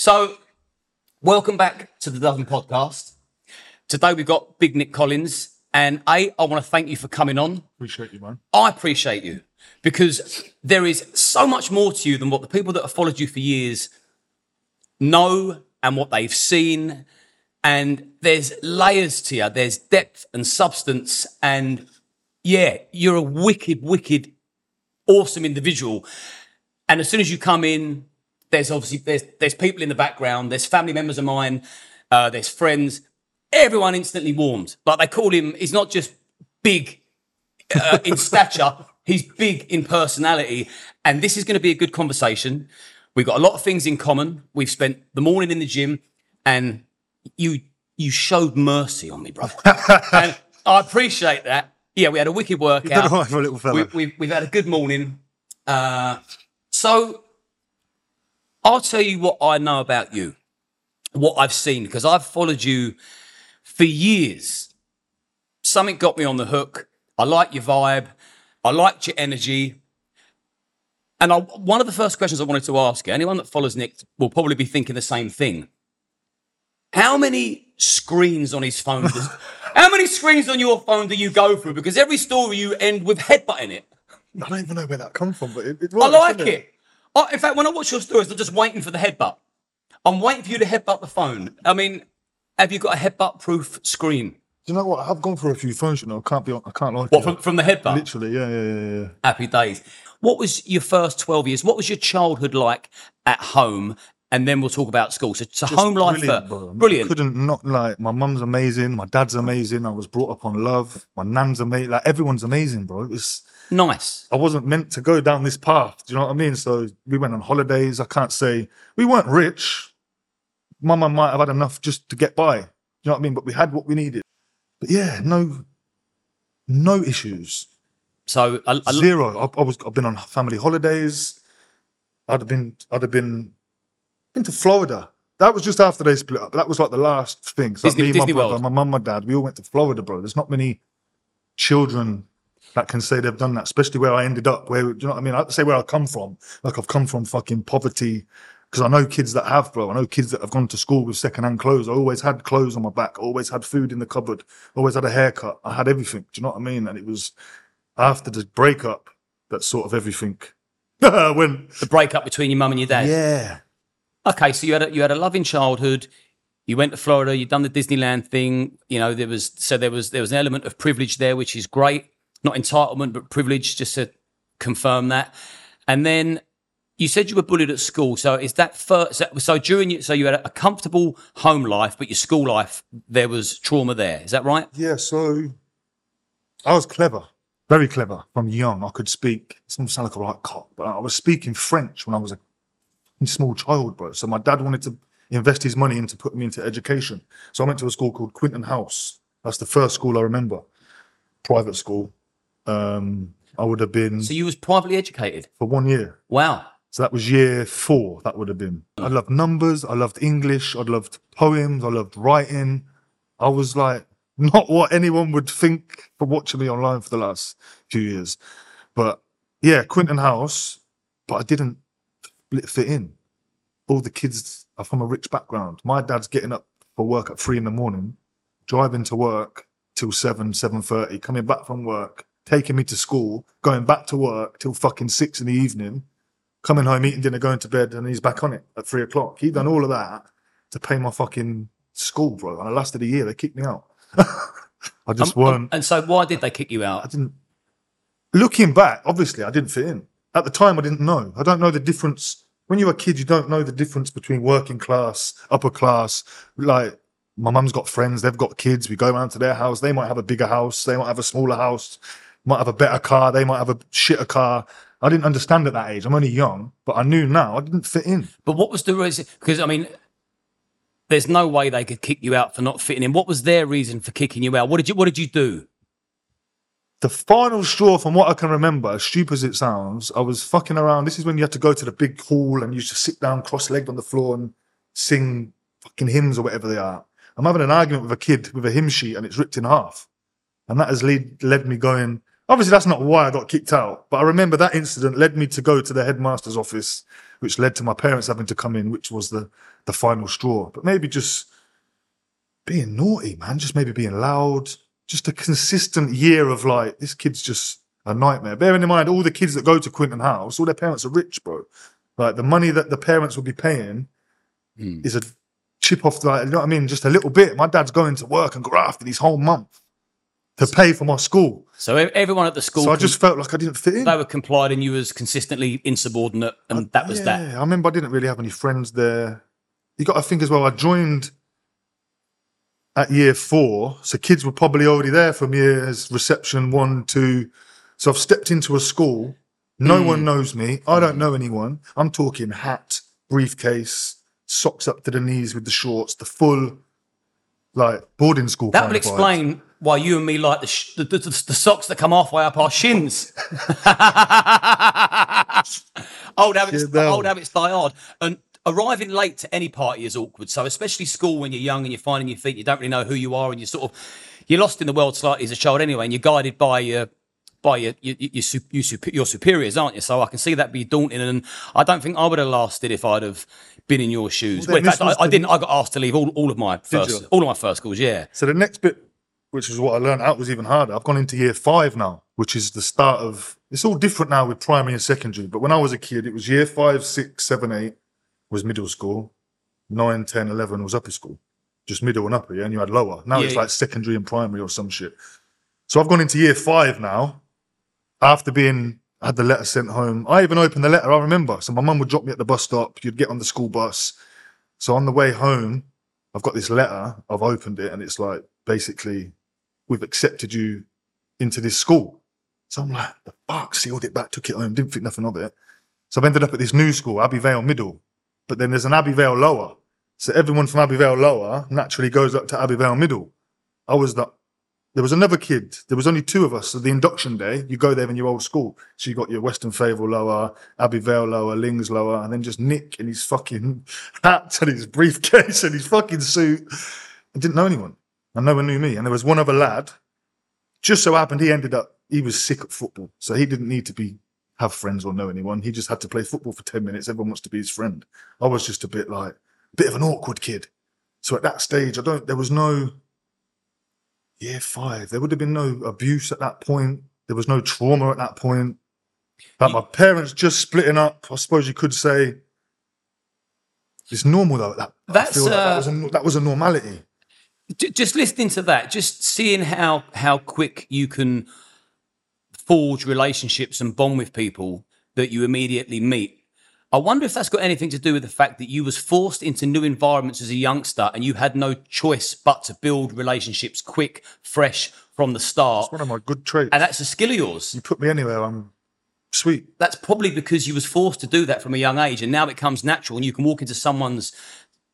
So, welcome back to the Dozen Podcast. Today we've got Big Nick Collins, and A, I want to thank you for coming on. Appreciate you, man. I appreciate you because there is so much more to you than what the people that have followed you for years know and what they've seen. And there's layers to you, there's depth and substance. And yeah, you're a wicked, wicked, awesome individual. And as soon as you come in, there's obviously there's there's people in the background, there's family members of mine, uh, there's friends. Everyone instantly warms. Like they call him, he's not just big uh, in stature, he's big in personality. And this is going to be a good conversation. We've got a lot of things in common. We've spent the morning in the gym, and you you showed mercy on me, brother. and I appreciate that. Yeah, we had a wicked workout. done all right for a little fella. We, we've, we've had a good morning. Uh, so I'll tell you what I know about you, what I've seen, because I've followed you for years. Something got me on the hook. I like your vibe. I liked your energy. And I, one of the first questions I wanted to ask you, anyone that follows Nick will probably be thinking the same thing. How many screens on his phone does, how many screens on your phone do you go through? Because every story you end with headbutt in it. I don't even know where that come from, but it, it I like doesn't it. I, in fact, when I watch your stories, I'm just waiting for the headbutt. I'm waiting for you to headbutt the phone. I mean, have you got a headbutt proof screen? Do you know what? I've gone through a few phones, you know. I can't be. on- I can't lie. to What, from, from the headbutt? Literally, yeah, yeah, yeah, yeah. Happy days. What was your first 12 years? What was your childhood like at home? And then we'll talk about school. So, so home life, brilliant, bro. brilliant. Couldn't not like my mum's amazing, my dad's amazing. I was brought up on love. My nan's amazing. Like everyone's amazing, bro. It was. Nice. I wasn't meant to go down this path. Do you know what I mean? So we went on holidays. I can't say we weren't rich. Mama might have had enough just to get by. Do you know what I mean? But we had what we needed. But yeah, no, no issues. So, I, I, Zero. I, I was. I've been on family holidays. I'd have been. I'd have been. Been to Florida. That was just after they split up. That was like the last thing. So Disney- me, Disney my brother, World. my mum, my dad, we all went to Florida, bro. There's not many children that can say they've done that, especially where I ended up. Where do you know what I mean? I say where I come from. Like I've come from fucking poverty. Because I know kids that have, bro. I know kids that have gone to school with secondhand clothes. I always had clothes on my back. I always had food in the cupboard. Always had a haircut. I had everything. Do you know what I mean? And it was after the breakup that sort of everything went. the breakup between your mum and your dad. Yeah. Okay, so you had a, you had a loving childhood. You went to Florida. You've done the Disneyland thing. You know there was so there was there was an element of privilege there, which is great. Not entitlement, but privilege. Just to confirm that. And then you said you were bullied at school. So is that first? So, during you, so you had a comfortable home life, but your school life there was trauma there. Is that right? Yeah, so I was clever, very clever from young. I could speak, it's going to sound like a right cop, but I was speaking French when I was a small child, bro. So my dad wanted to invest his money into putting me into education. So I went to a school called Quinton House. That's the first school I remember, private school. Um, I would have been So you was privately educated. for one year. Wow. So that was year four, that would have been. I loved numbers, I loved English, I loved poems, I loved writing. I was like, not what anyone would think for watching me online for the last few years. But yeah, Quinton House, but I didn't fit fit in. All the kids are from a rich background. My dad's getting up for work at three in the morning, driving to work till seven, seven thirty, coming back from work, taking me to school, going back to work till fucking six in the evening, coming home, eating dinner, going to bed, and he's back on it at three o'clock. He'd done all of that to pay my fucking school, bro. And I lasted a year. They kicked me out. I just Um, um, weren't. and so why did they kick you out? I didn't. Looking back, obviously, I didn't fit in. At the time, I didn't know. I don't know the difference. When you're a kid, you don't know the difference between working class, upper class. Like, my mum's got friends, they've got kids. We go around to their house. They might have a bigger house. They might have a smaller house. Might have a better car. They might have a shitter car. I didn't understand at that age. I'm only young, but I knew now I didn't fit in. But what was the reason? Because I mean, there's no way they could kick you out for not fitting in. What was their reason for kicking you out? What did you What did you do? the final straw, from what I can remember, as stupid as it sounds, I was fucking around. This is when you had to go to the big hall and you used to sit down cross-legged on the floor and sing fucking hymns or whatever they are. I'm having an argument with a kid with a hymn sheet and it's ripped in half. And that has lead, led me going, Obviously, that's not why I got kicked out, but I remember that incident led me to go to the headmaster's office, which led to my parents having to come in, which was the the final straw. But maybe just being naughty, man, just maybe being loud, just a consistent year of like this kid's just a nightmare. Bearing in mind all the kids that go to Quinton House, all their parents are rich, bro. Like the money that the parents will be paying hmm. is a chip off, the, like you know what I mean, just a little bit. My dad's going to work and grafting his whole month to pay for my school. So everyone at the school, So I just felt like I didn't fit in. they were complied, and you was consistently insubordinate, and that was that. Yeah, I remember I didn't really have any friends there. You got to think as well. I joined at year four, so kids were probably already there from years reception one, two. So I've stepped into a school. No Hmm. one knows me. I don't know anyone. I'm talking hat, briefcase, socks up to the knees with the shorts, the full like boarding school. That would explain why you and me like the, sh- the, the, the, socks that come halfway up our shins. old habits, old habits die hard. And arriving late to any party is awkward. So especially school when you're young and you're finding your feet, you don't really know who you are, and you're sort of you're lost in the world slightly as a child anyway, and you're guided by your by your your, your, your, your superiors, aren't you? So I can see that be daunting, and I don't think I would have lasted if I'd have been in your shoes. Well, Well, in fact, I, I didn't. I got asked to leave all, all of my first all of my first schools. Yeah. So the next bit, which is what I learned out, was even harder. I've gone into year five now, which is the start of. It's all different now with primary and secondary. But when I was a kid, it was year five, six, seven, eight was middle school. Nine, 10, 11 was upper school. Just middle and upper, yeah. And you had lower. Now Yeah, it's yeah. like secondary and primary or some shit. So I've gone into year five now. After being I had the letter sent home, I even opened the letter. I remember. So my mum would drop me at the bus stop. You'd get on the school bus. So on the way home, I've got this letter. I've opened it, and it's like basically, we've accepted you into this school. So I'm like, the fuck, sealed it back, took it home, didn't think nothing of it. So I've ended up at this new school, Abbey Vale Middle, but then there's an Abbey Vale Lower. So everyone from Abbey Vale Lower naturally goes up to Abbey Vale Middle. I was the, there was another kid. There was only two of us. So the induction day, you go there in your old school. So you got your Weston Favell Lower, Abbey Vale Lower, Lings Lower, and then just Nick in his fucking hat and his briefcase and his fucking suit. I didn't know anyone. And no one knew me. And there was one other lad. Just so happened he ended up, he was sick at football. So he didn't need to be have friends or know anyone. He just had to play football for 10 minutes. Everyone wants to be his friend. I was just a bit like, a bit of an awkward kid. So at that stage, I don't, there was no, year five, there would have been no abuse at that point. There was no trauma at that point. Like my parents just splitting up, I suppose you could say. It's normal though. That, That's, like uh, that, was a, that was a normality. Just listening to that, just seeing how how quick you can forge relationships and bond with people that you immediately meet. I wonder if that's got anything to do with the fact that you was forced into new environments as a youngster and you had no choice but to build relationships quick, fresh from the start. It's one of my good traits. And that's a skill of yours. you put me anywhere, I'm sweet. That's probably because you was forced to do that from a young age and now it comes natural and you can walk into someone's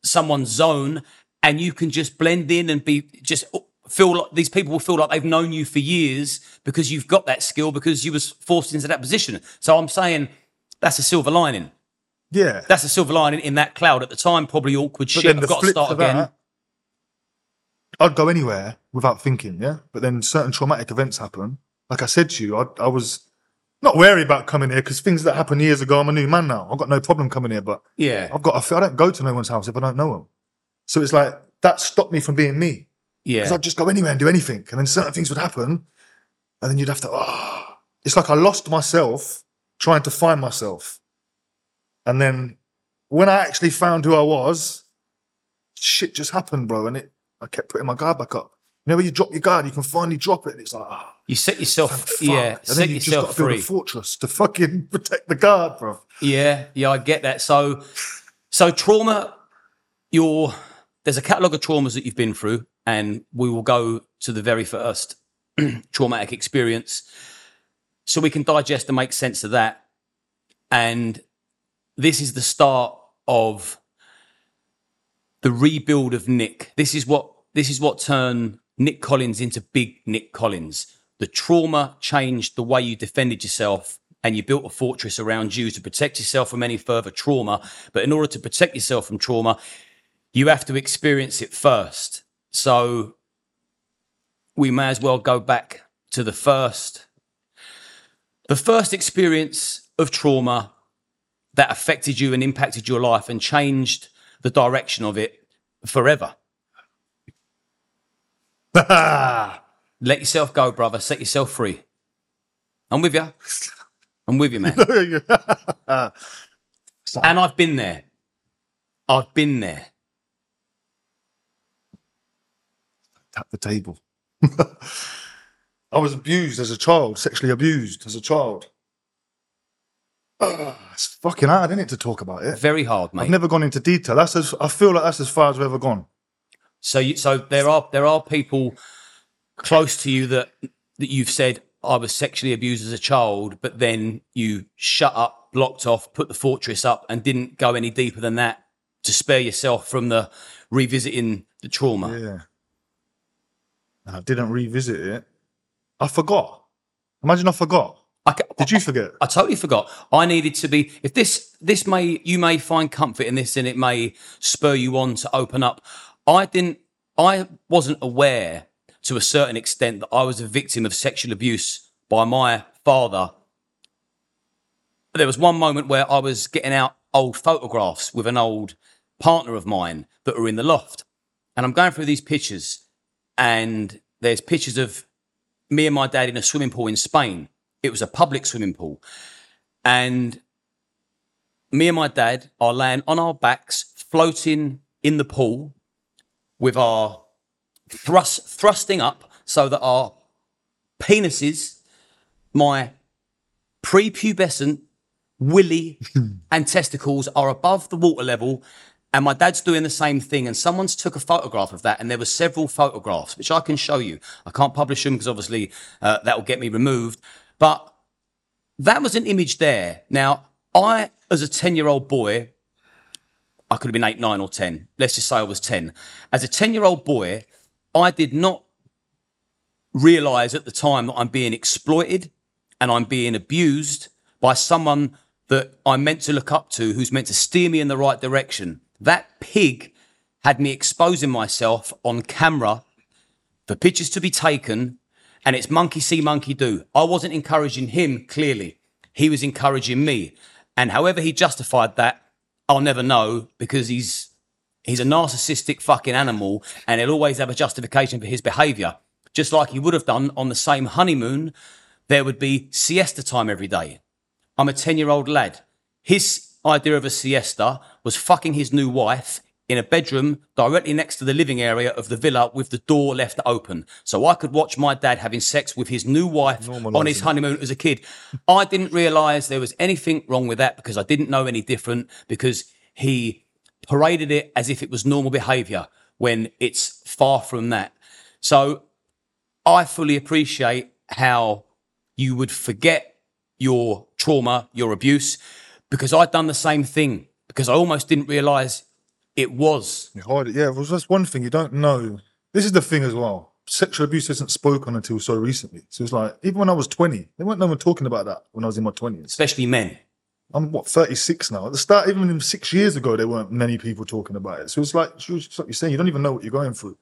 someone's zone and you can just blend in and be just feel like these people will feel like they've known you for years because you've got that skill because you was forced into that position. So I'm saying that's a silver lining. Yeah. That's a silver lining in that cloud at the time. Probably awkward But shit. I've got to start again. that, I'd go anywhere without thinking, yeah. But then certain traumatic events happen. Like I said to you, I, I was not wary about coming here because things that happened years ago, I'm a new man now. I've got no problem coming here, but Yeah, I've got. I feel I don't go to no one's house if I don't know them. So it's like that stopped me from being me Yeah. because. I'd just go anywhere and do anything, and then certain things would happen, and then you'd have to. Oh, it's like I lost myself trying to find myself, and then when I actually found who I was, shit just happened, bro, and it. I kept putting my guard back up. You know, when you drop your guard, you can finally drop it. And it's like, ah, You set yourself, yeah, and set then you just got to build free. a fortress to fucking protect the guard, bro. Yeah, yeah, I get that. So, so trauma, your there's a catalogue of traumas that you've been through, and we will go to the very first traumatic experience, so we can digest and make sense of that. And this is the start of the rebuild of Nick. This is what this is what turned Nick Collins into big Nick Collins. The trauma changed the way you defended yourself and you built a fortress around you to protect yourself from any further trauma. But in order to protect yourself from trauma, you have to experience it first. So we may as well go back to the first the first experience of trauma that affected you and impacted your life and changed the direction of it forever. Let yourself go, brother. Set yourself free. I'm with you. I'm with you, man. and I've been there. I've been there. Tap the table. I was abused as a child, sexually abused as a child. Ugh, it's fucking hard, isn't it, to talk about it? Very hard, mate. I've never gone into detail. That's as I feel like that's as far as we've ever gone. So, you, so there are there are people close to you that that you've said I was sexually abused as a child, but then you shut up, blocked off, put the fortress up, and didn't go any deeper than that to spare yourself from the revisiting the trauma. Yeah. And I didn't revisit it. I forgot. Imagine I forgot. I, Did you forget? I totally forgot. I needed to be. If this this may you may find comfort in this, and it may spur you on to open up. I didn't. I wasn't aware to a certain extent that I was a victim of sexual abuse by my father. There was one moment where I was getting out old photographs with an old partner of mine that were in the loft, and I'm going through these pictures, and there's pictures of me and my dad in a swimming pool in Spain. It was a public swimming pool. And me and my dad are laying on our backs, floating in the pool with our thrust, thrusting up so that our penises, my prepubescent willy and testicles are above the water level and my dad's doing the same thing and someone's took a photograph of that and there were several photographs which i can show you. I can't publish them because obviously uh, that will get me removed. But that was an image there. Now i as a 10 year old boy i could have been 8 9 or 10 let's just say i was 10 as a 10 year old boy i did not realize at the time that i'm being exploited and i'm being abused by someone that I'm meant to look up to, who's meant to steer me in the right direction. That pig had me exposing myself on camera for pictures to be taken, and it's monkey see, monkey do. I wasn't encouraging him, clearly. He was encouraging me. And however he justified that, I'll never know because he's he's a narcissistic fucking animal and he'll always have a justification for his behavior. Just like he would have done on the same honeymoon, there would be siesta time every day. I'm a 10 year old lad. His idea of a siesta was fucking his new wife in a bedroom directly next to the living area of the villa with the door left open. So I could watch my dad having sex with his new wife on his honeymoon as a kid. I didn't realize there was anything wrong with that because I didn't know any different because he paraded it as if it was normal behavior when it's far from that. So I fully appreciate how you would forget your trauma, your abuse, because I'd done the same thing because I almost didn't realize it was. Hide it. Yeah, well, that's one thing you don't know. This is the thing as well. Sexual abuse isn't spoken until so recently. So it's like, even when I was 20, there weren't no one talking about that when I was in my 20s. Especially men. I'm what 36 now. At the start, even six years ago, there weren't many people talking about it. So it's like, it's like you're saying, you don't even know what you're going through.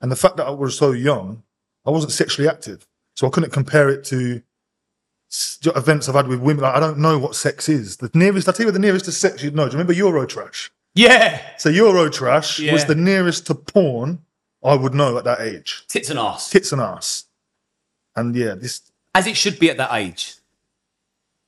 And the fact that I was so young, I wasn't sexually active, so I couldn't compare it to events I've had with women. Like, I don't know what sex is. The nearest, I tell you, what the nearest to sex you'd know. Do you remember Eurotrash? Yeah. So Eurotrash Yeah. was the nearest to porn I would know at that age. Tits and ass. Tits and ass. And yeah, this As it should be at that age.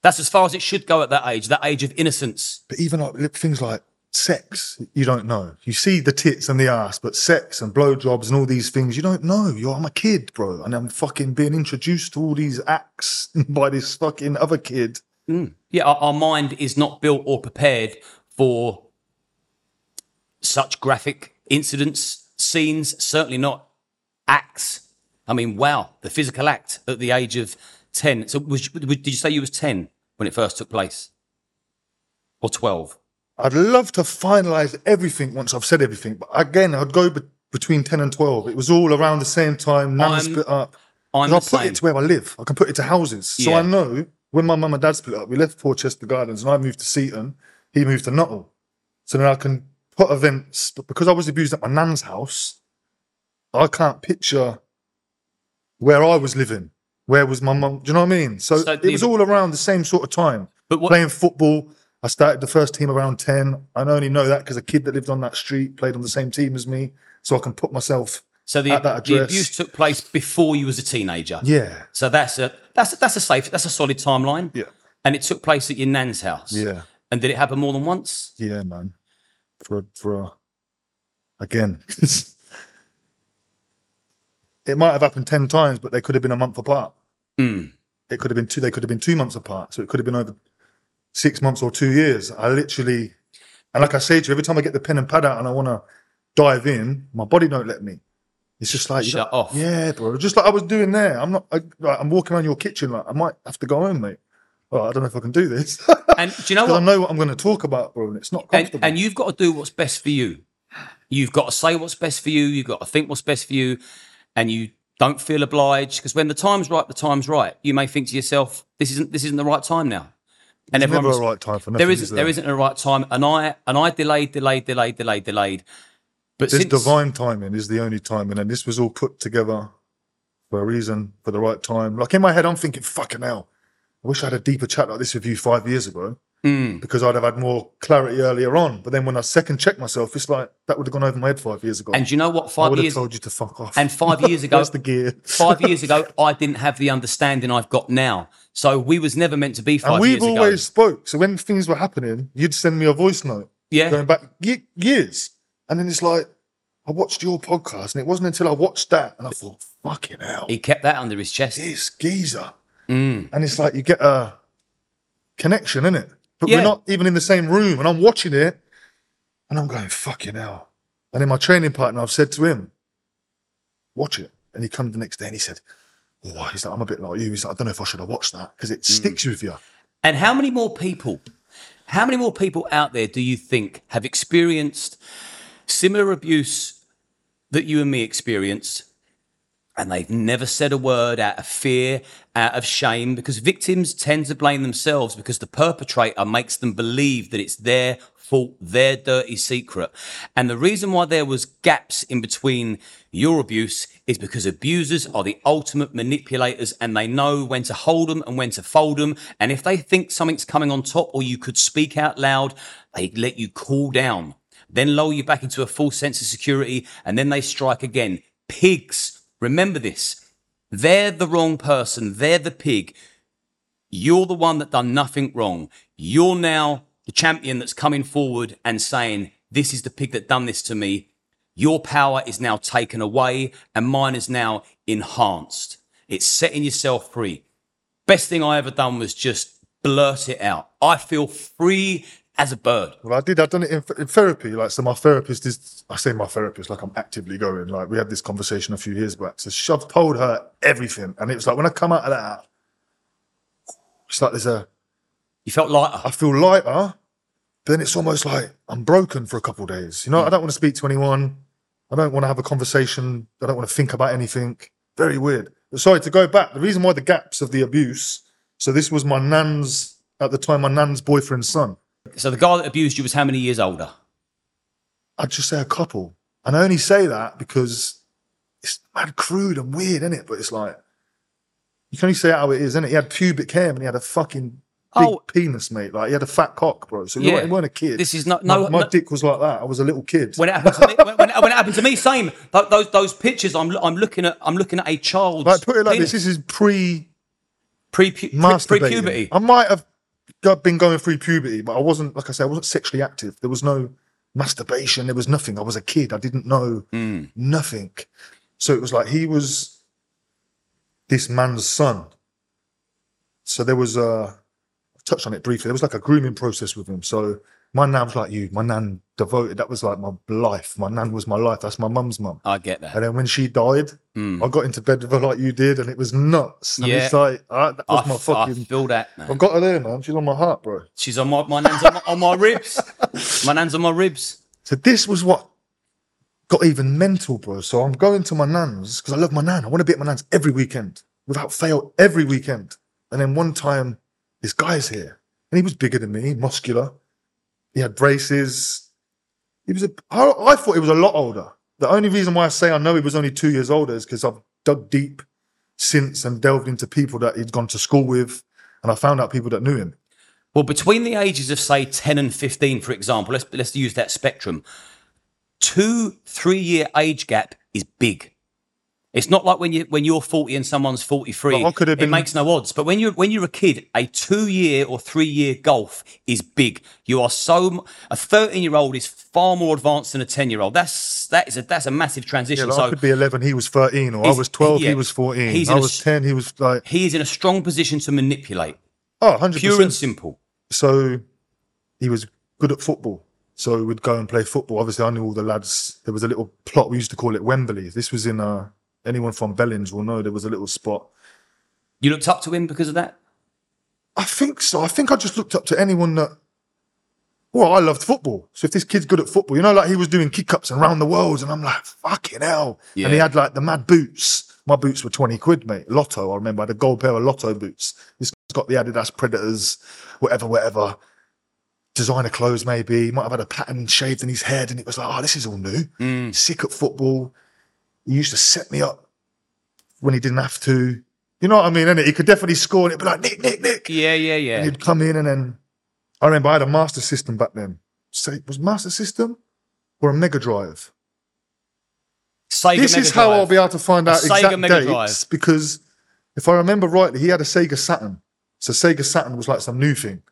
That's as far as it should go at that age, that age of innocence. but even like things like sex, you don't know. You see the tits and the ass, but sex and blowjobs and all these things, you don't know. You're I'm a kid, bro, and I'm fucking being introduced to all these acts by this fucking other kid. Mm. Yeah, our, our mind is not built or prepared for such graphic incidents, scenes, certainly not acts. I mean, wow, the physical act at the age of 10. So, was, did you say you was 10 when it first took place? Or 12? I'd love to finalize everything once I've said everything, but again, I'd go be- between ten and twelve. It was all around the same time. Nana I'm- split up. I'm I'll the put same. it to where I live. I can put it to houses. So Yeah. I know when my mum and dad split up, we left Portchester Gardens and I moved to Seaton. He moved to Nuttall. So then I can put events, but because I was abused at my nan's house, I can't picture where I was living. Where was my mum? Do you know what I mean? So, So it the- was all around the same sort of time. But what- Playing football, I started the first team around 10. I only know that because a kid that lived on that street played on the same team as me. So I can put myself, So the, the abuse took place before you was a teenager. yeah, So that's a that's a, that's a safe that's a solid timeline. yeah, And it took place at your nan's house. yeah, And did it happen more than once? yeah, man. For, for, again, it might have happened 10 times, but they could have been a month apart. Mm. It could have been two, they could have been two months apart. So it could have been over six months or two years. I literally, and like I say to you, every time I get the pen and pad out and I want to dive in, my body don't let me. It's just like, Shut off. Yeah, bro. Just like I was doing there. I'm not, I, like, I'm walking around your kitchen. Like, I might have to go home, mate. Well, I don't know if I can do this. And do you know Because I know what I'm going to talk about, bro. And it's not And, comfortable. and you've got to do what's best for you. You've got to say what's best for you. You've got to think what's best for you. And you don't feel obliged because when the time's right, the time's right. You may think to yourself, this isn't this isn't the right time now. And There's never a right time for nothing. there is isn't there isn't a right time. And I and I delayed, delayed, delayed, delayed, delayed. But This since divine timing is the only timing, and this was all put together for a reason, for the right time. Like in my head, I'm thinking, fucking hell. I wish I had a deeper chat like this with you five years ago Mm. because I'd have had more clarity earlier on. But then when I second check myself, it's like that would have gone over my head five years ago. and you know what? Five I would have told you to fuck off. and five years ago, the gear? five years ago, I didn't have the understanding I've got now. So we was never meant to be five and we've years always ago. spoke. So when things were happening, you'd send me a voice note Yeah. going back ye- years. And then it's like, I watched your podcast, and it wasn't until I watched that and I thought, fucking hell. He kept that under his chest. this geezer. Mm. And it's like you get a connection, in it? But Yeah. we're not even in the same room. And I'm watching it and I'm going, fucking hell. And then my training partner, I've said to him, watch it. And he comes the next day and he said, Oh, he's like, I'm a bit like you. He's like, I don't know if I should have watched that because Mm. it sticks with you. And how many more people, how many more people out there do you think have experienced similar abuse that you and me experienced? And they've never said a word out of fear, out of shame, because victims tend to blame themselves because the perpetrator makes them believe that it's their fault, their dirty secret. And the reason why there was gaps in between your abuse is because abusers are the ultimate manipulators and they know when to hold them and when to fold them. And if they think something's coming on top or you could speak out loud, they let you cool down, then lull you back into a false sense of security, and then they strike again. Pigs, remember this. They're the wrong person. They're the pig. You're the one that done nothing wrong. You're now the champion that's coming forward and saying, this is the pig that done this to me. Your power is now taken away and mine is now enhanced. It's setting yourself free. Best thing I ever done was just blurt it out. I feel free as a bird. Well, I did. I've done it in, in therapy. Like, so my therapist is, I say my therapist, like I'm actively going. Like, we had this conversation a few years back. So I've told her everything. And it was like, when I come out of that, it's like there's a, You felt lighter. I feel lighter, then it's almost like I'm broken for a couple of days. You know, I hmm. don't want to speak to anyone. I don't want to have a conversation. I don't want to think about anything. Very weird. But sorry to go back. The reason why the gaps of the abuse. So this was my nan's at the time, my nan's boyfriend's son. So the guy that abused you was how many years older? I'd just say a couple, and I only say that because it's mad crude and weird, isn't it? But it's like you can only say how it is, isn't it? He had pubic hair and he had a fucking big Oh. penis, mate. Like he had a fat cock, bro. So he Yeah. weren't- weren't a kid. This is not- My- no- My, no- dick was like that. I was a little kid. When it happened to me, when, when, when it happened to me, same. Th- Those those pictures, I'm I'm looking at I'm looking at a child's like put it like penis. this: this is pre pre pre puberty. I might have been going through puberty, but I wasn't. Like I said, I wasn't sexually active. There was no masturbation. There was nothing. I was a kid. I didn't know Hmm. nothing. So it was like he was this man's son. So there was a I touched on it briefly. There was like a grooming process with him. So my nan was like you. My nan devoted. That was like my life. My nan was my life. That's my mum's mum. I get that. And then when she died, I got into bed with her like you did, and it was nuts. And. Yeah. it's like ah, that was I, my f- I fucking. feel that, man. I've got her there, man. She's on my heart, bro. She's on my my nan's on my, on my ribs. My nan's on my ribs. So this was what got even mental, bro. So I'm going to my nan's because I love my nan. I want to be at my nan's every weekend without fail, every weekend. And then one time, this guy's here, and he was bigger than me, muscular. He had braces. He was a. I, I thought he was a lot older. The only reason why I say I know he was only two years older is because I've dug deep since and delved into people that he'd gone to school with, and I found out people that knew him. Well, between the ages of say 10 and 15, for example, let's let's use that spectrum. Two, three year age gap is big. It's not like when you when you're 40 and someone's 43. But I could have it makes no odds. But when you're when you're a kid, a two year or three year golf is big. You are so a 13 year old is far more advanced than a 10 year old. That's that is a that's a massive Yeah, transition. like so I could be 11, he was 13, or I was 12, yeah, he was 14. he's I in a was 10, he was like, he is in a strong position to manipulate. oh, 100%. Pure and simple. so he was good at football. So we'd go and play football. Obviously, I knew all the lads. There was a little plot. We used to call it Wembley. This was in uh, anyone from Bellins will know there was a little spot. You looked up to him because of that? I think so. I think I just looked up to anyone that. Well, I loved football. So if this kid's good at football, you know, like he was doing kick ups and round the world, and I'm like, fucking hell. And he had like the mad boots. My boots were 20 quid, mate. Lotto, I remember. I had a gold pair of Lotto boots. This guy's got the Adidas Predators, whatever, whatever. Designer clothes, maybe. He might have had a pattern shaved in his head, and it was like, oh, this is all new. Mm. Sick at football. He used to set me up when he didn't have to. You know what I mean? And he could definitely score, and it'd be like, Nick, Nick, Nick. Yeah, yeah, yeah. And he'd come in and then I remember I had a master system back then. Say was master system or a Mega Drive? Sega this Mega is how I'll be able to find out Sega exact Mega dates Drive. because if I remember rightly, he had a Sega Saturn. So Sega Saturn was like some new thing.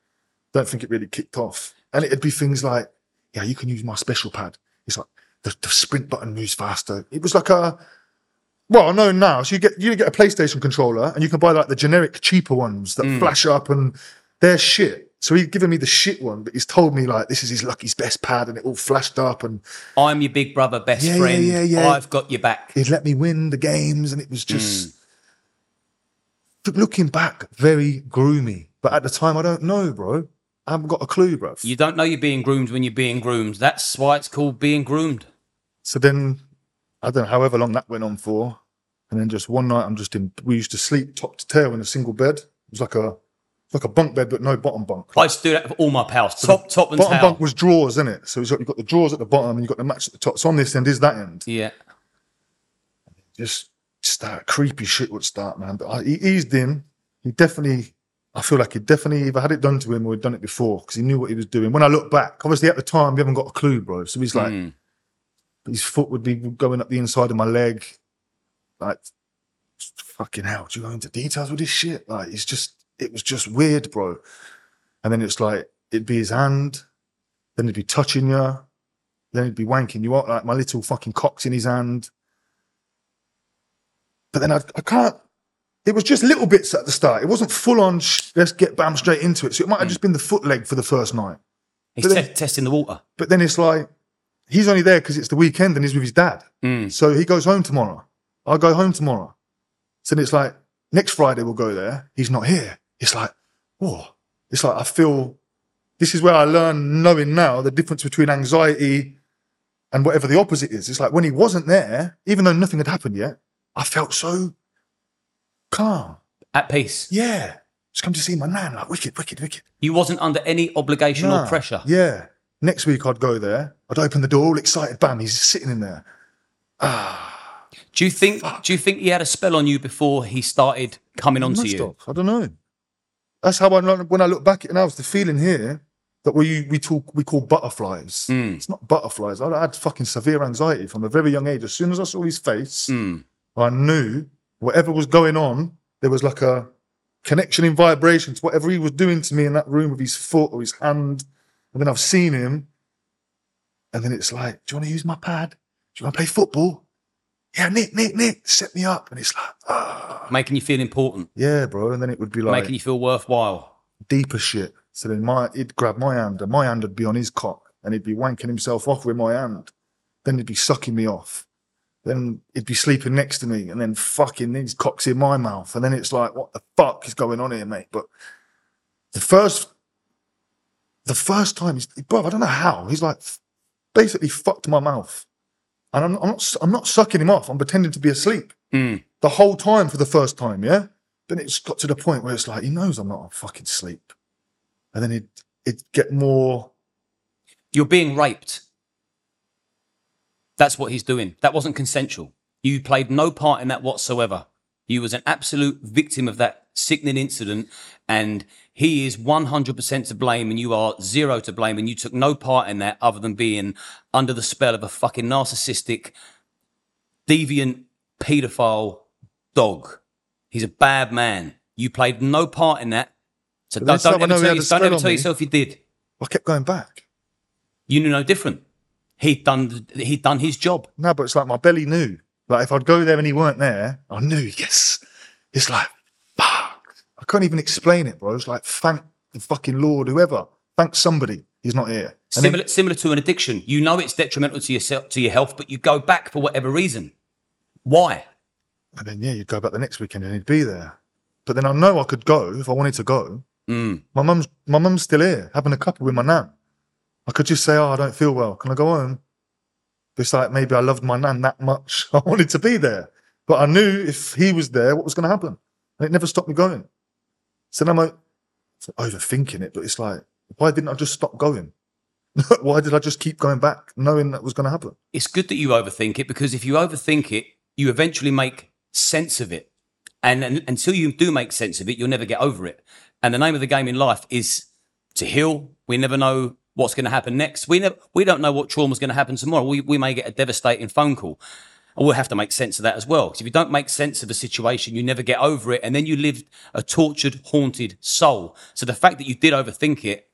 Don't think it really kicked off. And it'd be things like, yeah, you can use my special pad. It's like the, the sprint button moves faster. It was like a well, I know now. So you get you get a PlayStation controller and you can buy like the generic cheaper ones that hmm. flash up and they're shit. So he's given me the shit one, but he's told me like this is his lucky's best pad and it all flashed up and I'm your big brother, best Yeah, yeah, friend. yeah, yeah. I've got your back. he'd let me win the games and it was just But looking back, very groomy. But at the time I don't know, bro. I haven't got a clue, bro. You don't know you're being groomed when you're being groomed. That's why it's called being groomed. So then, I don't know, however long that went on for. And then just one night, I'm just in. We used to sleep top to tail in a single bed. It was like a, like a bunk bed, but no bottom bunk. I used to do that for all my pals. Top, top, and Bottom tail. bunk was drawers, isn't it? So it's got, you've got the drawers at the bottom and you've got the match at the top. So on this end is that end. yeah. Just start creepy shit would start, man. But I, he eased in. He definitely, I feel like he definitely either had it done to him or he'd done it before because he knew what he was doing. When I look back, obviously at the time we haven't got a clue, bro. So he's like, Mm. His foot would be going up the inside of my leg. Like, fucking hell, do you go into details with this shit? Like, it's just, it was just weird, bro. And then it's like, it'd be his hand, then he'd be touching you, then he'd be wanking you up, like my little fucking cock's in his hand. But then I, I can't, it was just little bits at the start. It wasn't full on, sh- let's get bam straight into it. So it might have hmm. just been the foot leg for the first night. He's then- te- testing the water. But then it's like, he's only there because it's the weekend and he's with his dad. Mm. So he goes home tomorrow. I'll go home tomorrow. So then it's like, next Friday we'll go there. He's not here. It's like, oh, it's like I feel, this is where I learn knowing now the difference between anxiety and whatever the opposite is. It's like when he wasn't there, even though nothing had happened yet, I felt so calm. At peace. Yeah. Just come to see my nan, like wicked, wicked, wicked. You wasn't under any obligation Nah. or pressure. Yeah. Next week I'd go there. I'd open the door, all excited. Bam, he's sitting in there. Ah. Do you think? Do you think he had a spell on you before he started coming onto Must you? have. I don't know. That's how I when I look back at it now. It's the feeling here that we we talk we call butterflies. Hmm. It's not butterflies. I had fucking severe anxiety from a very young age. As soon as I saw his face, Mm. I knew whatever was going on. There was like a connection in vibrations. Whatever he was doing to me in that room with his foot or his hand, and then I've seen him, and then it's like, do you want to use my pad? Do you want to play football? Yeah, Nick, Nick, Nick, set me up, and it's like, ah. Making you feel important, Yeah, bro. And then it would be like making you feel worthwhile. deeper shit. So then my he'd grab my hand and my hand would be on his cock and he'd be wanking himself off with my hand. Then he'd be sucking me off. Then he'd be sleeping next to me and then fucking his cock's in my mouth. And then it's like, what the fuck is going on here, mate? But the first the first time he's bro, I don't know how. He's like basically fucked my mouth. And I'm, I'm not I'm not sucking him off. I'm pretending to be asleep Mm. the whole time for the first time, yeah? Then it's got to the point where it's like, he knows I'm not on fucking sleep. And then it it get more You're being raped. That's what he's doing. That wasn't consensual. You played no part in that whatsoever. You was an absolute victim of that sickening incident, and he is 100% to blame, and you are zero to blame, and you took no part in that other than being under the spell of a fucking narcissistic, deviant, paedophile dog. He's a bad man. You played no part in that. So But don't, don't ever, tell, you, don't ever tell yourself you did. I kept going back. You knew no different. He'd done he'd done his job. No, but it's like my belly knew. Like if I'd go there and he weren't there, I knew, yes. It's like, can't even explain it, bro. It's like, thank the fucking Lord, whoever. Thank somebody. He's not here. And then- Similar, similar to an addiction. You know it's detrimental to yourself, to your health, but you go back for whatever reason. Why? And then yeah, you'd go back the next weekend and he'd be there. But then I know I could go if I wanted to go. Mm. My mum's my mum's still here, having a couple with my nan. I could just say, Oh, I don't feel well. Can I go home? But it's like maybe I loved my nan that much. I wanted to be there. But I knew if he was there, what was gonna happen. And it never stopped me going. So then I'm like overthinking it, but it's like, why didn't I just stop going? why did I just keep going back, knowing that was gonna happen? It's good that you overthink it because if you overthink it, you eventually make sense of it. And, and until you do make sense of it, you'll never get over it. And the name of the game in life is to heal. We never know what's going to happen next. We never, we don't know what trauma is going to happen tomorrow. We, we may get a devastating phone call. And we'll have to make sense of that as well. Because if you don't make sense of a situation, you never get over it. And then you live a tortured, haunted soul. So the fact that you did overthink it,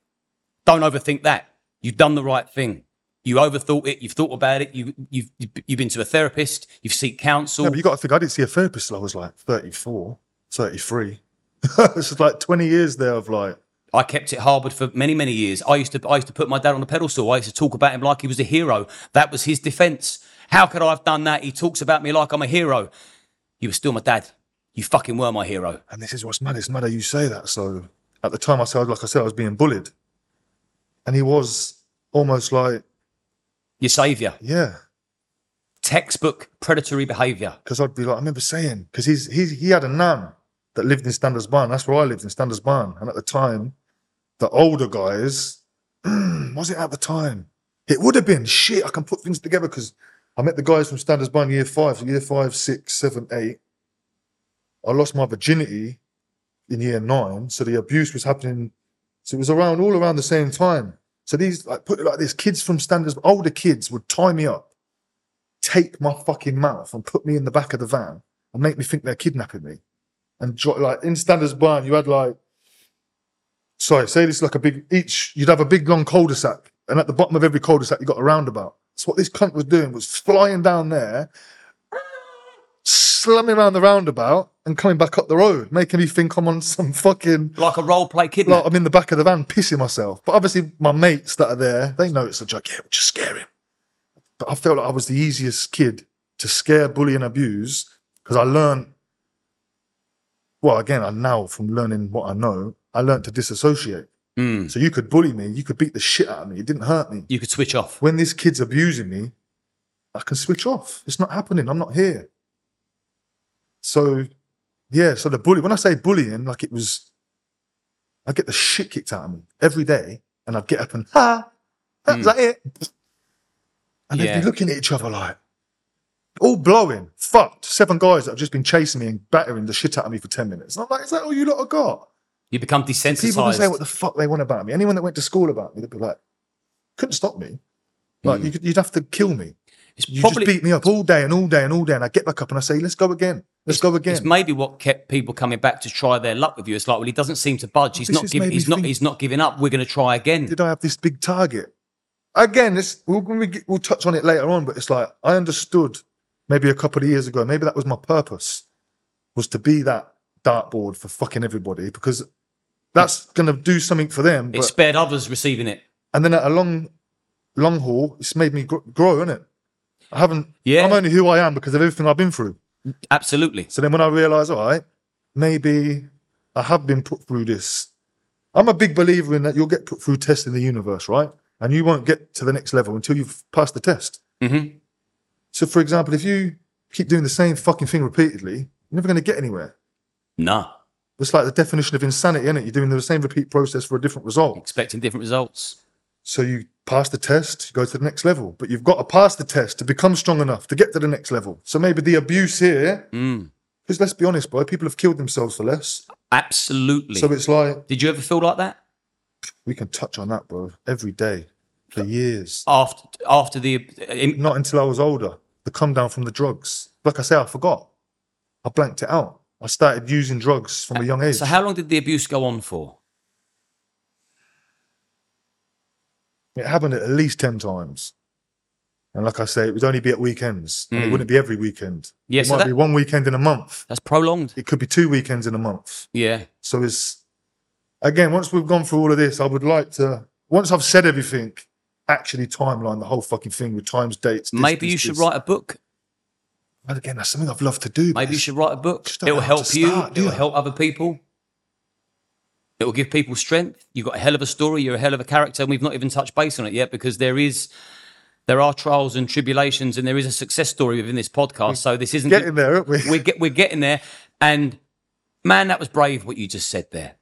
don't overthink that. You've done the right thing. You overthought it. You've thought about it. You, you've you've been to a therapist. You've seek counsel. Yeah, but you got to think, I didn't see a therapist till I was like 34, 33. it's just like 20 years there of like, I kept it harboured for many, many years. I used to I used to put my dad on a pedestal. I used to talk about him like he was a hero. That was his defence. How could I have done that? He talks about me like I'm a hero. You were still my dad. You fucking were my hero. and this is what's mad. It's mad how you say that. So at the time I said, like I said, I was being bullied. And he was almost like, Your saviour. yeah. Textbook predatory behaviour. Because I'd be like, I remember saying, because he's, he's, he had a nan that lived in Standens Barn. That's where I lived in Standens Barn. And at the time, the older guys, was it at the time? It would have been shit. I can put things together because I met the guys from Standens Barn year five, year five, six, seven, eight. I lost my virginity in year nine, so the abuse was happening. So it was around all around the same time. So these, like, put it like this: kids from Standens, older kids would tie me up, take my fucking mouth, and put me in the back of the van and make me think they're kidnapping me. And like in Standens Barn, you had like, sorry, say this like a big each. You'd have a big long cul-de-sac, and at the bottom of every cul-de-sac, you got a roundabout. So what this cunt was doing was flying down there, slamming around the roundabout, and coming back up the road, making me think I'm on some fucking Like a role play kidnap. like I'm in the back of the van pissing myself. But obviously, my mates that are there, they know it's a joke. Yeah, we'll just scare him. But I felt like I was the easiest kid to scare, bully, and abuse because I learned. Well, again, I now from learning what I know, I learned to disassociate. Mm. So you could bully me, you could beat the shit out of me. It didn't hurt me. You could switch off. When this kid's abusing me, I can switch off. It's not happening. I'm not here. So, yeah. So the bully. When I say bullying, like it was, I get the shit kicked out of me every day, and I'd get up and ha, that was that it. And they'd be looking at each other like, all blowing, fucked. Seven guys that have just been chasing me and battering the shit out of me for ten minutes. And I'm like, is that all you lot have got? You become desensitized. People can say what the fuck they want about me. Anyone that went to school about me, they'd be like, couldn't stop me. Like hmm. you could, you'd have to kill me. It's You probably just beat me up all day and all day and all day, and I get back up and I say, "Let's go again. Let's go again." It's maybe what kept people coming back to try their luck with you. It's like, well, he doesn't seem to budge. He's This not giving. He's not. think- He's not giving up. We're going to try again. Did I have this big target? Again, this we'll, we'll touch on it later on, but it's like I understood maybe a couple of years ago. Maybe that was my purpose, was to be that dartboard for fucking everybody because that's gonna do something for them. It spared others receiving it. and then at a long, long haul, it's made me gr- grow, isn't it? I haven't. Yeah. I'm only who I am because of everything I've been through. Absolutely. So then when I realise, all right, maybe I have been put through this. I'm a big believer in that you'll get put through tests in the universe, right? And you won't get to the next level until you've passed the test. hmm So, for example, if you keep doing the same fucking thing repeatedly, you're never going to get anywhere. No. It's like the definition of insanity, isn't it? You're doing the same repeat process for a different result. Expecting different results. So you pass the test, you go to the next level, but you've got to pass the test to become strong enough to get to the next level. So maybe the abuse here Mm. Because let's be honest, bro, people have killed themselves for less. Absolutely. So it's like Did you ever feel like that we can touch on that, bro, every day for years. after after the? in- Not until I was older. The come down from the drugs. Like I say, I forgot. I blanked it out. I started using drugs from a young age. So how long did the abuse go on for? It happened at least 10 times. And like I say, it would only be at weekends. And it wouldn't be every weekend. Mm. Yeah, it so might that- be one weekend in a month. That's prolonged. It could be two weekends in a month. Yeah. So it's, again, once we've gone through all of this, I would like to, once I've said everything, actually timeline the whole fucking thing with times, dates. this, Maybe this, you should this. write a book. And again, that's something I've loved to do. Maybe you should write a book. It will help you. start, It will you? help other people. It will give people strength. You've got a hell of a story. You're a hell of a character, and we've not even touched base on it yet because there is, there are trials and tribulations, and there is a success story within this podcast. So this isn't Getting there, aren't we? we're get, we're getting there. And man, that was brave what you just said there.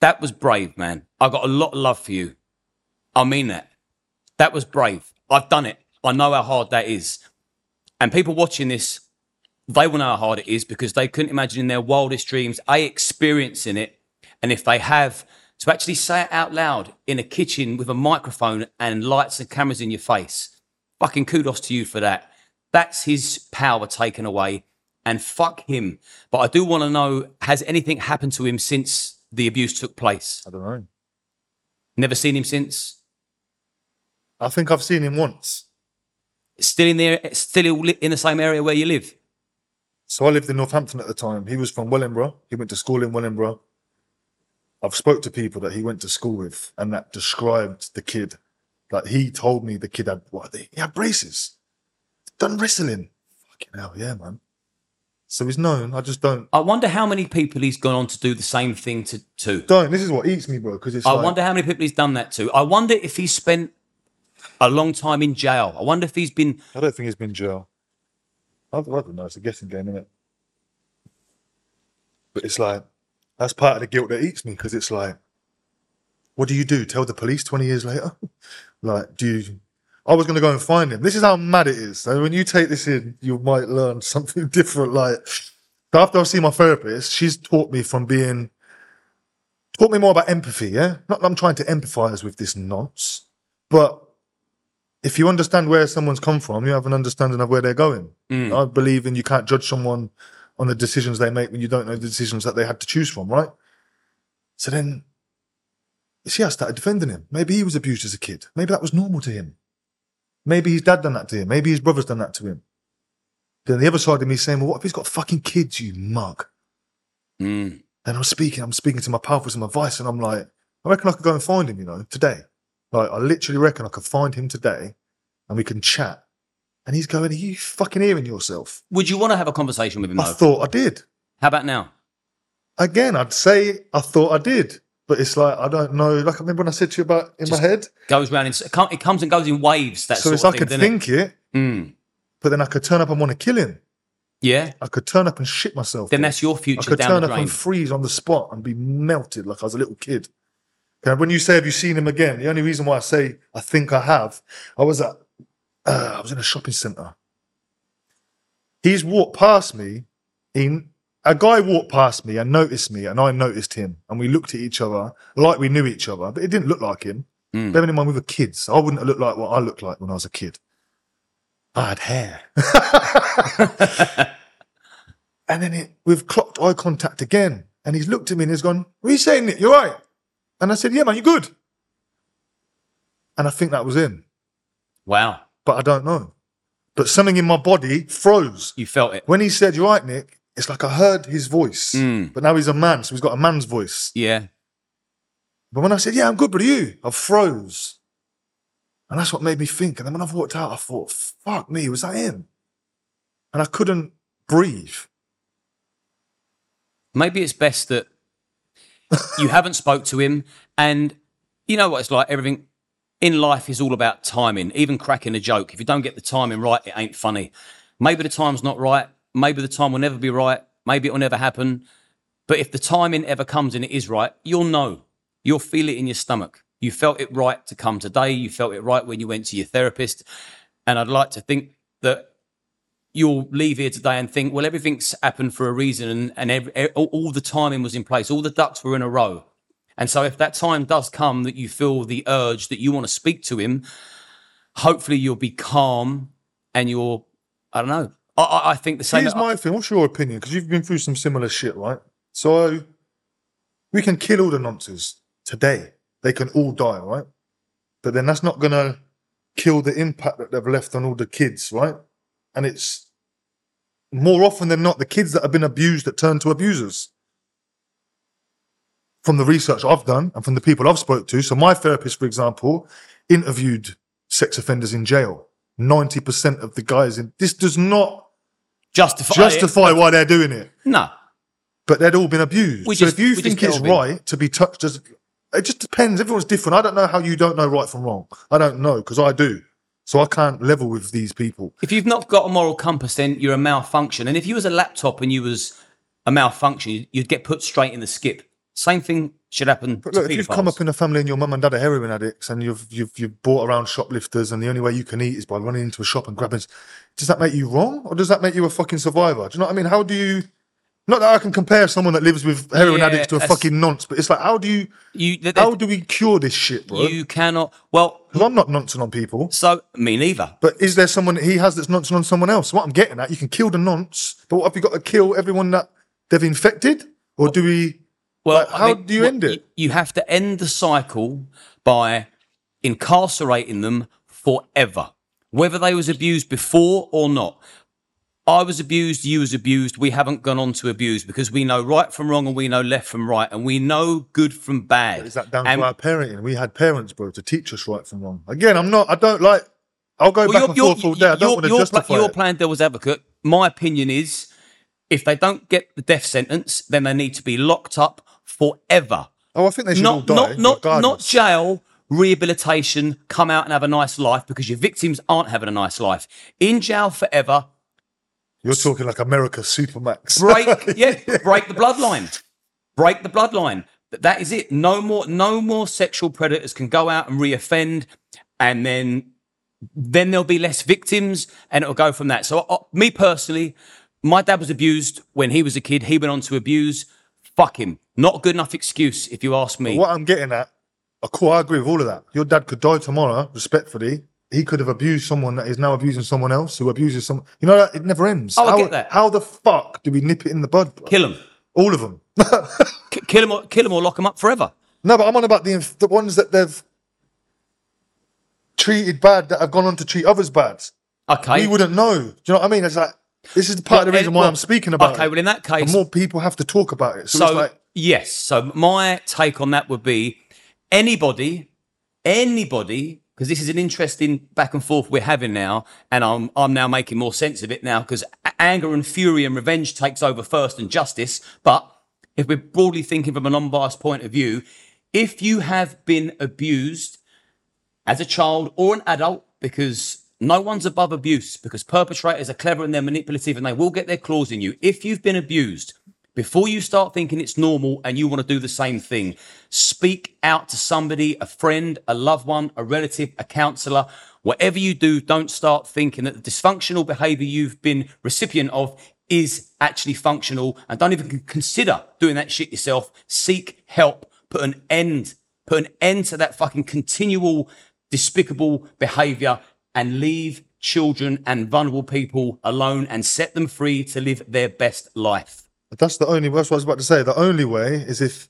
That was brave, man. I got a lot of love for you. I mean that. That was brave. I've done it. I know how hard that is. And people watching this, they will know how hard it is because they couldn't imagine in their wildest dreams a experiencing it. And if they have, to actually say it out loud in a kitchen with a microphone and lights and cameras in your face, fucking kudos to you for that. That's his power taken away. And fuck him. But I do want to know has anything happened to him since the abuse took place? I don't know. Never seen him since? I think I've seen him once. Still in there, still in the same area where you live? So I lived in Northampton at the time. He was from Wellingborough. He went to school in Wellingborough. I've spoke to people that he went to school with and that described the kid. Like he told me the kid had what he had braces. Done wrestling. Fucking hell, yeah, man. So he's known. I just don't I wonder how many people he's gone on to do the same thing to. to. don't. This is what eats me, bro. Because it's I like, wonder how many people he's done that to. I wonder if he's spent a long time in jail. I wonder if he's been. I don't think he's been jail. I, don't know. It's a guessing game, isn't it? But it's like that's part of the guilt that eats me because it's like, what do you do? Tell the police twenty years later? like, do you? I was going to go and find him. This is how mad it is. So when you take this in, you might learn something different. Like, after I've seen my therapist, she's taught me from being taught me more about empathy. Yeah, not that I'm trying to empathise with this nonce, but if you understand where someone's come from, you have an understanding of where they're going. I believe in you can't judge someone on the decisions they make when you don't know the decisions that they had to choose from, right? So then, see, I started defending him. Maybe he was abused as a kid. Maybe that was normal to him. Maybe his dad done that to him. Maybe his brother's done that to him. Then the other side of me saying, well, what if he's got fucking kids, you mug? Mm. Then I'm speaking, I'm speaking to my pal for some advice, and I'm like, I reckon I could go and find him, you know, today. Like, I literally reckon I could find him today and we can chat. And he's going, Are you fucking hearing yourself? Would you want to have a conversation with him I though? thought I did. How about now? Again, I'd say I thought I did. But it's like, I don't know. Like, I remember when I said to you about in Just my head. Goes round in. It com- it comes and goes in waves. That So sort it's of I thing, could doesn't it? think it, Mm. but then I could turn up and want to kill him. Yeah. I could turn up and shit myself. Then that's your future. I future could down turn the up drain. and freeze on the spot and be melted like I was a little kid. When you say have you seen him again, the only reason why I say I think I have, I was at uh, I was in a shopping centre. He's walked past me. In a guy walked past me and noticed me, and I noticed him, and we looked at each other like we knew each other, but it didn't look like him. Mm. Bearing in mind we were kids, I wouldn't have looked like what I looked like when I was a kid. I had hair. And then it, we've clocked eye contact again. And he's looked at me and he's gone, What are you saying? You're right. And I said, Yeah, man, you're good. And I think that was him, Wow. but I don't know. But something in my body froze. You felt it. When he said, You're right, Nick, it's like I heard his voice. Mm. But now he's a man, so he's got a man's voice. Yeah. But when I said, Yeah, I'm good, but are you? I froze. And that's what made me think. And then when I've walked out, I thought, Fuck me, was that him? And I couldn't breathe. maybe it's best that you haven't spoke to him and you know what it's like everything in life is all about timing even cracking a joke. If you don't get the timing right it ain't funny. Maybe the time's not right. Maybe the time will never be right. Maybe it will never happen. But if the timing ever comes and it is right you'll know. You'll feel it in your stomach. You felt it right to come today. You felt it right when you went to your therapist. And i'd like to think that you'll leave here today and think, well, everything's happened for a reason, and and ev e- all, all the timing was in place, all the ducks were in a row. And so, if that time does come that you feel the urge that you want to speak to him, hopefully you'll be calm and you'll, I don't know. I, I, I think the same. Here's my thing. What's your opinion? Because you've been through some similar shit, right? So we can kill all the nonces today. They can all die, right? But then that's not gonna kill the impact that they've left on all the kids, right? And it's more often than not the kids that have been abused that turn to abusers. From the research I've done and from the people I've spoke to. So my therapist, for example, interviewed sex offenders in jail. 90% of the guys in this does not justify. justify why they're doing it. No. But they'd all been abused. We so just- if you think it's in. right to be touched as it just depends. Everyone's different. I don't know how you don't know right from wrong. I don't know because I do. So I can't level with these people. If you've not got a moral compass, then you're a malfunction. And if you was a laptop and you was a malfunction, you'd get put straight in the skip. Same thing should happen But to look, if you've come up in a family and your mum and dad are heroin addicts and you've you've you've bought around shoplifters and the only way you can eat is by running into a shop and grabbing, does that make you wrong or does that make you a fucking survivor? Do you know what I mean? How do you? Not that I can compare someone that lives with heroin Yeah, addicts to a fucking nonce, but it's like how do you? you, th- How do we cure this shit, bro? you cannot. Well, I'm not noncing on people. so me neither. But is there someone that he has that's noncing on someone else? What I'm getting at, you can kill the nonce, but what have you got to kill everyone that they've infected? Or do we? Well, how do you end it? You have to end the cycle by incarcerating them forever, whether they was abused before or not. I was abused, you was abused. We haven't gone on to abuse because we know right from wrong and we know left from right and we know good from bad. Is that down And- to our parenting? We had parents, bro, to teach us right from wrong. Again, I'm not. I don't like. I'll go back and forth all day. I don't want to justify you're it. playing devil's advocate. My opinion is, if they don't get the death sentence, then they need to be locked up forever. oh, I think they should all Not die. not not not jail. Rehabilitation, come out and have a nice life because your victims aren't having a nice life. In jail forever, You're talking like America Supermax. break yeah, break the bloodline. Break the bloodline. Th- That is it. No more no more sexual predators can go out and reoffend and then then there'll be less victims and it'll go from that. So uh, me personally, my dad was abused when he was a kid. He went on to abuse. Fuck him. Not a good enough excuse if you ask me. What I'm getting at, of course, I agree with all of that. Your dad could die tomorrow, respectfully. He could have abused someone that is now abusing someone else who abuses someone. You know that it never ends. Oh, I how, get that. How the fuck do we nip it in the bud? bro? Kill him. All of them. Kill him or kill him or lock him up forever. No, but I'm on about the inf- the ones that they've treated bad that have gone on to treat others bad. Okay. We wouldn't know. Do you know what I mean? It's like this is part of the reason eh, why well, I'm speaking about okay, it. well, in that case- And more people have to talk about it. So, So it's like yes. So my take on that would be anybody, anybody, because this is an interesting back and forth we're having now, and I'm I'm now making more sense of it now because anger and fury and revenge takes over first and justice. But if we're broadly thinking from a non-biased point of view, if you have been abused as a child or an adult, because no one's above abuse, because perpetrators are clever and they're manipulative and they will get their claws in you. If you've been abused, before you start thinking it's normal and you want to do the same thing, speak out to somebody, a friend, a loved one, a relative, a counselor. Whatever you do, don't start thinking that the dysfunctional behavior you've been recipient of is actually functional and don't even consider doing that shit yourself. Seek help. Put an end, put an end to that fucking continual despicable behavior and leave children and vulnerable people alone and set them free to live their best life. that's the only. That's what I was about to say. The only way is if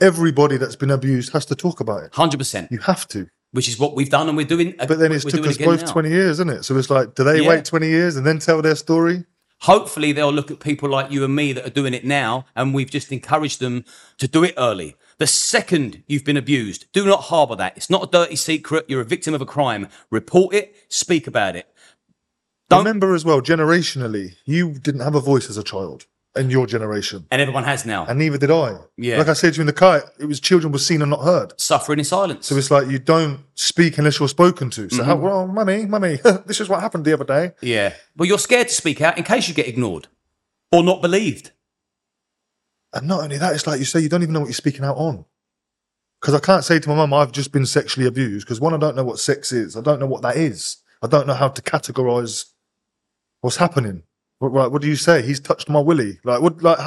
everybody that's been abused has to talk about it. 100%, You have to. which is what we've done and we're doing. But then it's took us both now. 20 years, isn't it? So it's like, do they Yeah. wait 20 years and then tell their story? Hopefully, they'll look at people like you and me that are doing it now, and we've just encouraged them to do it early. The second you've been abused, do not harbour that. It's not a dirty secret. You're a victim of a crime. Report it, speak about it. Don't- Remember as well, generationally, you didn't have a voice as a child in your generation, And everyone has now. and neither did I. Yeah. Like I said to you in the car, it was children were seen and not heard. Suffering in silence. So it's like you don't speak unless you're spoken to. So, Mm-hmm. how, well, mummy, mummy, this is what happened the other day. yeah. Well, you're scared to speak out in case you get ignored or not believed. And not only that, it's like you say, you don't even know what you're speaking out on. Because I can't say to my mum, I've just been sexually abused. Because one, I don't know what sex is. I don't know what that is. I don't know how to categorize what's happening. What, what, what do you say? He's touched my willy. Like, what? Like, do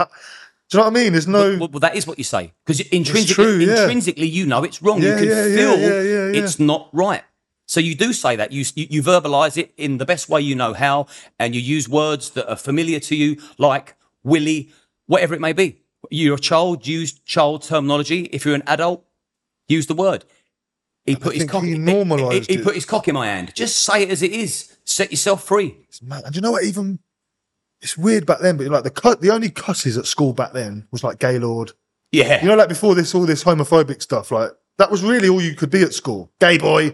you know what I mean? There's no. Well, well, that is what you say because intrinsically, true, yeah. intrinsically, you know it's wrong. Yeah, you can yeah, feel it's not right. So you do say that you, you you verbalize it in the best way you know how, and you use words that are familiar to you, like willy, whatever it may be. You're a child, use child terminology. If you're an adult, use the word. He put his cock. he he- normalised he, he it. put his cock in my hand. Just say it as it is. Set yourself free. It's mad. And you know what? Even it's weird back then, but like the cut, the only cusses at school back then was like Gaylord. Yeah. You know, like before this, all this homophobic stuff. Like that was really all you could be at school. Gay boy,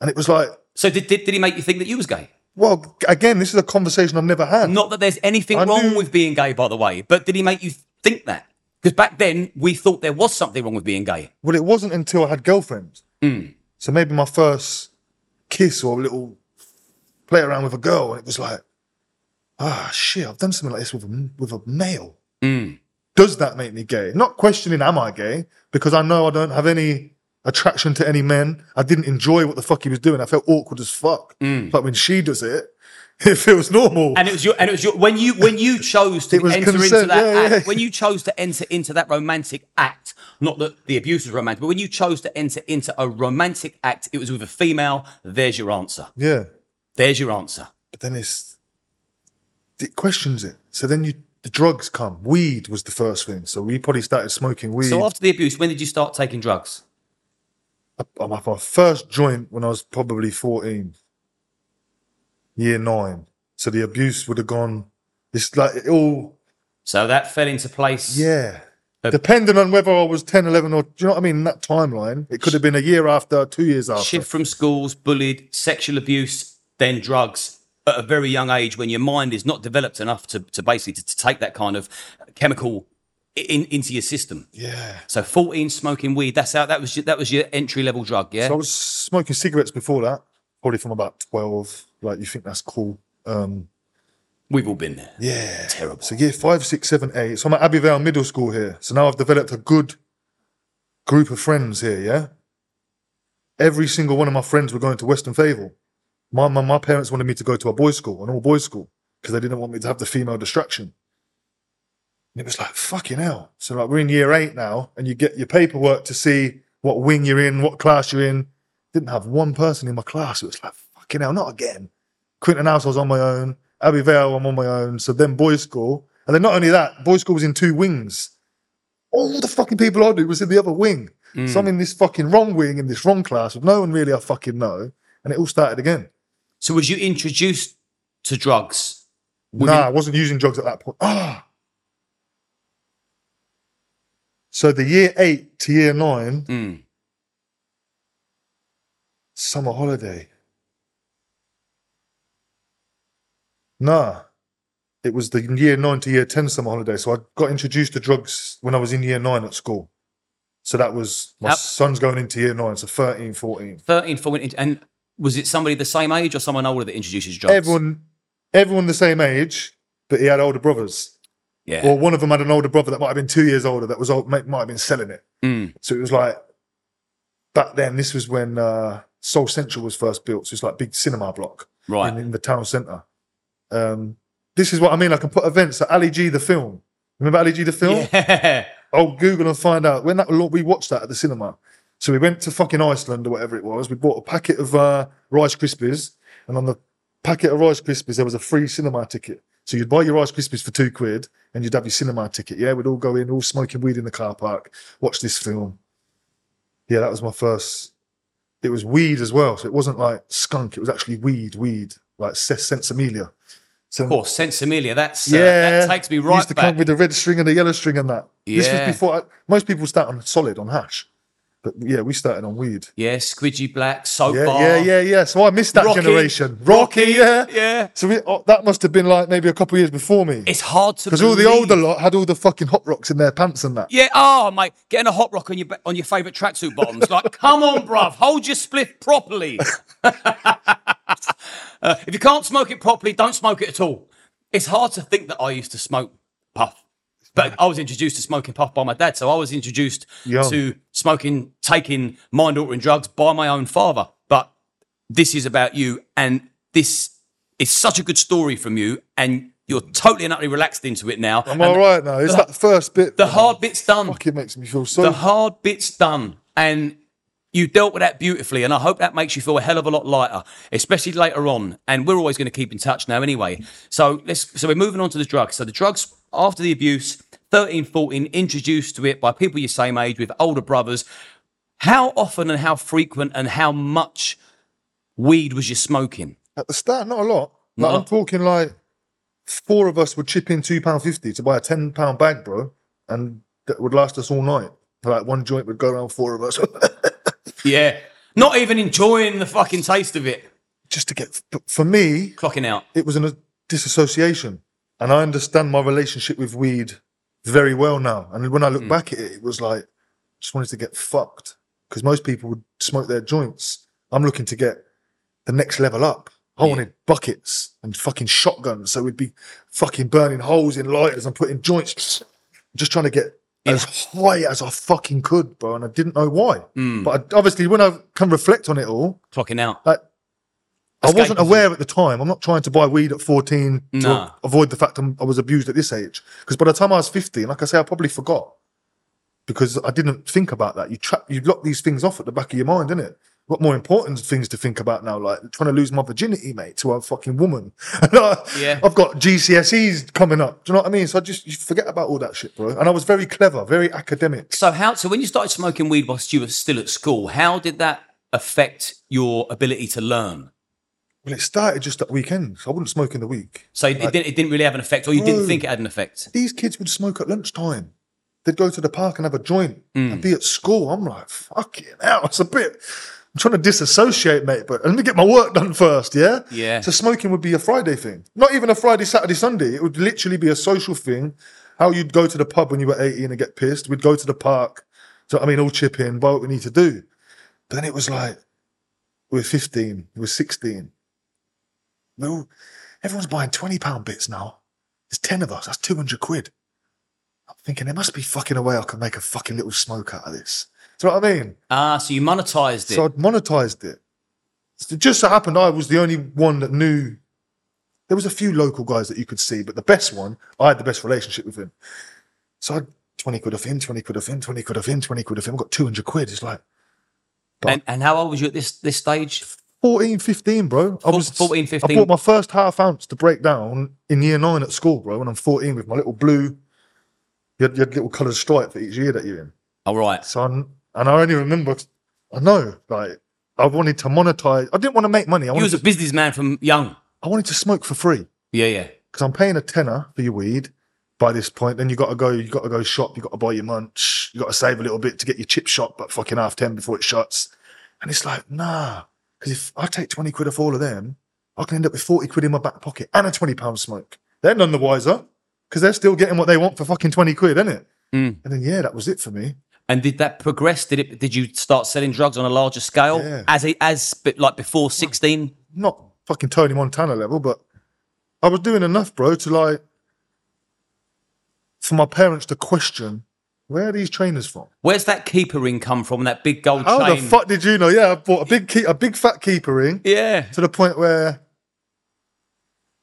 and it was like, so did, did did he make you think that you was gay? well, again, this is a conversation I've never had. Not that there's anything I wrong knew- with being gay, by the way, but did he make you think that? Because back then we thought there was something wrong with being gay. Well, it wasn't until I had girlfriends. Hmm. So maybe my first kiss or a little play around with a girl, and it was like, ah, shit, I've done something like this with a, with a male. Hmm. Does that make me gay? Not questioning, am I gay? Because I know I don't have any attraction to any men. I didn't enjoy what the fuck he was doing. I felt awkward as fuck. But when she does it, it feels normal. And it was your and it was your when you when you chose to enter into that yeah, act, yeah. when you chose to enter into that romantic act, not that the abuse was romantic, but when you chose to enter into a romantic act, it was with a female. There's your answer. yeah. There's your answer. But then it's, it questions it. So then you, the drugs come. Weed was the first thing. So we probably started smoking weed. So after the abuse, when did you start taking drugs? I'm off my first joint when I was probably 14, year nine. So the abuse would have gone, it's like it all, So that fell into place. yeah. Uh, Depending on whether I was 10, 11, or do you know what I mean? In that timeline, it could have been a year after, two years after. shift from schools, bullied, sexual abuse, then drugs at a very young age when your mind is not developed enough to, to basically to, to take that kind of chemical in, into your system. Yeah. So 14 smoking weed, that's how that was your, that was your entry level drug, yeah? So I was smoking cigarettes before that, probably from about 12. Like, you think that's cool. Um, We've all been there. Yeah. Terrible. So year five, six, seven, eight. So I'm at Abbey Vale Middle School here. So now I've developed a good group of friends here, yeah? Every single one of my friends were going to Weston Favell. My, my, my parents wanted me to go to a boys' school, an all boys school, because they didn't want me to have the female distraction. And it was like, fucking hell. So like we're in year eight now, and you get your paperwork to see what wing you're in, what class you're in. Didn't have one person in my class. It was like, fucking hell, not again. Quinton House, I was on my own. Abbey Vale, I'm on my own. So then boys' school. And then not only that, boys' school was in two wings. All the fucking people I knew was in the other wing. So I'm in this fucking wrong wing in this wrong class with no one really I fucking know. And it all started again. So was you introduced to drugs? nah, I wasn't using drugs at that point. Ah. So the year eight to year nine, Mm. summer holiday. Nah. It was the year nine to year 10 summer holiday. So I got introduced to drugs when I was in year nine at school. So that was my How- son's going into year nine, so 13, 14. 13, 14, and was it somebody the same age or someone older that to drugs? Everyone, everyone the same age, but he had older brothers. Yeah. Or one of them had an older brother that might have been two years older that was old, might, might have been selling it. Mm. So it was like back then. This was when uh, Sol Central was first built. So it's like big cinema block Right. in, in the town centre. Um, this is what I mean. I can put events at Ali G the film. Remember Ali G the film? Yeah. I'll Google and find out when that we watched that at the cinema. So we went to fucking Iceland or whatever it was. We bought a packet of uh, Rice Krispies, and on the packet of Rice Krispies there was a free cinema ticket. So you'd buy your Rice Krispies for two quid, and you'd have your cinema ticket. Yeah, we'd all go in, all smoking weed in the car park, watch this film. Yeah, that was my first. It was weed as well, so it wasn't like skunk. It was actually weed, weed, like Sinsemilla. So Of course, Sinsemilla. That's uh, yeah, that takes me right Used to back. come with the red string and the yellow string and that. Yeah. This was before. most people start on solid on hash, but yeah, we started on weed. yeah, Squidgy Black, Soap Yeah, Bar. yeah, yeah, yeah. So I missed that Rocky. generation. Rocky, yeah, yeah. So we, oh, that must have been like maybe a couple of years before me, It's hard to because all the older lot had all the fucking hot rocks in their pants and that. Yeah, oh mate, getting a hot rock on your on your favourite tracksuit bottoms. Like, come on, bruv, hold your spliff properly. Uh, if you can't smoke it properly, don't smoke it at all. It's hard to think that I used to smoke puff, but I was introduced to smoking puff by my dad. So I was introduced Young. to smoking, taking mind altering drugs by my own father. But this is about you, and this is such a good story from you, and You're totally and utterly relaxed into it now. I'm all right now. It's that first bit. The hard bit's done. Fuck, it makes me feel so. The hard bit's done. And you dealt with that beautifully. And I hope that makes you feel a hell of a lot lighter, especially later on. And we're always going to keep in touch now anyway. So let's so we're moving on to the drugs. So the drugs after the abuse, 13, 14, introduced to it by people your same age with older brothers. How often and how frequent and how much weed was you smoking? At the start, not a lot. Like, a- I'm talking like four of us would chip in two pound fifty to buy a ten pound bag, bro, and that would last us all night. Like one joint would go around four of us Yeah. Not even enjoying the fucking taste of it. just to get. but For me, Clocking out. it was a disassociation, and I understand my relationship with weed very well now. And when I look hmm. back at it, it was like just wanted to get fucked because most people would smoke their joints. I'm looking to get the next level up. I wanted buckets and fucking shotguns, so we'd be fucking burning holes in lighters and putting joints, just trying to get as high as I fucking could, bro. And I didn't know why. Hmm. But I, obviously, when I can reflect on it all, Clocking out. like I wasn't aware at the time. I'm not trying to buy weed at 14 to avoid the fact I'm, I was abused at this age. Because by the time I was 15, like I say, I probably forgot because I didn't think about that. You trap, you lock these things off at the back of your mind, innit? What more important things to think about now? Like trying to lose my virginity, mate, to a fucking woman. I, Yeah. I've got GCSEs coming up. Do you know what I mean? So I just you forget about all that shit, bro. And I was very clever, very academic. So how so when you started smoking weed whilst you were still at school, how did that affect your ability to learn? Well, it started just at weekends. I wouldn't smoke in the week. So it, didn't, it didn't really have an effect, or you didn't think it had an effect. these kids would smoke at lunchtime. They'd go to the park and have a joint Mm. and be at school. I'm like, fucking hell, it's a bit. I'm trying to disassociate, mate, but let me get my work done first, yeah? Yeah. So smoking would be a Friday thing. Not even a Friday, Saturday, Sunday. It would literally be a social thing. How you'd go to the pub when you were 18 and get pissed. We'd go to the park. So, I mean, all chip in, buy what we need to do. But then it was like, we were 15, we were 16. We all, everyone's buying 20 pound bits now. There's 10 of us. That's 200 quid. I'm thinking there must be fucking a way I can make a fucking little smoke out of this. Do you know what I mean? Ah, so you monetized it. So I'd monetized it. It just so happened I was the only one that knew. There was a few local guys that you could see, but the best one, I had the best relationship with him. So I had 20 quid off him, 20 quid off him, 20 quid off him, 20 quid off him. I got 200 quid. It's like and, and how old was you at this this stage? 14, 15, bro. I was 14, 15. I bought my first half ounce to break down in year nine at school, bro. When I'm 14 with my little blue, you had, you had little coloured stripe for each year that you're in. All right. So I'm, and I only remember, I know, like I wanted to monetize. I didn't want to make money. I You wanted was a to, businessman from young. I wanted to smoke for free Yeah, yeah. because I'm paying a tenner for your weed. By this point, then you got to go. You got to go shop. You got to buy your munch. You got to save a little bit to get your chip shop but fucking half ten before it shuts. And it's like, nah, because if I take twenty quid off all of them, I can end up with forty quid in my back pocket and a twenty pound smoke. They're none the wiser because they're still getting what they want for fucking twenty quid, isn't it? Mm. And then yeah, that was it for me. And did that progress? Did it? Did you start selling drugs on a larger scale Yeah. as a, as like before sixteen? not fucking Tony Montana level, but I was doing enough, bro, to like for my parents to question where are these trainers from? Where's that keeper ring come from? That big gold How chain. the fuck did you know? Yeah, I bought a big key, a big fat keeper ring Yeah. to the point where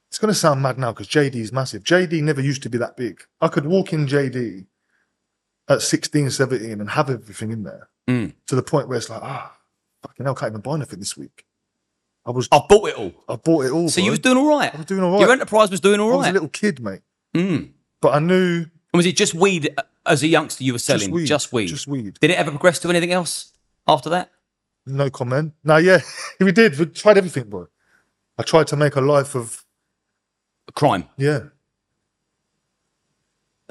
it's gonna sound mad now because JD's massive. JD never used to be that big. I could walk in JD at 16, 17 and have everything in there Mm. to the point where it's like, ah, fucking hell, can't even buy anything this week. I was, I bought it all. I bought it all. So you was doing all right. I was doing all right. Your enterprise was doing all right. I was a little kid, mate. Mm. But I knew And was it just weed as a youngster you were selling? Just weed. Just weed. Just weed. Did it ever progress to anything else after that? no comment. No, yeah, we did. We tried everything, bro. I tried to make a life of Crime. yeah.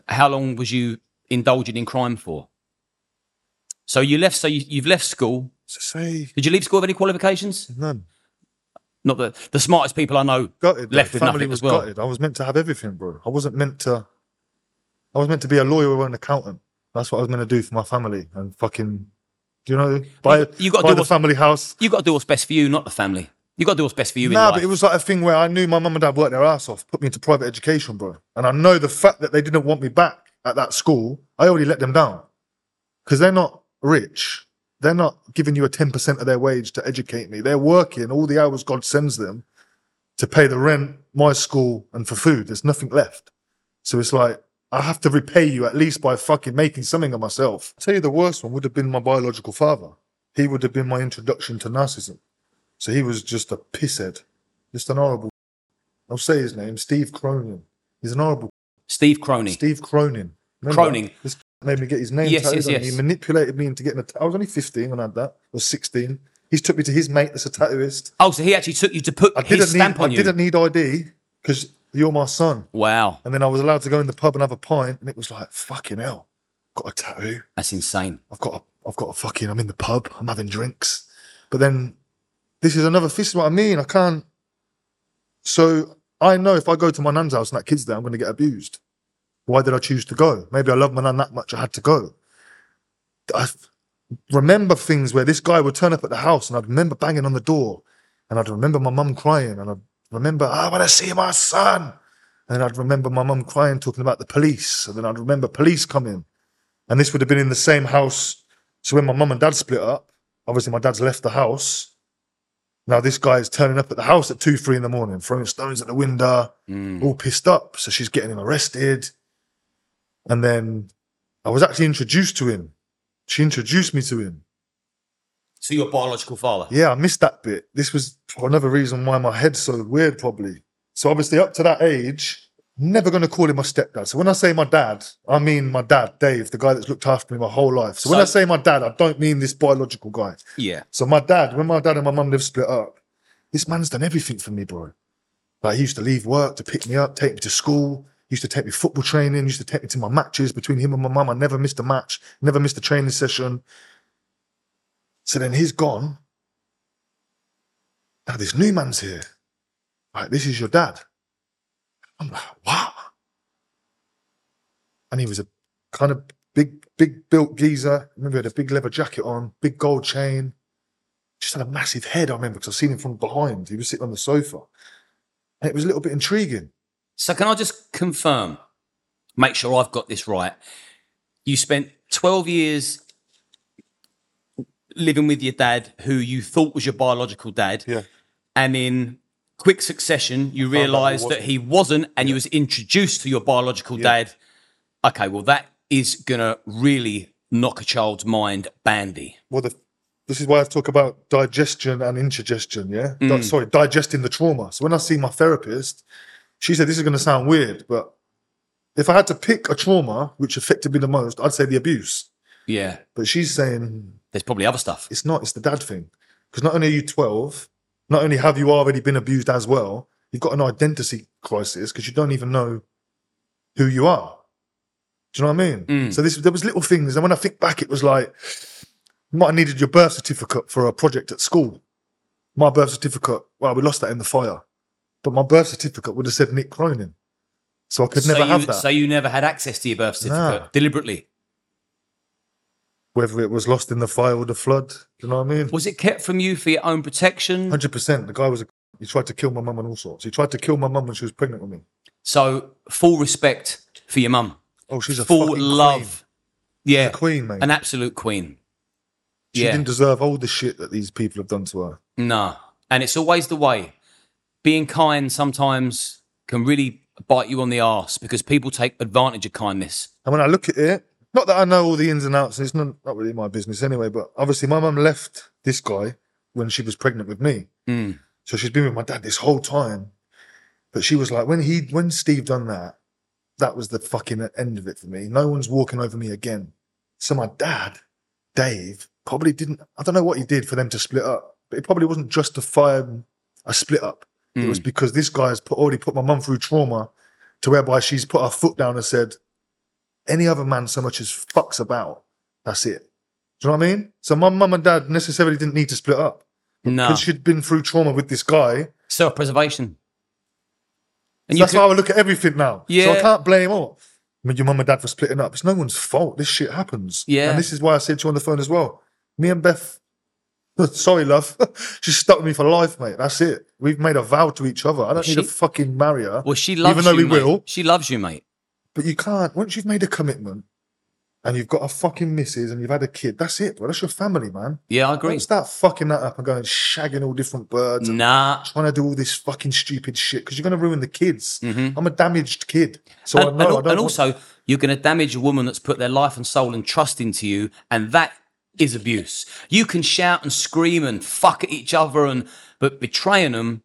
How long was you indulging in crime for? So you left. So you, you've left school. So say Did you leave school with any qualifications? none. Not the the smartest people I know Gutted. though. left with Family nothing was as well. gutted. I was meant to have everything, bro. I wasn't meant to. I was meant to be a lawyer or an accountant. That's what I was meant to do for my family and fucking. Do you know? Buy, you gotta buy do the what's- family house. You got to do what's best for you, not the family. You got to do what's best for you in Nah, life. but it was like a thing where I knew my mum and dad worked their ass off, put me into private education, bro. And I know the fact that they didn't want me back at that school, I already let them down. Because they're not rich. They're not giving you a 10% of their wage to educate me. They're working all the hours God sends them to pay the rent, my school, and for food. There's nothing left. So it's like, I have to repay you at least by fucking making something of myself. I'll tell you the worst one would have been my biological father. He would have been my introduction to narcissism. So he was just a pisshead, just an horrible. I'll say his name, Steve Cronin. He's an horrible Steve Cronin. Steve Cronin. Remember? Cronin. This made me get his name Yes, tattooed yes, on yes. He manipulated me into getting a. T- I was only 15 when I had that. I was 16. He took me to his mate that's a tattooist. Oh, so he actually took you to put I his stamp need. on I you. didn't need ID because you're my son. Wow, And then I was allowed to go in the pub and have a pint, and it was like fucking hell. Got a tattoo. that's insane. I've got. A, I've got a fucking. I'm in the pub. I'm having drinks. But then, this is another. This is what I mean. I can't. So I know if I go to my nan's house and that kid's there, I'm going to get abused. Why did I choose to go? Maybe I love my nan that much. I had to go. I remember things where this guy would turn up at the house, and I'd remember banging on the door, and I'd remember my mum crying, and I'd remember ah, I want to see my son, and I'd remember my mum crying, talking about the police, and then I'd remember police coming. And this would have been in the same house. So when my mum and dad split up, obviously my dad's left the house. Now this guy is turning up at the house at two, three in the morning, throwing stones at the window, mm. all pissed up. So she's getting him arrested. And then I was actually introduced to him. She introduced me to him. So your biological father. Yeah, I missed that bit. This was another reason why my head's so weird, probably. So obviously, up to that age, never going to call him my stepdad. So when I say my dad, I mean my dad, Dave, the guy that's looked after me my whole life. So, when I say my dad, I don't mean this biological guy. Yeah. So my dad, when my dad and my mum lived split up, this man's done everything for me, bro. Like he used to leave work to pick me up, take me to school. He used to take me football training. Used to take me to my matches between him and my mum. I never missed a match. Never missed a training session. So then he's gone. Now this new man's here. Like this is your dad. I'm like, what? And he was a kind of big, big built geezer. I remember he had a big leather jacket on, big gold chain just had a massive head. I remember because I've seen him from behind. He was sitting on the sofa, and it was a little bit intriguing. So can I just confirm, make sure I've got this right? You spent 12 years living with your dad, who you thought was your biological dad, Yeah, and in quick succession, you out that he realised that wasn't. he wasn't, and you was introduced to your biological dad. Okay, well that is gonna really knock a child's mind bandy. well, the, this is why I talk about digestion and indigestion. Yeah, Di- mm. sorry, digesting the trauma. So when I see my therapist, she said this is going to sound weird, but if I had to pick a trauma which affected me the most, I'd say the abuse. Yeah, But she's saying there's probably other stuff. it's not. It's the dad thing. Because not only are you 12, not only have you already been abused as well, you've got an identity crisis because you don't even know who you are. Do you know what I mean? Mm. So this, there was little things, and when I think back, it was like you might have needed your birth certificate for a project at school. My birth certificate, well, we lost that in the fire, but my birth certificate would have said Nick Cronin, so I could so never you, have that. So you never had access to your birth certificate deliberately. Whether it was lost in the fire or the flood, do you know what I mean? Was it kept from you for your own protection? Hundred percent. The guy was a. He tried to kill my mum and all sorts. He tried to kill my mum when she was pregnant with me. So full respect for your mum. Oh, she's a Full fucking love. Yeah. queen, queen mate. An absolute queen. she yeah. didn't deserve all the shit that these people have done to her. No. And it's always the way. Being kind sometimes can really bite you on the ass because people take advantage of kindness. And when I look at it, not that I know all the ins and outs, and it's not, not really my business anyway, but obviously my mum left this guy when she was pregnant with me. Mm. So she's been with my dad this whole time. But she was like, when he when Steve done that, that was the fucking end of it for me. No one's walking over me again. So my dad, Dave, probably didn't I don't know what he did for them to split up, but it probably wasn't justifying a fire a split up. It was because this guy has put, already put my mum through trauma to whereby she's put her foot down and said, any other man so much as fucks about, that's it. Do you know what I mean? So my mum and dad necessarily didn't need to split up No. because she'd been through trauma with this guy. Self preservation. And That's could- how I look at everything now. Yeah. So. I can't blame all. I mean, your mum and dad for splitting up. It's no one's fault. This shit happens. Yeah. And this is why I said to you on the phone as well. Me and Beth, sorry, love. She's stuck with me for life, mate. That's it. We've made a vow to each other. I don't need to She- fucking marry her. well, she loves Even though you. we mate. will. She loves you, mate. But you can't. Once you've made a commitment, and you've got a fucking missus and you've had a kid, that's it, bro. That's your family, man. Yeah, I agree. Don't start fucking that up and going shagging all different birds and Nah. trying to do all this fucking stupid shit because you're going to ruin the kids. I'm a damaged kid. So Mm-hmm. and, I know and, I and want- also, you're going to damage a woman that's put their life and soul and trust into you, and that is abuse. You can shout and scream and fuck at each other, and but betraying them,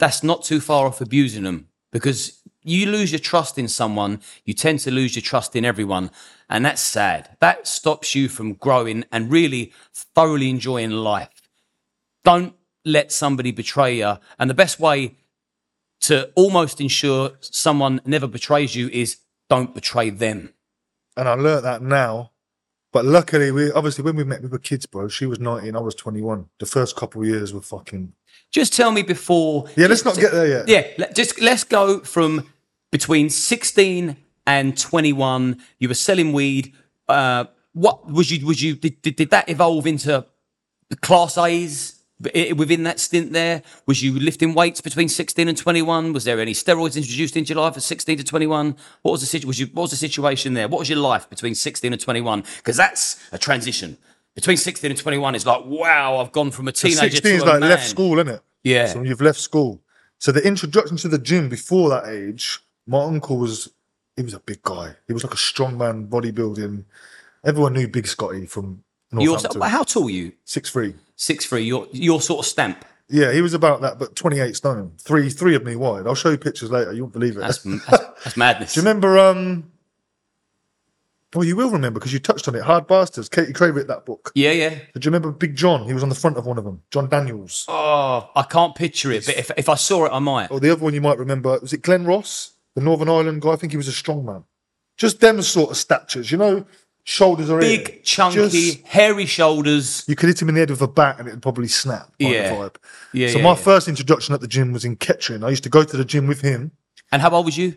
that's not too far off abusing them because you lose your trust in someone, you tend to lose your trust in everyone, and that's sad. That stops you from growing and really thoroughly enjoying life. Don't let somebody betray you, and the best way to almost ensure someone never betrays you is don't betray them. and I learnt that now. But luckily, we obviously when we met, we were kids, bro. She was 19, I was 21. The first couple of years were fucking. Just tell me before. Yeah, let's not get there yet. Yeah, just let's go from between 16 and 21. You were selling weed. Uh, what was you? Was you? Did, did, did that evolve into the class A's within that stint? There was you lifting weights between 16 and 21. Was there any steroids introduced into your life at 16 to 21? What was the situation? Was you? What was the situation there? What was your life between 16 and 21? Because that's a transition. Between 16 and 21 is like, wow, I've gone from a teenager 16 to is like man. left school, isn't it? Yeah. So you've left school. So the introduction to the gym before that age, my uncle was, he was a big guy. He was like a strongman, bodybuilding. Everyone knew Big Scotty from You're, Northampton. how tall are you? Six three. Six three. Your your sort of stamp. Yeah, he was about that, but 28 stone. Three three of me wide. I'll show you pictures later. You won't believe it. That's that's, that's madness. Do you remember? Um, well, you will remember because you touched on it. Hard Bastards. Katie wrote that book. Yeah, yeah. Do you remember Big John? He was on the front of one of them. John Daniels. Oh, I can't picture it, but if if I saw it, I might. Or the other one you might remember was it Glenn Ross, the Northern Ireland guy. I think he was a strong man. Just them sort of statures, you know. Shoulders are. Big, chunky, Just- hairy shoulders. you could hit him in the head with a bat and it'd probably snap. kind of Yeah. vibe. Yeah, So yeah, my yeah. first introduction at the gym was in Kettering. I used to go to the gym with him. And how old was you?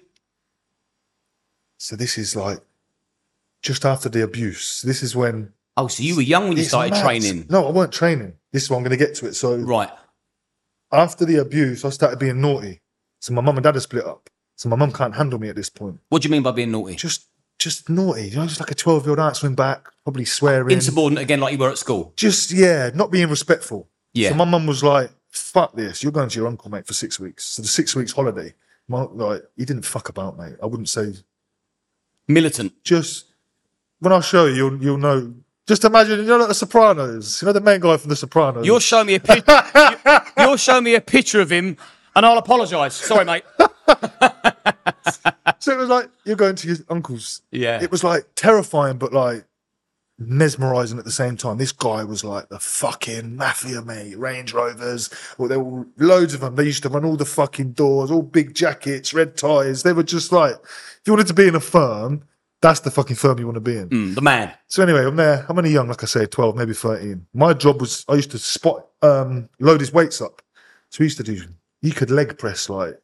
So this is like just after the abuse. This is when Oh, so you were young when you It's started mad. training, No, I weren't training. This is what I'm going to get to it. So right? after the abuse, I started being naughty. So my mum and dad are split up. So my mum can't handle me at this point. What do you mean by being naughty? Just, just naughty. You know, just like a 12 year old answering back, probably swearing. Insubordinate again, like you were at school. just yeah, not being respectful. Yeah. So my mum was like, "Fuck this! You're going to your uncle, mate, for six weeks." So the six weeks holiday, my, like he didn't fuck about, mate. I wouldn't say Militant. just when I show you, you'll you'll know. Just imagine, you know, like the Sopranos. You know the main guy from the Sopranos. You'll show me a picture. you're showing me a picture of him, and I'll apologise. Sorry, mate. so it was like you're going to your uncle's. Yeah. It was like terrifying, but like mesmerizing at the same time. This guy was like the fucking mafia, mate. Range Rovers. Well, there were loads of them. They used to run all the fucking doors, all big jackets, red ties. They were just like, if you wanted to be in a firm, that's the fucking firm you want to be in. Mm, the man. So anyway, I'm there. I'm only young, like I say, 12, maybe 13. My job was I used to spot, um, load his weights up. So we used to do, you could leg press like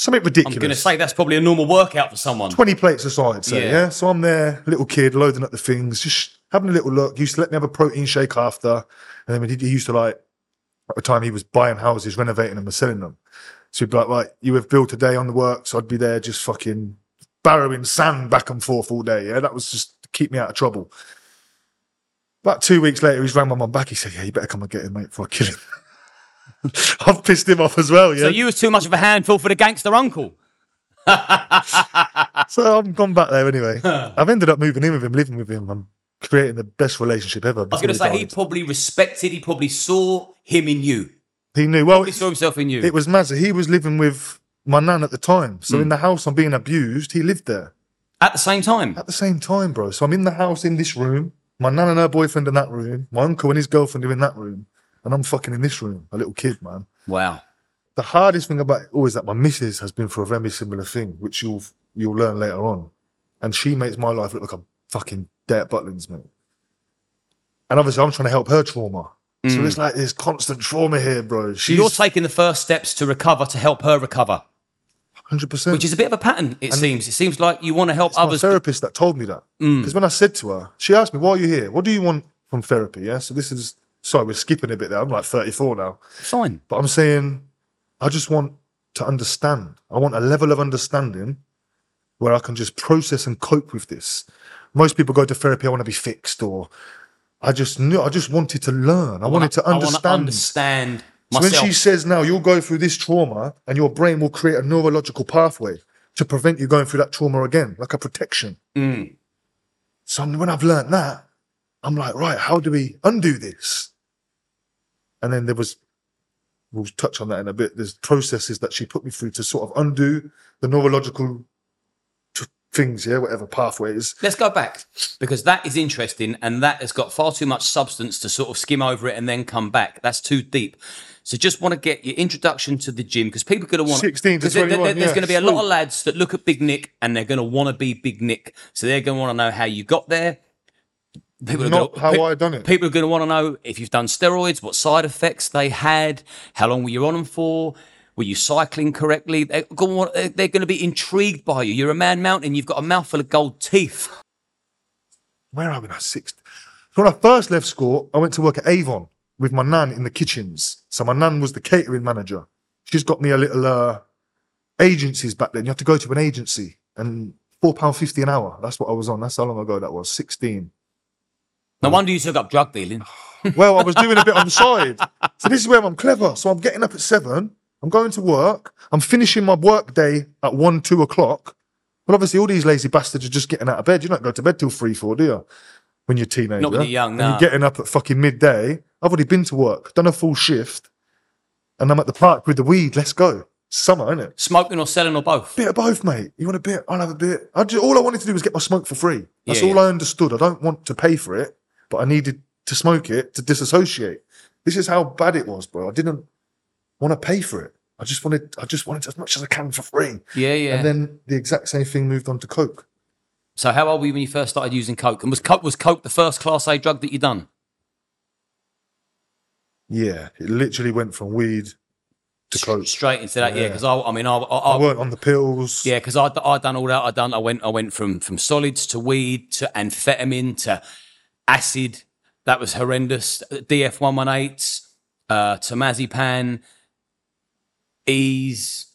something ridiculous. I'm going to say that's probably a normal workout for someone. 20 plates aside, say, Yeah. yeah. So I'm there, little kid, loading up the things, just having a little look. He used to let me have a protein shake after. And then he used to like, at the time he was buying houses, renovating them and selling them. So he'd be like, right, you have Bill today on the work. So I'd be there just fucking barrowing sand back and forth all day. Yeah, that was just to keep me out of trouble. About two weeks later, he's rang my mum back. He said, yeah, you better come and get him, mate, before I kill him. I've pissed him off as well, yeah. So you was too much of a handful for the gangster uncle. So I've gone back there anyway. I've ended up moving in with him, living with him. I'm creating the best relationship ever. I was going to say he probably respected. He probably saw him in you. he knew well. He saw himself in you. It was mad. He was living with my nan at the time. So in mm. the house I'm being abused, he lived there At the same time. at the same time, bro. So I'm in the house in this room. My nan and her boyfriend in that room. My uncle and his girlfriend are in that room, and I'm fucking in this room, a little kid, man. Wow. The hardest thing about it all is that my missus has been through a very similar thing, which you'll you'll learn later on, and she makes my life look like a fucking dead Butlins, mate. And obviously, I'm trying to help her trauma. So mm. it's like there's constant trauma here, bro. She's You're taking the first steps to recover to help her recover, hundred percent. which is a bit of a pattern. It seems. It seems like you want to help others. my therapist that told me that. Mm. Because when I said to her, she asked me, "Why are you here? What do you want from therapy?" Yeah. So this is sorry, we're skipping a bit there. I'm like 34 now, Fine. but I'm saying I just want to understand. I want a level of understanding where I can just process and cope with this. Most people go to therapy, I want to be fixed, or I just knew, I just wanted to learn. I, wanted to I understand. understand So when she says now you'll go through this trauma and your brain will create a neurological pathway to prevent you going through that trauma again, like a protection. Mm. So when I've learned that, I'm like, right, how do we undo this? And then there was, we'll touch on that in a bit. There's processes that she put me through to sort of undo the neurological things, yeah, whatever pathways. Let's go back because that is interesting and that has got far too much substance to sort of skim over it and then come back. That's too deep. So just want to get your introduction to the gym because people are going to want 16 to 'cause there- there- 21, There's yeah, going to be a lot of lads that look at Big Nick and they're going to want to be Big Nick. So they're going to want to know how you got there. People are Not gonna, how pe- I done it. People are going to want to know if you've done steroids, what side effects they had, how long were you on them for, were you cycling correctly? They're going to, they're going to be intrigued by you. You're a man mountain. You've got a mouthful of gold teeth. Where are we now? Sixth. So when I first left school, I went to work at Avon with my nan in the kitchens. So my nan was the catering manager. She's got me a little uh, agencies back then. You have to go to an agency and four pound fifty an hour. That's what I was on. That's how long ago that was. Sixteen. No wonder you took up drug dealing. Well, I was doing a bit on the side. So this is where I'm clever. So I'm getting up at seven. I'm going to work. I'm finishing my work day at one, two o'clock. But obviously, all these lazy bastards are just getting out of bed. You don't go to bed till three, four, do you? When you're a teenager. Not when you're young, And you're getting up at fucking midday. I've already been to work, done a full shift, and I'm at the park with the weed. Let's go. Summer, isn't it? Smoking or selling or both. Bit of both, mate. You want a bit? I'll have a bit. I just, all I wanted to do was get my smoke for free. That's Yeah, all yeah. I understood. I don't want to pay for it, but I needed to smoke it to disassociate. This is how bad it was, bro. I didn't want to pay for it. I just wanted, I just wanted as much as I can for free. Yeah, yeah. And then the exact same thing moved on to coke. so how old were you when you first started using coke? And was coke was coke the first class A drug that you done? Yeah, it literally went from weed to coke. Straight into that, yeah. Yeah. Because I, I mean, I, I, I I weren't on the pills. yeah, because I I done all that. I done. I went. I went from from solids to weed to amphetamine to acid. That was horrendous. DF one one eight, uh, Temazepam, ease.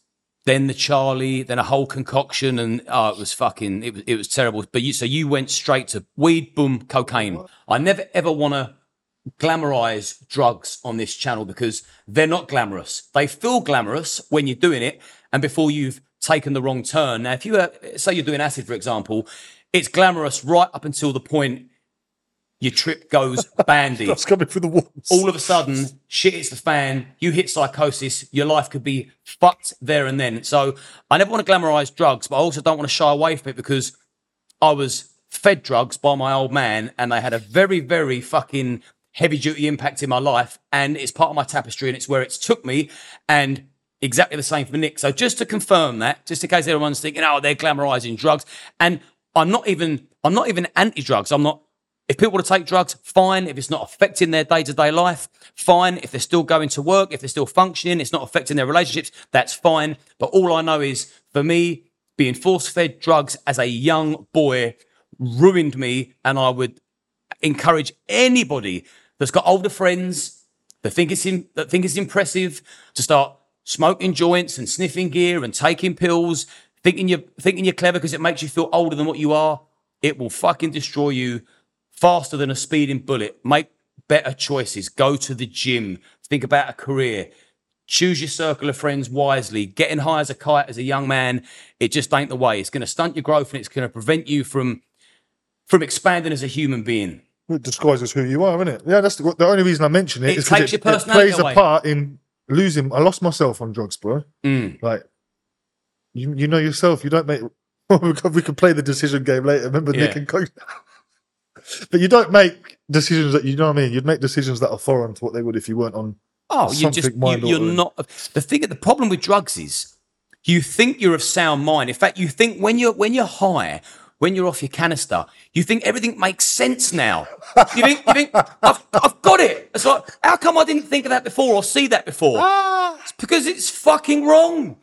Then the Charlie, then a whole concoction, and oh, it was fucking, it was, it was terrible. But you, so you went straight to weed, boom, cocaine. I never ever want to glamorize drugs on this channel because they're not glamorous. They feel glamorous when you're doing it and before you've taken the wrong turn. Now, if you uh, say you're doing acid, for example, it's glamorous right up until the point your trip goes bandy. That's coming through the walls. All of a sudden, shit hits the fan. You hit psychosis. Your life could be fucked there and then. So I never want to glamorize drugs, but I also don't want to shy away from it because I was fed drugs by my old man and they had a very, very fucking heavy duty impact in my life. And it's part of my tapestry and it's where it's took me. And exactly the same for Nick. So just to confirm that, just in case everyone's thinking, oh, they're glamorizing drugs. And I'm not even, I'm not even anti drugs. I'm not, if people want to take drugs, fine. If it's not affecting their day to day life, fine. If they're still going to work, if they're still functioning, it's not affecting their relationships, that's fine. But all I know is for me, being force fed drugs as a young boy ruined me. And I would encourage anybody that's got older friends that think it's in, that think it's impressive to start smoking joints and sniffing gear and taking pills, thinking you're thinking you're clever because it makes you feel older than what you are. It will fucking destroy you faster than a speeding bullet. Make better choices. Go to the gym. Think about a career. Choose your circle of friends wisely. Getting high as a kite as a young man, it just ain't the way. It's going to stunt your growth and it's going to prevent you from from expanding as a human being. It disguises who you are, isn't it? Yeah, that's the, the only reason I mention it. It is takes your personality it plays away. a part in losing. I lost myself on drugs, bro. Mm. Like, you you know yourself. You don't make. we could play the decision game later. Remember Nick and Coach. but you don't make decisions that you know what I mean. You'd make decisions that are foreign to what they would if you weren't on. Oh, you just you, altering. not. The thing, the problem with drugs is, you think you're of sound mind. In fact, you think when you're when you're high, when you're off your canister, you think everything makes sense now. You think you think I've, I've got it. It's like how come I didn't think of that before or see that before? Ah. It's because it's fucking wrong.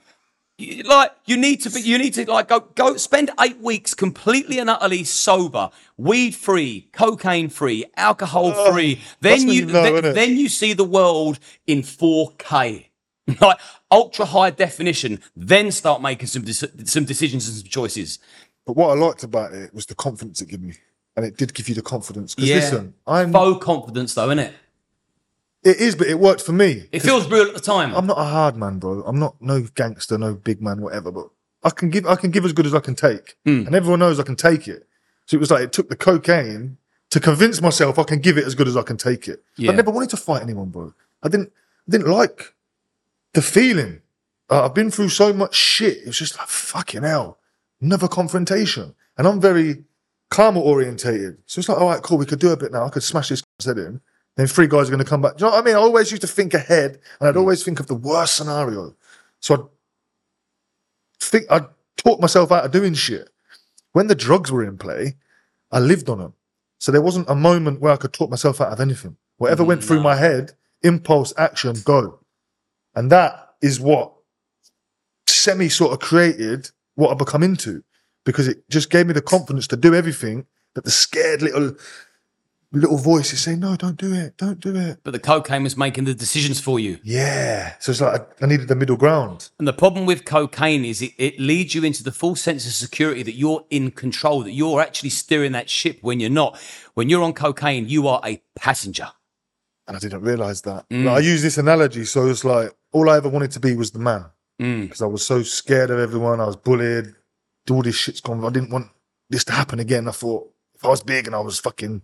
Like you need to be, you need to like go go spend eight weeks completely and utterly sober, weed free, cocaine free, alcohol free. that's Then you, you know, then, then you see the world in 4K. like ultra high definition, then start making some dec- some decisions and some choices. But what I liked about it was the confidence it gave me. And it did give you the confidence. Because listen, I'm faux confidence though, isn't it? It is, but it worked for me. It feels real at the time. I'm not a hard man, bro. I'm not no gangster, no big man, whatever. But I can give, I can give as good as I can take, Hmm. and everyone knows I can take it. So it was like it took the cocaine to convince myself I can give it as good as I can take it. Yeah. I never wanted to fight anyone, bro. I didn't, I didn't like the feeling. Uh, I've been through so much shit. It was just like fucking hell, another confrontation, and I'm very karma orientated. So it's like, all right, cool, we could do a bit now. I could smash this head in. Then three guys are going to come back. Do you know what I mean? I always used to think ahead, and I'd hmm. always think of the worst scenario. So I'd think I taught myself out of doing shit. When the drugs were in play, I lived on them. So there wasn't a moment where I could talk myself out of anything. Whatever went through my head, impulse, action, go. And that is what semi sort of created what I become into because it just gave me the confidence to do everything that the scared little little voice is saying, no, don't do it, don't do it. but the cocaine was making the decisions for you. Yeah. So it's like I, I needed the middle ground. And the problem with cocaine is it, it leads you into the full sense of security that you're in control, that you're actually steering that ship when you're not. When you're on cocaine, you are a passenger. And I didn't realize that. Mm. Like, I use this analogy. So it's like all I ever wanted to be was the man mm. because I was so scared of everyone. I was bullied. All this shit's gone. I didn't want this to happen again. I thought if I was big and I was fucking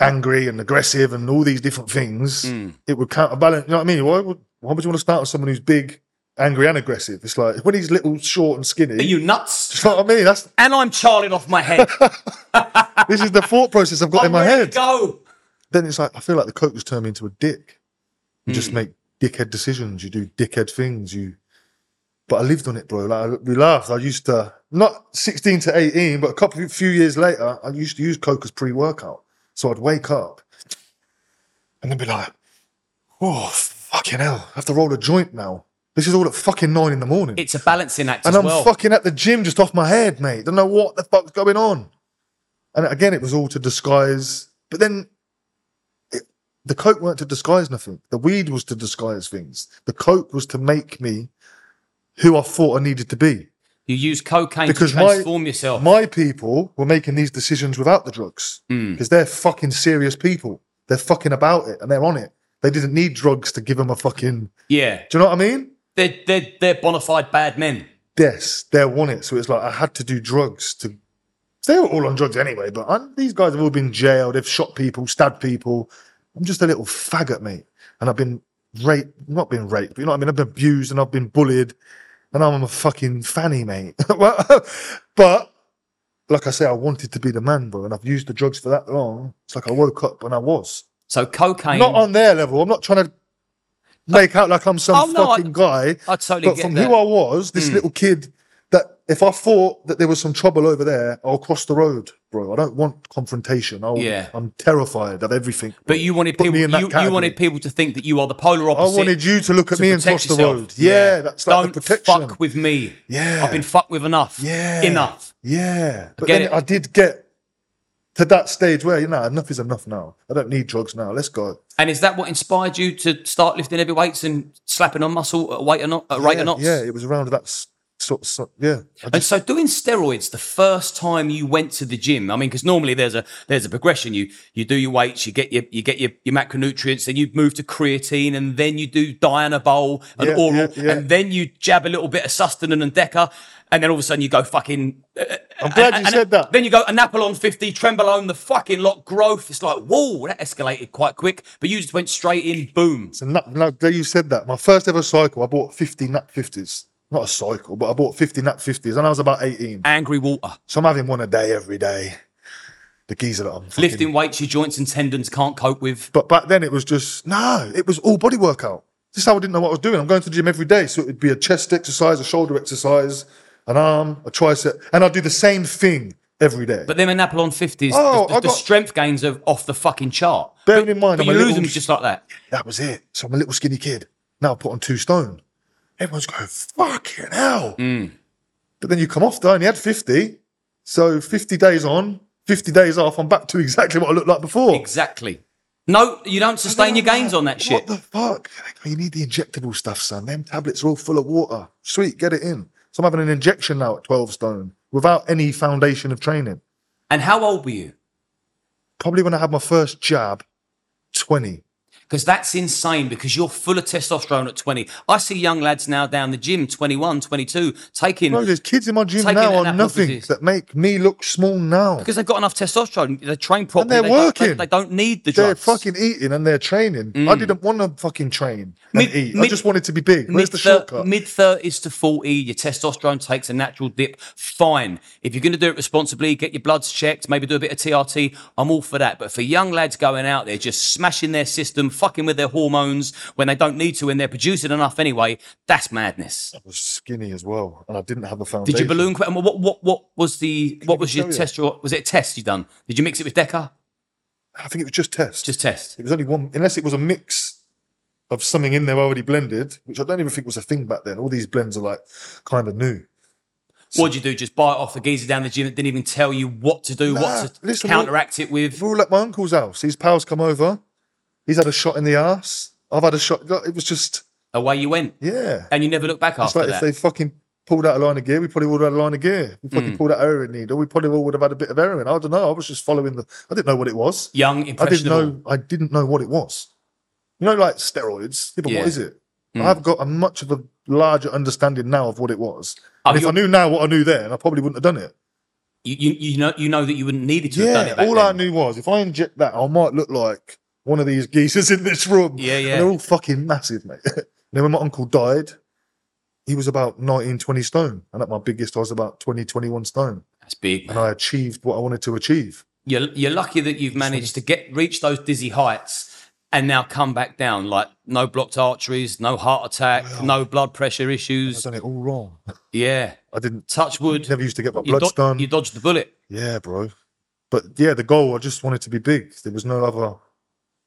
angry and aggressive and all these different things, it would counterbalance. You know what I mean? Why would, why would you want to start with someone who's big, angry, and aggressive? It's like when he's little, short, and skinny. Are you nuts? you know what I mean? That's And I'm charling off my head. this is the thought process I've got in I'm my ready head. go. then it's like I feel like the coke has turned me into a dick. You Hmm. just make dickhead decisions. You do dickhead things. You, but I lived on it, bro. Like we laughed. I used to not sixteen to eighteen, but a couple few years later, I used to use coke as pre-workout. So I'd wake up and then be like, "Oh fucking hell! I have to roll a joint now. This is all at fucking nine in the morning." It's a balancing act and as I'm well. fucking at the gym just off my head, mate. Don't know what the fuck's going on. And again, it was all to disguise. But then it, the coke weren't to disguise nothing. The weed was to disguise things. The coke was to make me who I thought I needed to be. You use cocaine Because to my- transform yourself. My people were making these decisions without the drugs Hmm. because they're fucking serious people. They're fucking about it and they're on it. They didn't need drugs to give them a fucking. yeah. Do you know what I mean? They're, they're, they're bona fide bad men. Yes, they're on it. So it's like I had to do drugs to. They were all on drugs anyway, but i these guys have all been jailed. They've shot people, stabbed people. I'm just a little faggot, mate. And I've been raped, not been raped, but you know what I mean? I've been abused and I've been bullied. And I'm a fucking fanny, mate. But like I say, I wanted to be the man, bro. And I've used the drugs for that long. It's like I woke up and I was. So cocaine. Not on their level. I'm not trying to make out like I'm some Oh, no, I- fucking guy. I totally But get from that. who I was, this hmm. little kid, that if I thought that there was some trouble over there, I'll cross the road, bro. I don't want confrontation. I'll, Yeah. I'm terrified of everything. but you wanted Put people. me in that You, you wanted people to think that you are the polar opposite. I wanted you to look at to me and cross the yourself. road. Yeah, that's like Don't fuck with me. Yeah. I've been fucked with enough. Yeah. Enough. Yeah. But get then it. I did get to that stage where, you know, enough is enough now. I don't need drugs now. Let's go. And is that what inspired you to start lifting heavy weights and slapping on muscle at a weight or not, at a rate or not? yeah, it was around that s- sort of, sort- yeah. I And so doing steroids the first time you went to the gym, I mean, because normally there's a there's a progression. You you do your weights, you get your you get your, your macronutrients, then you move to creatine, and then you do Dianabol and Yeah, oral, yeah, yeah. and then you jab a little bit of Sustanon and Deca, and then all of a sudden you go fucking. uh, I'm glad and- you and said that. Then you go Anapolon 50, Trenbolone, the fucking lot growth. It's like whoa, that escalated quite quick, but you just went straight in, boom. So no, there you said that. My first ever cycle, I bought 50 nut 50s. Not a cycle, but I bought 50 nut 50s and I was about 18. Angry water, So I'm having one a day every day. The geezer that I'm fucking- lifting weights your joints and tendons can't cope with. But back then it was just, no, it was all body workout. This is how I didn't know what I was doing. I'm going to the gym every day. So it'd be a chest exercise, a shoulder exercise, an arm, a tricep. And I'd do the same thing every day. But them Anapolon 50s, Oh, the, the got- strength gains are off the fucking chart. Bearing but, in mind, but I'm you lose little- them just like that. that was it. So I'm a little skinny kid. Now I put on two stone. Everyone's going, fucking hell. Mm. But then you come off, though, and you had 50. So 50 days on, 50 days off, I'm back to exactly what I looked like before. Exactly. No, you don't sustain your gains on that shit. What the fuck? You need the injectable stuff, son. Them tablets are all full of water. Sweet, get it in. So I'm having an injection now at 12 stone without any foundation of training. And how old were you? Probably when I had my first jab, 20. Because that's insane because you're full of testosterone at 20. I see young lads now down the gym, 21, 22, taking Bro, there's kids in my gym now on nothing of that make me look small now. because they've got enough testosterone. They train properly. And they're they don't- they- working. They, don't need the They're fucking eating and they're training. I didn't want to fucking train and Mm. Mid- eat. I just wanted to be big. Where's the shortcut? Mid thirties to forty, your testosterone takes a natural dip. Fine, if you're going to do it responsibly, get your bloods checked, maybe do a bit of TRT. I'm all for that. But for young lads going out there just smashing their system, fucking with their hormones when they don't need to, and they're producing enough anyway, that's madness. I was skinny as well, and I didn't have a foundation. Did you balloon? qu- and What what what was the what was your you. test? your- Was it a test you done? Did you mix it with Deca? I think it was just test. Just test. It was only one, unless it was a mix of something in there already blended, which I don't even think was a thing back then. All these blends are like kind of new. What'd you do? Just buy it off the geezer down the gym that didn't even tell you what to do, Nah, what to listen, counteract it with? We're all at my uncle's house. His pals come over. He's had a shot in the ass. I've had a shot. It was just, Away you went, yeah. and you never looked back It's after like that. if they fucking pulled out a line of gear, we probably would have had a line of gear. We Mm. pulled out a heroin needle. We probably all would have had a bit of heroin. I don't know. I was just following the. I didn't know what it was. Young, impressionable. I didn't know. I didn't know what it was. You know, like steroids. Yeah, but Yeah. what is it? Mm. I've got a much of a larger understanding now of what it was. Oh, and if I knew now what I knew then, I probably wouldn't have done it. You, you, you know you know that you wouldn't needed to have done Yeah, it all then. I knew was if I inject that, I might look like one of these geezers in this room. Yeah, And yeah. they're all fucking massive, mate. and then when my uncle died, he was about 19, 20 stone. And at my biggest, I was about 20, 21 stone. That's big. And I achieved what I wanted to achieve. You're, you're lucky that you've managed to get reach those dizzy heights and now come back down. Like no blocked arteries, no heart attack, no blood pressure issues. I've done it all wrong. Yeah, I didn't, touch wood. never used to get my do- done. you dodged the bullet. Yeah, bro. But yeah, the goal, I just wanted to be big. There was no other,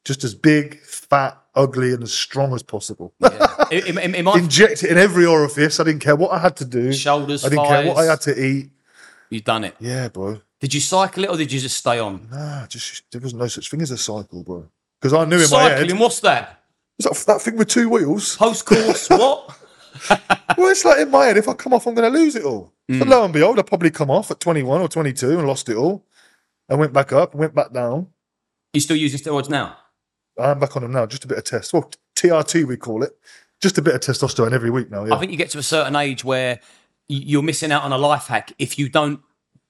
just as big, fat, ugly, and as strong as possible. Yeah. Inject it in every orifice. I didn't care what I had to do. shoulders, I didn't care what I had to eat. you've done it. Yeah, bro. Did you cycle it or did you just stay on? Nah, just there was no such thing as a cycle, bro. Because I knew in my head, Cycling, what's that? is that, that thing with two wheels? Post course, what? Well, it's like in my head, if I come off, I'm going to lose it all. Mm. So lo and behold, I probably come off at 21 or 22 and lost it all. I went back up, went back down. You still using steroids now? I'm back on them now, just a bit of test. Well, TRT we call it. Just a bit of testosterone every week now. Yeah. I think you get to a certain age where you're missing out on a life hack if you don't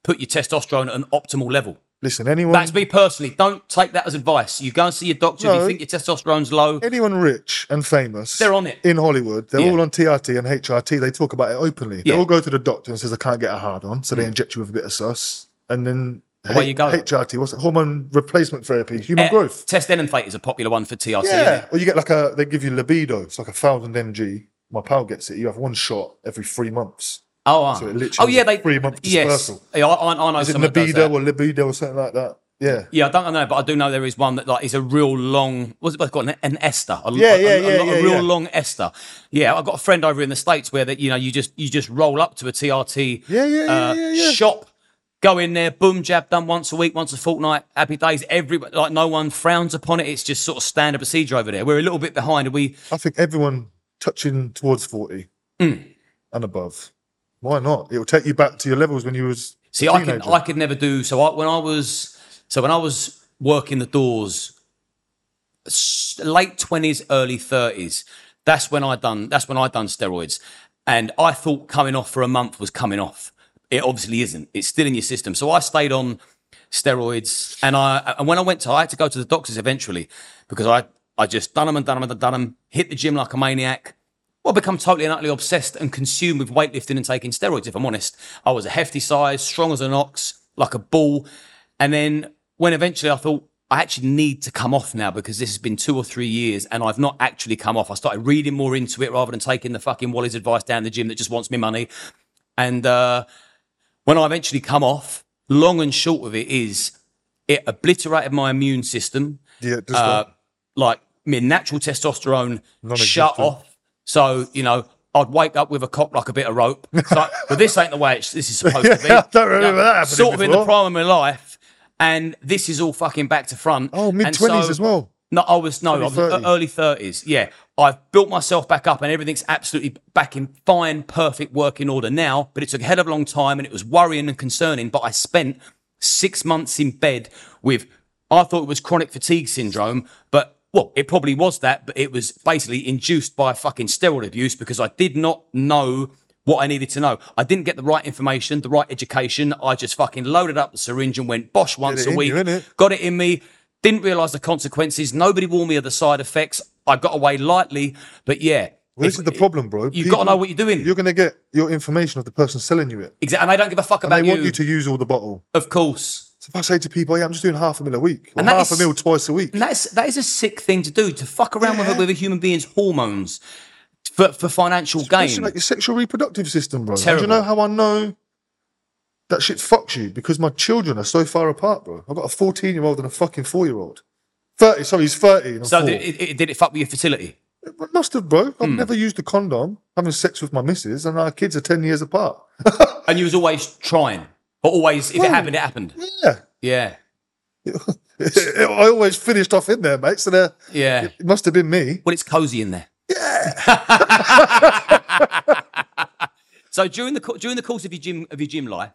put your testosterone at an optimal level. Listen, anyone, That's me personally. Don't take that as advice. You go and see your doctor if you think your testosterone's low. anyone rich and famous, They're on it. in Hollywood. They're Yeah. all on TRT and HRT. They talk about it openly. Yeah. They all go to the doctor and says, "I can't get a hard on," so they mm. inject you with a bit of sus, and then Away you go. HRT, what's it? Hormone replacement therapy, human Eh, growth. Test enanthate is a popular one for TRT. Yeah, or you get like a. They give you Nebido. It's like a thousand mg. My pal gets it. You have one shot every three months. Oh, ah. So it literally oh yeah, they three-month Yes, yeah, I, I know Is it someone that does libido or libido or something like that? Yeah. Yeah, I don't know, but I do know there is one that like is a real long. What's it called? An, an ester. A, Yeah, yeah, a, yeah, a, yeah, a real yeah. long ester. Yeah, I've got a friend over in the states where that you know you just you just roll up to a TRT Yeah, yeah, yeah, uh, yeah, yeah. shop. Go in there, boom, jab done once a week, once a fortnight, happy days. Every like no one frowns upon it. It's just sort of standard procedure over there. We're a little bit behind. We I think everyone touching towards forty Hmm. and above. Why not? It will take you back to your levels when you was. See, I could. I could never do so. I, when I was so when I was working the doors, late twenties, early thirties. That's when I done. That's when I done steroids, and I thought coming off for a month was coming off. It obviously isn't. It's still in your system. So I stayed on steroids, and I and when I went to, I had to go to the doctors eventually because I I just done them and done them and done them. Hit the gym like a maniac. Well, become totally and utterly obsessed and consumed with weightlifting and taking steroids. If I'm honest, I was a hefty size, strong as an ox, like a bull. And then when eventually I thought I actually need to come off now because this has been two or three years and I've not actually come off. I started reading more into it rather than taking the fucking Wally's advice down the gym that just wants me money. And uh, when I eventually come off, long and short of it is it obliterated my immune system Yeah, uh, like- my natural testosterone shut off. So you know, I'd wake up with a cock like a bit of rope. Like, well, this ain't the way it's, this is supposed to be. I don't remember that happening Sort of in the prime of my life, and this is all fucking back to front. Oh, mid 20s so- as well. Oh, no, I was no, I was uh, 30. early thirties. Yeah, I've built myself back up, and everything's absolutely back in fine, perfect working order now. But it took a hell of a long time, and it was worrying and concerning. But I spent six months in bed with. I thought it was chronic fatigue syndrome, but well, it probably was that, but it was basically induced by fucking steroid abuse because I did not know what I needed to know. I didn't get the right information, the right education. I just fucking loaded up the syringe and went bosh once a week. you, got it in me. Didn't realise the consequences. Nobody warned me of the side effects. I got away lightly, but yeah. Well, this is the problem, bro. You've got to know what you're doing. You're going to get your information of the person selling you it. Exactly. And they don't give a fuck And about they you. want you to use all the bottle. of course. So if I say to people, yeah, I'm just doing half a mil a week, or And half is- a mil twice a week. And that's that is a sick thing to do to fuck around with, Yeah. a, with a human being's hormones for, for financial Especially gain. like your sexual reproductive system, bro. And do you know how I know that shit fucks you? Because my children are so far apart, bro. I've got a 14 year old and a fucking four year old. 30, sorry, he's 30. And so did it, it, did it fuck with your fertility? It must have, bro. I've Hmm. never used a condom, having sex with my missus, and our kids are 10 years apart. And you was always trying, but always if it happened, it happened. yeah. Yeah, I always finished off in there, mate. So there, yeah. it must have been me. Well, it's cozy in there. Yeah. so during the during the course of your gym of your gym life,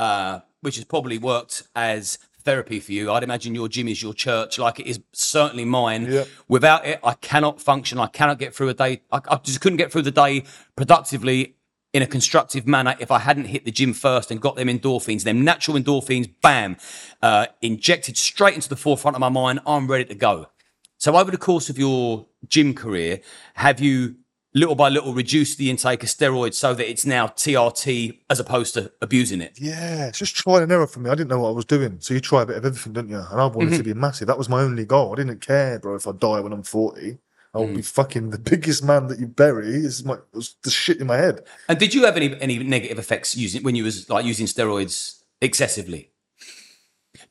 uh, which has probably worked as therapy for you, I'd imagine your gym is your church, like it is certainly mine. Yeah. Without it, I cannot function. I cannot get through a day. I, I just couldn't get through the day productively in a constructive manner if I hadn't hit the gym first and got them endorphins, them natural endorphins, bam, uh, injected straight into the forefront of my mind. I'm ready to go. So over the course of your gym career, have you little by little reduce the intake of steroids so that it's now TRT as opposed to abusing it? Yeah, it's just trial and error for me. I didn't know what I was doing. So you try a bit of everything, don't you? And I wanted Mm-hmm. to be massive. That was my only goal. I didn't care, bro, if I die when I'm 40. I will Mm. be fucking the biggest man that you bury. Is my was the shit in my head. And did you have any any negative effects using when you was like using steroids excessively?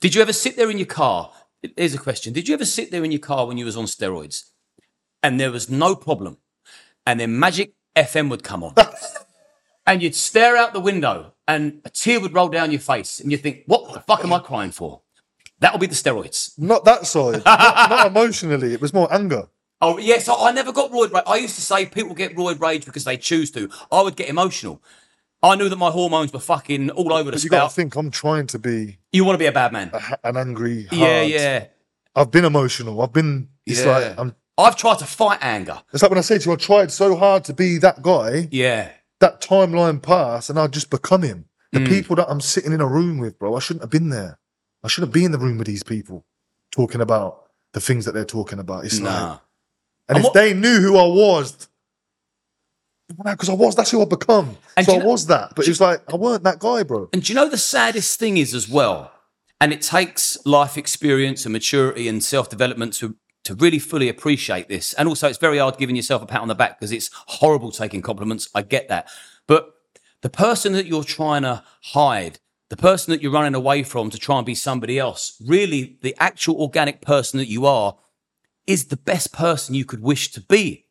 Did you ever sit there in your car? Here's a question: Did you ever sit there in your car when you was on steroids, and there was no problem, and then Magic FM would come on, and you'd stare out the window, and a tear would roll down your face, and you'd think, "What the fuck am I crying for?" That will be the steroids. Not that side. not, not emotionally. It was more anger. Oh yes, I, I never got roid rage. I used to say people get roid rage because they choose to. I would get emotional. I knew that my hormones were fucking all over the But you gotta think I'm trying to be You want to be a bad man. a an angry. Hard. Yeah, yeah, I've been emotional. I've been. It's yeah. like I'm. I've tried to fight anger. It's like when I say to you, I tried so hard to be that guy. Yeah, That timeline passed, and I just become him. Mm. The people that I'm sitting in a room with, bro, I shouldn't have been there. I shouldn't be in the room with these people talking about the things that they're talking about. It's like, nah. and And if what- they knew who I was, because I was, that's who I become. And so I know- was that, but it was like I weren't that guy, bro. And do you know the saddest thing is as well? And it takes life experience and maturity and self development to to really fully appreciate this. And also, it's very hard giving yourself a pat on the back because it's horrible taking compliments. I get that, but the person that you're trying to hide, the person that you're running away from to try and be somebody else, really, the actual organic person that you are, is the best person you could wish to be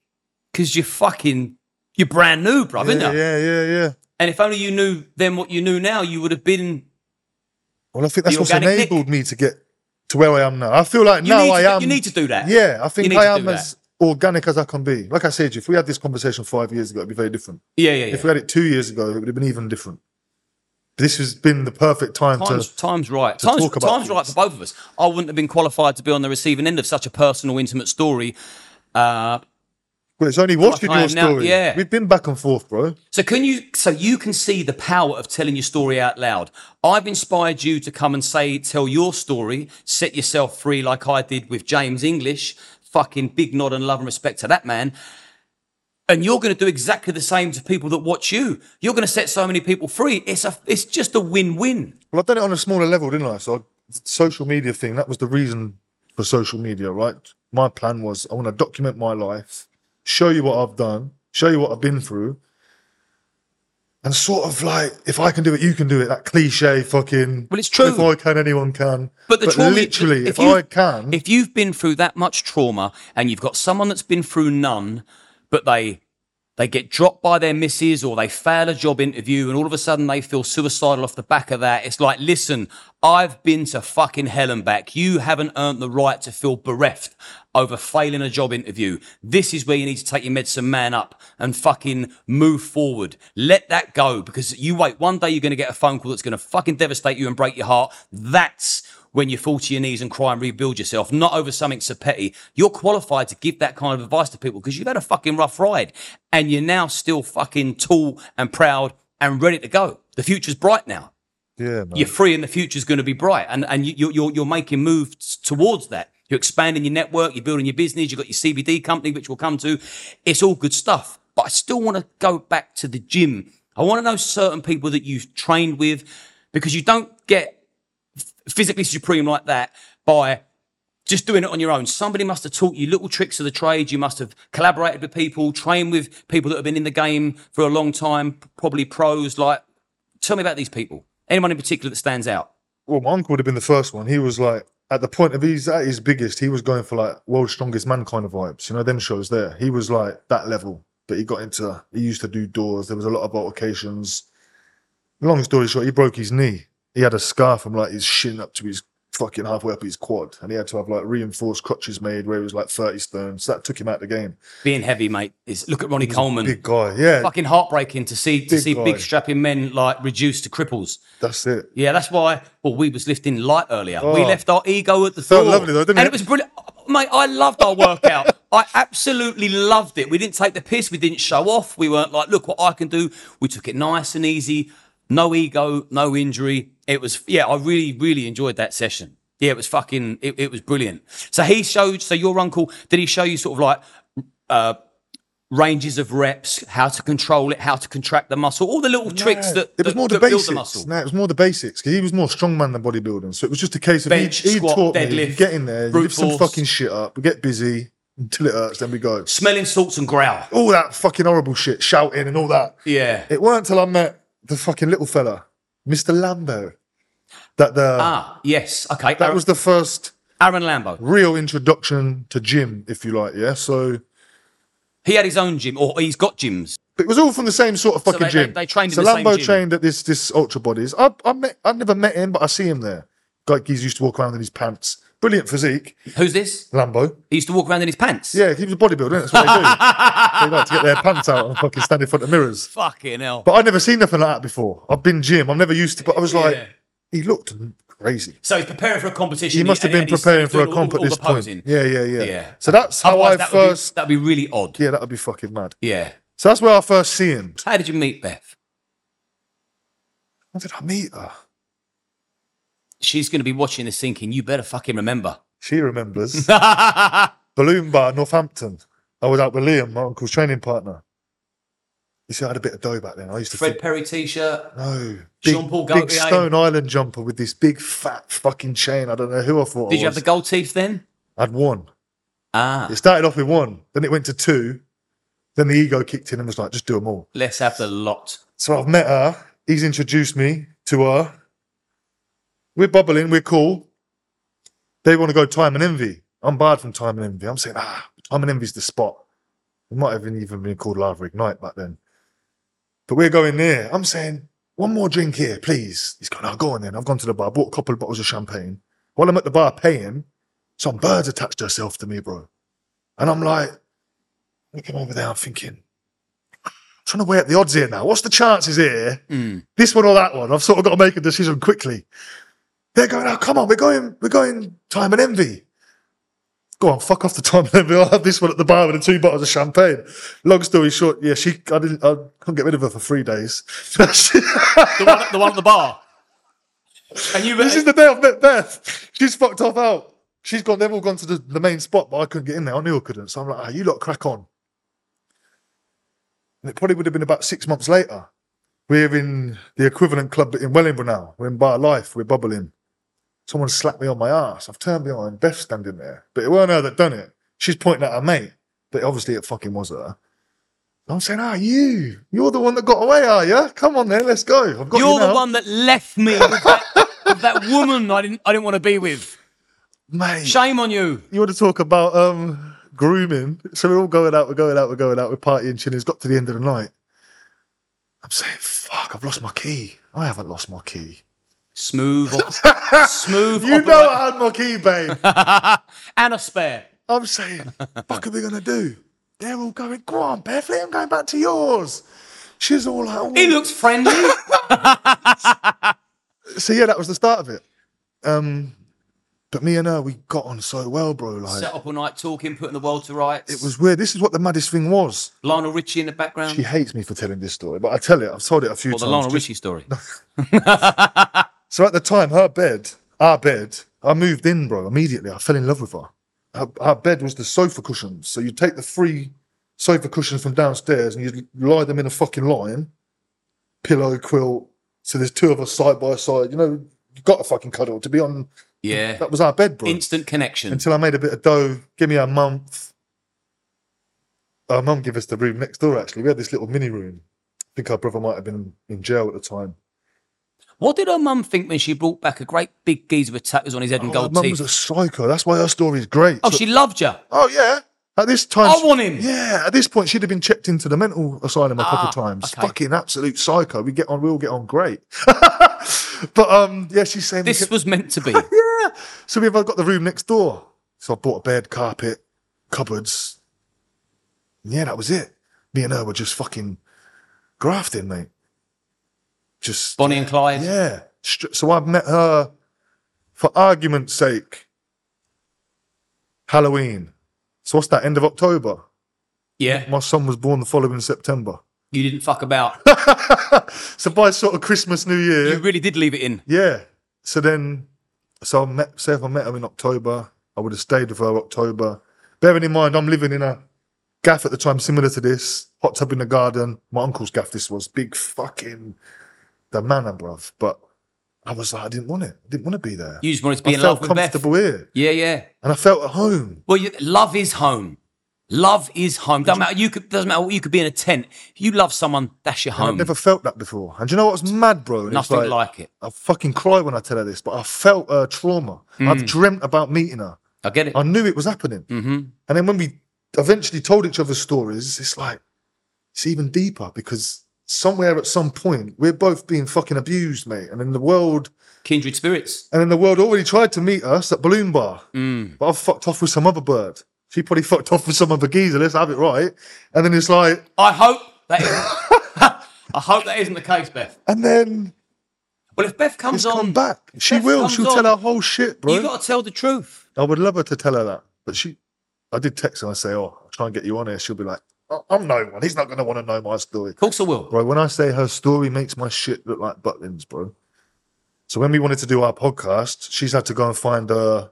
because you're fucking you're brand new, bro, Yeah, you? yeah, yeah, yeah. And if only you knew then what you knew now, you would have been Well, I think that's what's organic Nick. enabled me to get to where I am now. I feel like You now I to, am. You need to do that. Yeah, I think I am as organic as I can be. Like I said, if we had this conversation five years ago, it'd be very different. yeah, yeah. yeah. If we had it two years ago, it would have been even different. This has been the perfect time Time's, to. time's right. Time's, talk about time's right for both of us. I wouldn't have been qualified to be on the receiving end of such a personal, intimate story. Uh, Well, it's only watching your now, story. yeah. We've been back and forth, bro. so can you? So you can see the power of telling your story out loud. I've inspired you to come and say, tell your story, set yourself free, like I did with James English. Fucking big nod and love and respect to that man. And you're going to do exactly the same to people that watch you. You're going to set so many people free. It's a, it's just a win-win. Well, I've done it on a smaller level, didn't I? So, I- social media thing, that was the reason for social media, right? My plan was I want to document my life, show you what I've done, show you what I've been through, and sort of like, if I can do it, you can do it. That cliche fucking. Well, it's true. If I can, anyone can. But the trauma, literally, if, you- I can, if you've been through that much trauma, and you've got someone that's been through none, but they they get dropped by their missus or they fail a job interview, and all of a sudden they feel suicidal off the back of that. It's like, listen, I've been to fucking hell and back. You haven't earned the right to feel bereft over failing a job interview. This is where you need to take your medicine man up and fucking move forward. Let that go because you wait. One day you're going to get a phone call that's going to fucking devastate you and break your heart. That's when you fall to your knees and cry and rebuild yourself, not over something so petty. You're qualified to give that kind of advice to people because you've had a fucking rough ride and you're now still fucking tall and proud and ready to go. The future's bright now Yeah, man. you're free and the future is going to be bright and and you, you're, you're you're making moves towards that you're expanding your network you're building your business you've got your cbd company which we'll come to it's all good stuff but i still want to go back to the gym i want to know certain people that you've trained with because you don't get physically supreme like that by just doing it on your own. Somebody must have taught you little tricks of the trade. You must have collaborated with people, trained with people that have been in the game for a long time, probably pros. Like, tell me about these people. Anyone in particular that stands out? well, my uncle would have been the first one. He was like, at the point of he's at his biggest, he was going for like world's strongest man kind of vibes. You know, them shows there. He was like that level, but he got into, he used to do doors. There was a lot of altercations. Long story short, he broke his knee. He had a scar from like his shin up to his fucking halfway up his quad, and he had to have like reinforced crutches made where he was like 30 stone. So that took him out of the game. Being heavy, mate, is look at Ronnie Coleman. Big guy. Yeah, Fucking heartbreaking to see to Big see guy. big strapping men like reduced to cripples. that's it. Yeah, that's why. Well, we was lifting light earlier. We Oh. left our ego at the Felt door, lovely though, didn't and it? it was brilliant, mate. I loved our workout. I absolutely loved it. We didn't take the piss. We didn't show off. We weren't like, look what I can do. We took it nice and easy. No ego, no injury. It was, yeah, I really, really enjoyed that session. Yeah, it was fucking, it, it was brilliant. So he showed, so your uncle, did he show you sort of like, uh, ranges of reps, how to control it, how to contract the muscle, all the little tricks Yeah, that, it was that- more the that build basics. the muscle. No, it was more the basics because he was more strongman than bodybuilding. So it was just a case of Bench, he, he squat, taught me deadlift, get in there, lift some force. fucking shit up, we get busy until it hurts, then we go. Smelling salts and growl. All that fucking horrible shit, shouting and all that. Yeah. It weren't until I met the fucking little fella, Mr. Lambo, that the Ah, yes. Okay. that was the first Aaron Lambo. real introduction to gym, if you like. Yeah, so. He had his own gym, or he's got gyms. But it was all from the same sort of fucking they- they- gym. they trained in so the same Lambo trained at this this ultra bodies. I I met I never met him, but I see him there. Like he's used to walk around in his pants. Brilliant physique, Who's this? Lambo. He used to walk around in his pants. Yeah, he was a bodybuilder. That's what they do. they like to get their pants out and fucking stand in front of mirrors. Fucking hell. But I'd never seen nothing like that before. I've been gym. I'm never used to. But I was like, Yeah. he looked crazy. So he's preparing for a competition. He must have been preparing for a all- comp at this point. Yeah, yeah, yeah, Yeah. So that's how Otherwise, I that would be- first. that'd be really odd. Yeah, that would be fucking mad. Yeah. So that's where I first see him. How did you meet Beth? How did I meet her? She's going to be watching this thinking, you better fucking remember. She remembers. Balloon Bar, Northampton. I was out with Liam, my uncle's training partner. You see, I had a bit of dough back then. I used to Fred think, Perry t-shirt. no, big, Jean-Paul big Stone Island jumper with this big fat fucking chain. I don't know who I thought. Did I you have the gold teeth then? I had one. Ah, It started off with one, then it went to two. Then the ego kicked in and was like, just do them all. let's have the lot. So I've met her. He's introduced me to her. We're bubbling. We're cool. They want to go time and envy. I'm barred from time and envy. I'm saying, ah, time and envy's the spot. It might have even been called Lava Ignite back then. But we're going there. I'm saying, one more drink here, please. He's going, oh, go on then. I've gone to the bar, bought a couple of bottles of champagne. While I'm at the bar paying, some birds attached herself to me, bro. And I'm like, looking over there, I'm thinking, trying to weigh up the odds here now. What's the chances here? Mm. This one or that one? I've sort of got to make a decision quickly. They're going, oh, come on, we're going, we're going time and envy. Go on, fuck off the time and envy. I'll have this one at the bar with the two bottles of champagne. Long story short, yeah, she, I didn't, I couldn't get rid of her for three days. The one, the one at the bar. And you, this is the day I've met Beth. She's fucked off out. She's gone, they've all gone to the, the main spot, but I couldn't get in there. I knew I couldn't. So I'm like, ah, you lot crack on. And it probably would have been about six months later. We're in the equivalent club in Wellingborough now. We're in Bar Life. We're bubbling. Someone slapped me on my ass. I've turned behind. Beth's standing there. But it weren't her that done it. She's pointing at her mate. But obviously it fucking was her. I'm saying, ah, you. You're the one that got away, are you? Come on then, let's go. I've got you you're the one that left me with that, with that woman I didn't, I didn't want to be with. Mate. Shame on you. you want to talk about um grooming? So we're all going out, we're going out, we're going out, we're partying, chilling. It's got to the end of the night. I'm saying, fuck, I've lost my key. I haven't lost my key. Smooth, smooth, You know I had my key, babe. and a spare. I'm saying, fuck are we gonna do? They're all going, go on, Beverly, I'm going back to yours. She's all like, oh. He looks friendly. so yeah, that was the start of it. Um, but me and her, we got on so well, bro. Like Set up all night talking, putting the world to rights. it was weird. This is what the maddest thing was. Lionel Richie in the background. She hates me for telling this story, but I tell it. I've told it a few or the times. Lionel Richie story. So at the time, her bed, our bed, I moved in, bro, immediately. I fell in love with her. Her, her bed was the sofa cushions. So you take the three sofa cushions from downstairs and you lie them in a fucking line, pillow, quilt. So there's two of us side by side. You know, you got to fucking cuddle to be on. Yeah. That was our bed, bro. Instant connection. Until I made a bit of dough, give me a month. Our mum gave us the room next door, actually. We had this little mini room. I think our brother might have been in jail at the time. What did her mum think when she brought back a great big geezer with tattoos on his head and Oh, gold mum teeth? was a psycho. That's why her story's great. oh, So- she loved you. oh yeah. At this time, I want him. Yeah, at this point, she'd have been checked into the mental asylum a couple Ah, of times. okay. Fucking absolute psycho. We get on, we all get on great. but um, yeah, she's saying This can- was meant to be. yeah. So we've got the room next door. So I bought a bed, carpet, cupboards. Yeah, that was it. Me and her were just fucking grafting, mate. Just Bonnie and Clyde. yeah. So I've met her for argument's sake. Halloween. So what's that? End of October. Yeah. My son was born the following September. You didn't fuck about. So by sort of Christmas, New Year, You really did leave it in. yeah. So then, so I met, say if I met her in October, I would have stayed with her October. Bearing in mind, I'm living in a gaff at the time similar to this, hot tub in the garden. My uncle's gaff, this was big fucking the manor, bruv. But I was like, I didn't want it. I didn't want to be there. You just wanted to be I in felt love with Beth. comfortable here, Yeah, yeah. and I felt at home. Well, you, love is home. Love is home. Doesn't matter. You could doesn't matter. what- You could be in a tent. If you love someone, that's your home. I've never felt that before. And do you know what's mad, bro? And it's Nothing like, it. I fucking cry when I tell her this, but I felt her trauma. Mm. I've dreamt about meeting her. I get it. I knew it was happening. hmm And then when we eventually told each other stories, it's like, it's even deeper because somewhere at some point, we're both being fucking abused, mate. And in the world, Kindred spirits. and in the world already tried to meet us at Balloon Bar. Mm. But I've fucked off with some other bird. She probably fucked off with some other geezer. Let's have it right. And then it's like, I hope that. Isn't, I hope that isn't the case, Beth. and then Well, if Beth comes on, come back. She Beth will. She'll on, tell her whole shit, bro. You've got to tell the truth. I would love her to tell her that, but she, I did text her and say, "Oh, I'll try and get you on here." She'll be like, "Oh, "I'm no one. He's not going to want to know my story." Of course, I will. Bro, when I say her story makes my shit look like Butlins, bro. So when we wanted to do our podcast, she's had to go and find uh, her.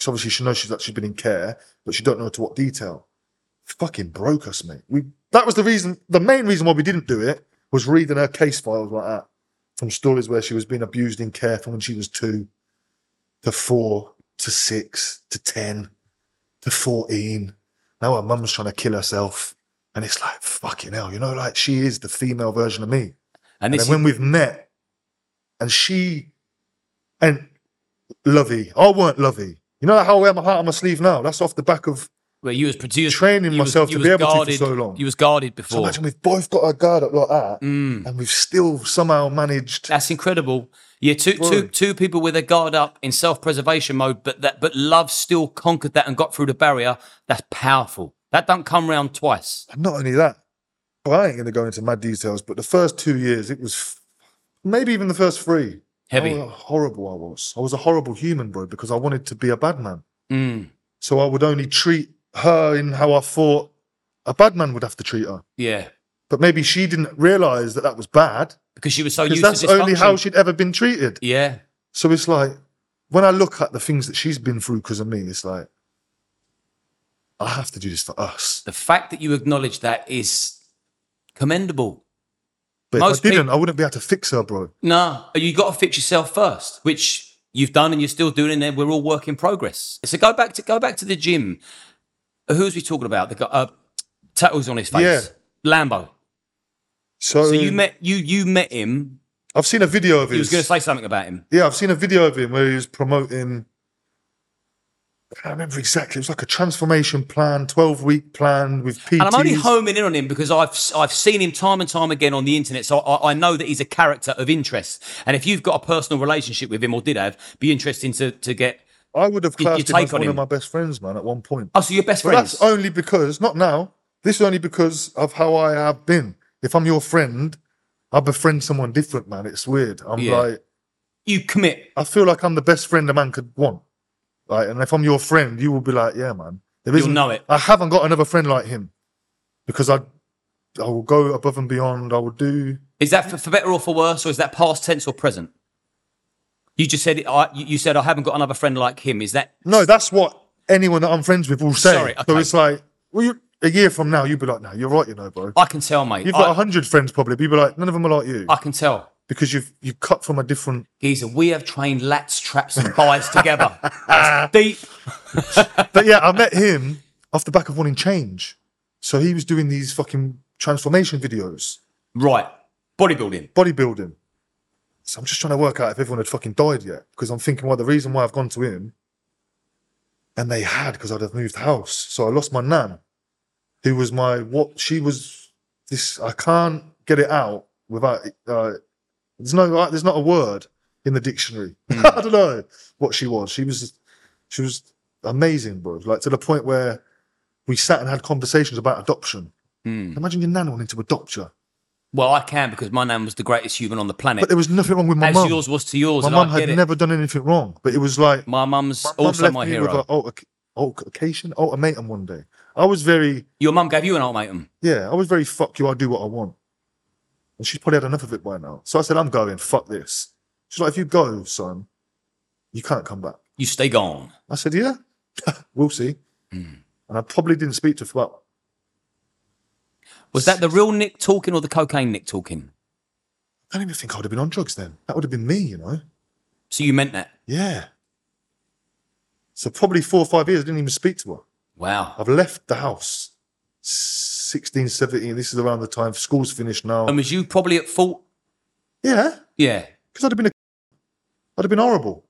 So obviously she knows she's she's been in care, but she don't know to what detail. Fucking broke us, mate. We that was the reason. The main reason why we didn't do it was reading her case files like that from stories where she was being abused in care from when she was two to four to six to ten to fourteen. Now her mum's trying to kill herself. And it's like, fucking hell, you know, like she is the female version of me. And And then when we've met, and she and Lovey, I weren't Lovey. You know how I wear my heart on my sleeve now? That's off the back of where you was produced, training you was- myself you to be able to for guarded, so long. You was guarded so before. imagine we've both got our guard up like that, Mm, and we've still somehow managed. that's incredible. Yeah, two, two, people with their guard up in self-preservation mode, but that, but love still conquered that and got through the barrier. That's powerful. That don't come round twice. And not only that, well, I ain't going to go into mad details, but the first two years, it was f- maybe even the first three. Heavy. How horrible I was. I was a horrible human, bro, because I wanted to be a bad man. Mm, So I would only treat her in how I thought a bad man would have to treat her. yeah, But maybe she didn't realize that that was bad because she was so used that's to dysfunction. only how she'd ever been treated. yeah, So it's like when I look at the things that she's been through because of me, it's like I have to do this for us. the fact that you acknowledge that is commendable. But Most if I didn't, peop- I wouldn't be able to fix her, bro. No, you got to fix yourself first, which you've done and you're still doing, and then we're all work in progress. So go back to go back to the gym. Who's we talking about? The guy, uh, tattoos on his face. Yeah. Lambo. So, So you met you you met him. I've seen a video of him. He was going to say something about him. yeah, I've seen a video of him where he was promoting I can't remember exactly. It was like a transformation plan, 12 week plan with PTs. And I'm only homing in on him because I've I've seen him time and time again on the internet, so I, I know that he's a character of interest. And if you've got a personal relationship with him or did have, be interesting to to get. I would have classed him as on one him. of my best friends, man, at one point. Oh, so you're best But friends? that's only because, not now, this is only because of how I have been. If I'm your friend, I befriend someone different, man. It's weird. I'm Yeah. like, you commit. I feel like I'm the best friend a man could want. Like, and if I'm your friend, you will be like, yeah, man. There You'll isn't- know it. I haven't got another friend like him because I, I will go above and beyond. I will do. Is that for, for better or for worse, or is that past tense or present? You just said it. I, you you said I haven't got another friend like him. Is that No, that's what anyone that I'm friends with will say. Sorry, So it's like, well, you, a year from now, you'd be like, no, you're right, you know, bro. I can tell, mate. You've got a I, hundred friends probably, be like, none of them are like you I can tell. because you've you cut from a different. Geezer, we have trained lats, traps, and buys together. That's deep. But yeah, I met him off the back of wanting change. So he was doing these fucking transformation videos, Right. Bodybuilding. bodybuilding. So I'm just trying to work out if everyone had fucking died yet. Because I'm thinking, well, the reason why I've gone to him, and they had because I'd have moved house. So I lost my nan, who was my what she was. This I can't get it out without. Uh, there's no. Uh, there's not a word in the dictionary. Hmm. I don't know what she was. She was. She was amazing, bro. Like to the point where we sat and had conversations about adoption. Hmm. Imagine your nan wanting to adopt you, Well, I can because my nan was the greatest human on the planet, but there was nothing wrong with my as mum. yours was to yours. My mum had it. never done anything wrong, but it was like My mum's my mum also my hero. with alter- altercation, ultimatum one day. I was very, Your mum gave you an ultimatum. yeah, I was very fuck you. I do what I want, and she's probably had enough of it by now. So I said, I'm going. Fuck this. She's like, if you go, son, you can't come back. You stay gone. I said, yeah, we'll see. Hmm. And I probably didn't speak to her for about Was that the real Nick talking or the cocaine Nick talking? I don't even think I would have been on drugs then. That would have been me, you know. So you meant that? Yeah. So probably four or five years, I didn't even speak to her. Wow. I've left the house. 16, 17. This is around the time school's finished now. And was you probably at fault? yeah, Yeah. because I'd have been a, I'd have been horrible.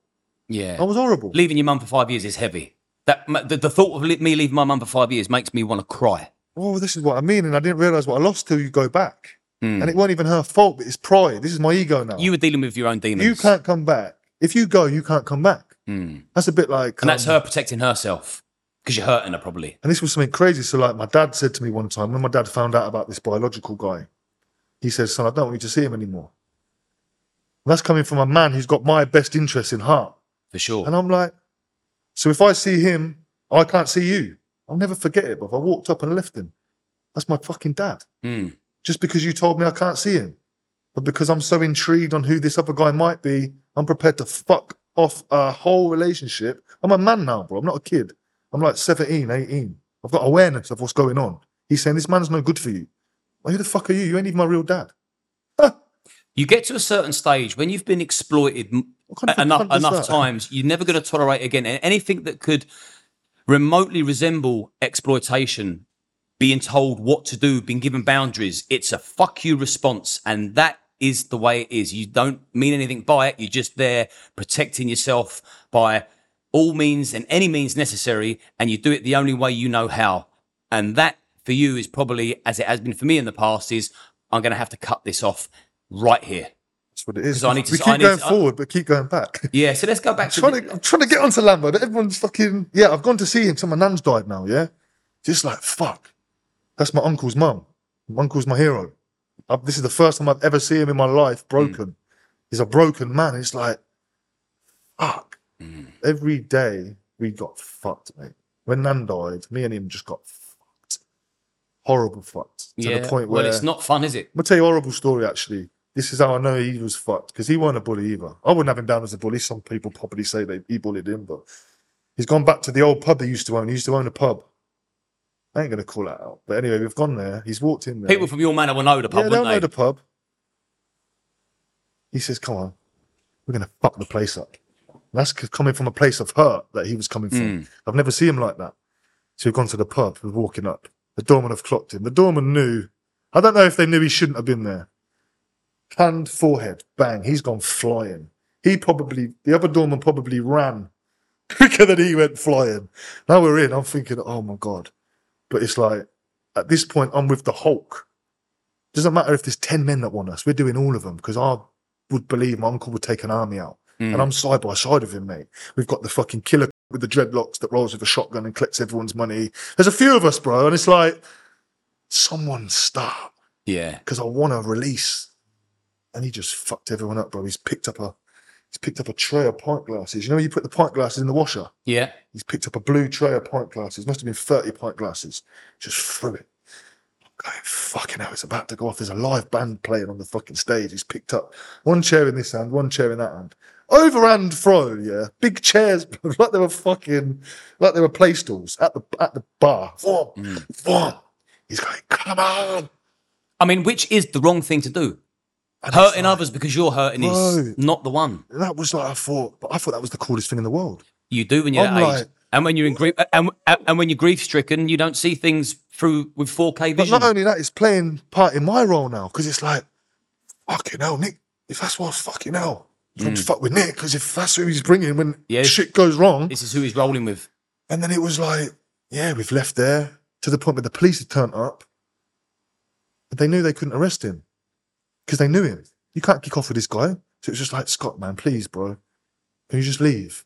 Yeah. I was horrible. Leaving your mum for five years is heavy. That the, the thought of me leaving my mum for five years makes me want to cry. Oh, this is what I mean, and I didn't realize what I lost till you go back. Mm. And it wasn't even her fault, but it's pride. This is my ego now. You were dealing with your own demons. you can't come back. If you go, you can't come back. Mm. That's a bit like, And that's um, her protecting herself because you're hurting her probably. And this was something crazy. So, like, my dad said to me one time when my dad found out about this biological guy, he said, "Son, I don't want you to see him anymore." And that's coming from a man who's got my best interest in heart. For sure. And I'm like, so if I see him, I can't see you. I'll never forget it. But if I walked up and left him, that's my fucking dad. Mm. Just because you told me I can't see him, but because I'm so intrigued on who this other guy might be, I'm prepared to fuck off a whole relationship. I'm a man now, bro. I'm not a kid. I'm like 17, 18. I've got awareness of what's going on. He's saying this man's no good for you. Well, who the fuck are you? You ain't even my real dad. You get to a certain stage when you've been exploited enough enough that? times, you're never going to tolerate again And anything that could remotely resemble exploitation. Being told what to do, being given boundaries, it's a fuck you response, and that is the way it is. You don't mean anything by it. You're just there protecting yourself by all means and any means necessary, and you do it the only way you know how. And that for you is probably, as it has been for me in the past, is I'm going to have to cut this off right here. That's what it is. I need to- we I keep need going to- I- forward, but keep going back. Yeah, so let's go back to. trying the- to, I'm trying to get onto Lambo. but Everyone's fucking yeah. I've gone to see him. So my nan's died now. Yeah, just like fuck. That's my uncle's mum. My uncle's my hero. i this is the first time I've ever seen him in my life broken. Hmm. He's a broken man. It's like fuck. Mm. Every day we got fucked, mate. When Nan died, me and him just got fucked. Horrible fucked. To yeah, the point where well, it's not fun, is it? I'm gonna tell you a horrible story actually. This is how I know he was fucked because he wasn't a bully either. I wouldn't have him down as a bully. Some people probably say they he bullied him, but he's gone back to the old pub he used to own. He used to own a pub. I ain't gonna call that out, but anyway, we've gone there. He's walked in there. People from your manor will know the pub, yeah, they'll won't know the pub. He says, "Come on, we're gonna fuck the place up." That's coming from a place of hurt that he was coming from. Mm. I've never seen him like that. So we've gone to the pub. We're walking up. The doorman have clocked him. The doorman knew. I don't know if they knew he shouldn't have been there. Hand forehead, bang. He's gone flying. He probably, the other doorman probably ran quicker than he went flying. Now we're in. I'm thinking, oh my god. But it's like at this point, I'm with the Hulk. Doesn't matter if there's ten men that want us. We're doing all of them because I would believe my uncle would take an army out, and mm. I'm side by side with him, mate. We've got the fucking killer with the dreadlocks that rolls with a shotgun and collects everyone's money. There's a few of us, bro, and it's like, someone stop Yeah. because I want to release. And he just fucked everyone up, bro. He's picked up a he's picked up a tray of pint glasses. You know, you put the pint glasses in the washer. Yeah. He's picked up a blue tray of pint glasses. Must have been thirty pint glasses. Just threw it. I'm going, fucking hell! It's about to go off. There's a live band playing on the fucking stage. He's picked up one chair in this hand, one chair in that hand. Overhand throw, yeah. Big chairs, like they were fucking, like they were play stools at the at the bar. Vroom, mm. vroom. He's going, come on. I mean, which is the wrong thing to do? And Hurting like- others because you're hurting is not the one. that was like I thought, but I thought that was the coolest thing in the world. You do when you're I'm that age. like- and when you're in grief, and, and when you're grief stricken, you don't see things through with 4K vision. But vision. not only that, it's playing part in my role now because it's like, fucking hell, Nick. If that's what's fucking hell, don't mm. fuck with Nick because if that's who he's bringing when Yeah. shit goes wrong, this is who he's rolling with. and then it was like, yeah, we've left there to the point where the police had turned up, but they knew they couldn't arrest him because they knew him. You can't kick off with this guy. So it was just like, Scott, man, please, bro, can you just leave?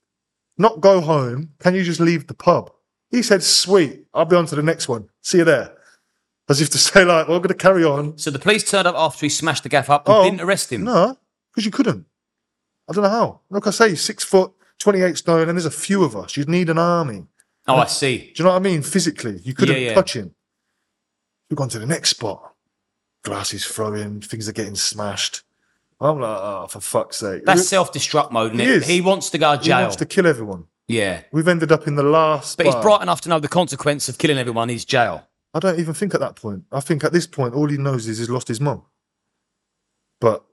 Not go home. Can you just leave the pub? He said, sweet, I'll be on to the next one. See you there. As if to say, like, well, I'm going to carry on. So the police turned up after he smashed the gaff up and Oh, didn't arrest him. No, because you couldn't. I don't know how. Like I say, six foot, 28 stone, and there's a few of us. You'd need an army. Oh, I see. Do you know what I mean? Physically, you couldn't Yeah, yeah. touch him. We've gone to the next spot. Glasses throwing, things are getting smashed. I'm like, oh, for fuck's sake. That's self-destruct mode, isn't He it? is. He wants to go to he jail. wants to kill everyone. Yeah. We've ended up in the last. But he's bright enough to know the consequence of killing everyone is jail. I don't even think at that point. I think at this point, all he knows is he's lost his mum. But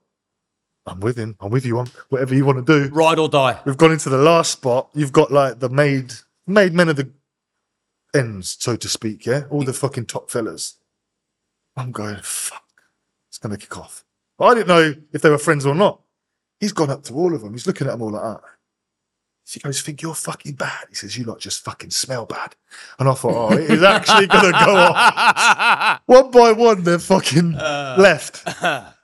I'm with him. I'm with you on whatever you want to do. Ride or die. We've gone into the last spot. You've got like the made made men of the ends, so to speak. Yeah, all the fucking top fellas. I'm going fuck. It's gonna kick off. I didn't know if they were friends or not. He's gone up to all of them. He's looking at them all like that. He goes, "Think you're fucking bad." He says, "You lot just fucking smell bad." And I thought, "Oh, it is actually gonna go off." One by one, they're fucking uh. left.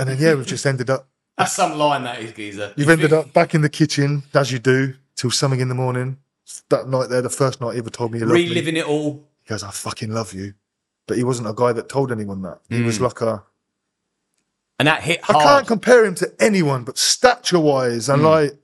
And then yeah, we've just ended up That's some line that is, geezer. You've ended up back in the kitchen, as you do, till something in the morning. That night there, the first night he ever told me he loved me. reliving it all. He goes, I fucking love you. But he wasn't a guy that told anyone that. He was hmm. like a. And that hit I can't compare him to anyone, but stature wise and hmm. like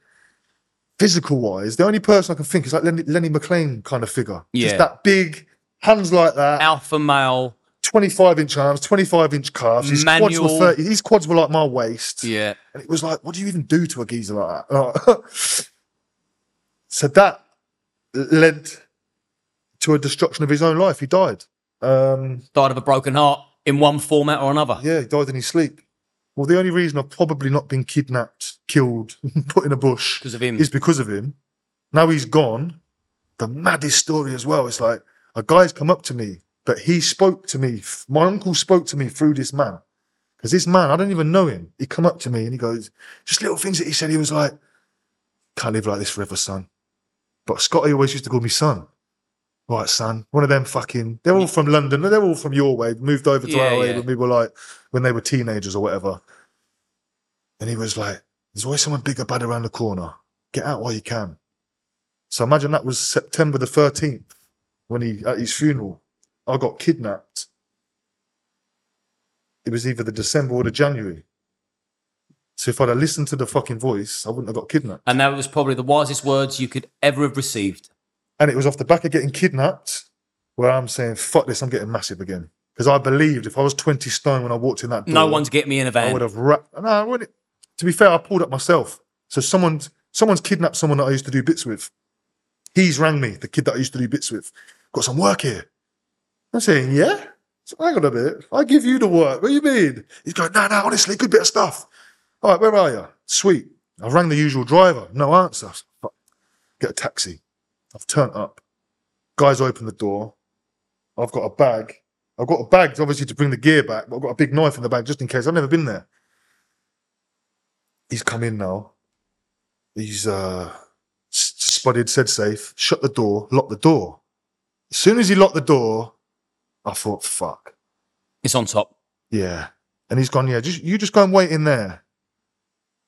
physical wise, the only person I can think is like Lenny, Lenny McLean kind of figure. Yeah. Just that big, hands like that, Alpha male. 25 inch arms, 25 inch calves. His quads were Manual. 30, his quads were like my waist. Yeah. And it was like, what do you even do to a geezer like that? so that led to a destruction of his own life. He died. Um, Died of a broken heart in one format or another. yeah, he died in his sleep. Well, the only reason I've probably not been kidnapped, killed, put in a bush Because of him. is because of him. Now he's gone. The maddest story as well. It's like a guy's come up to me, but he spoke to me. My uncle spoke to me through this man. Because this man, I don't even know him. He come up to me and he goes, just little things that he said. He was like, can't live like this forever, son. But Scotty always used to call me son. Right, son. One of them fucking, they're all from London. They're all from your way. Moved over to Yeah, our way yeah. when we were like, when they were teenagers or whatever. And he was like, there's always someone bigger bad around the corner. Get out while you can. So imagine that was September the 13th when he, at his funeral, I got kidnapped. It was either the December or the January. So if I'd have listened to the fucking voice, I wouldn't have got kidnapped. And that was probably the wisest words you could ever have received. And it was off the back of getting kidnapped where I'm saying, fuck this, I'm getting massive again. Because I believed if I was 20 stone when I walked in that door, No one's getting me in a I would have wrapped. No, I wouldn't. To be fair, I pulled up myself. So someone's someone's kidnapped someone that I used to do bits with. He's rang me, the kid that I used to do bits with. Got some work here. I'm saying, yeah. So hang on a bit. I give you the work. What do you mean? He's going, no, no, honestly, good bit of stuff. All right, where are you? Sweet. I rang the usual driver. No answer. Get a taxi. I've turned up. Guys open the door. I've got a bag. I've got a bag, obviously, to bring the gear back, but I've got a big knife in the bag just in case. I've never been there. He's come in now. He's uh, s- Spud said safe, shut the door, locked the door. As soon as he locked the door, I thought, fuck. It's on top. Yeah. And he's gone, yeah, just you just go and wait in there.